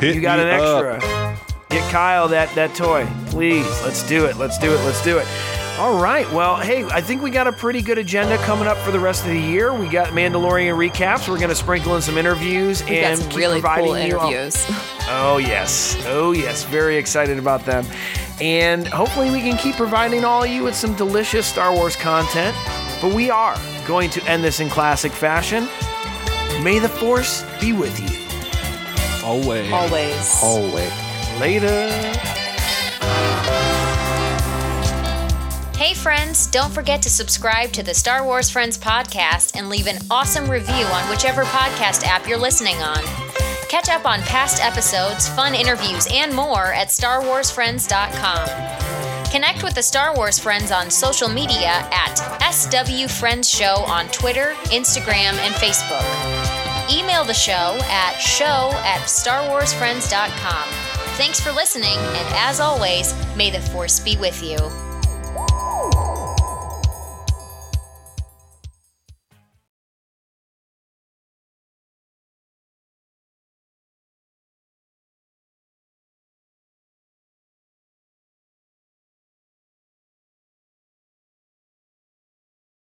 Hit you got me an extra. Get Kyle that that toy, please. Let's do it. Let's do it. Let's do it. All right. Well, hey, I think we got a pretty good agenda coming up for the rest of the year. We got Mandalorian recaps. We're going to sprinkle in some interviews We've got and some keep really providing cool you interviews. Oh yes. Oh yes. Very excited about them. And hopefully we can keep providing all of you with some delicious Star Wars content. But we are going to end this in classic fashion. May the Force be with you. Always. Always. Always. Later. Hey friends, don't forget to subscribe to the Star Wars Friends podcast and leave an awesome review on whichever podcast app you're listening on. Catch up on past episodes, fun interviews, and more at starwarsfriends.com. Connect with the Star Wars Friends on social media at SW Friends Show on Twitter, Instagram, and Facebook. Email the show at show at starwarsfriends.com. Thanks for listening, and as always, may the Force be with you.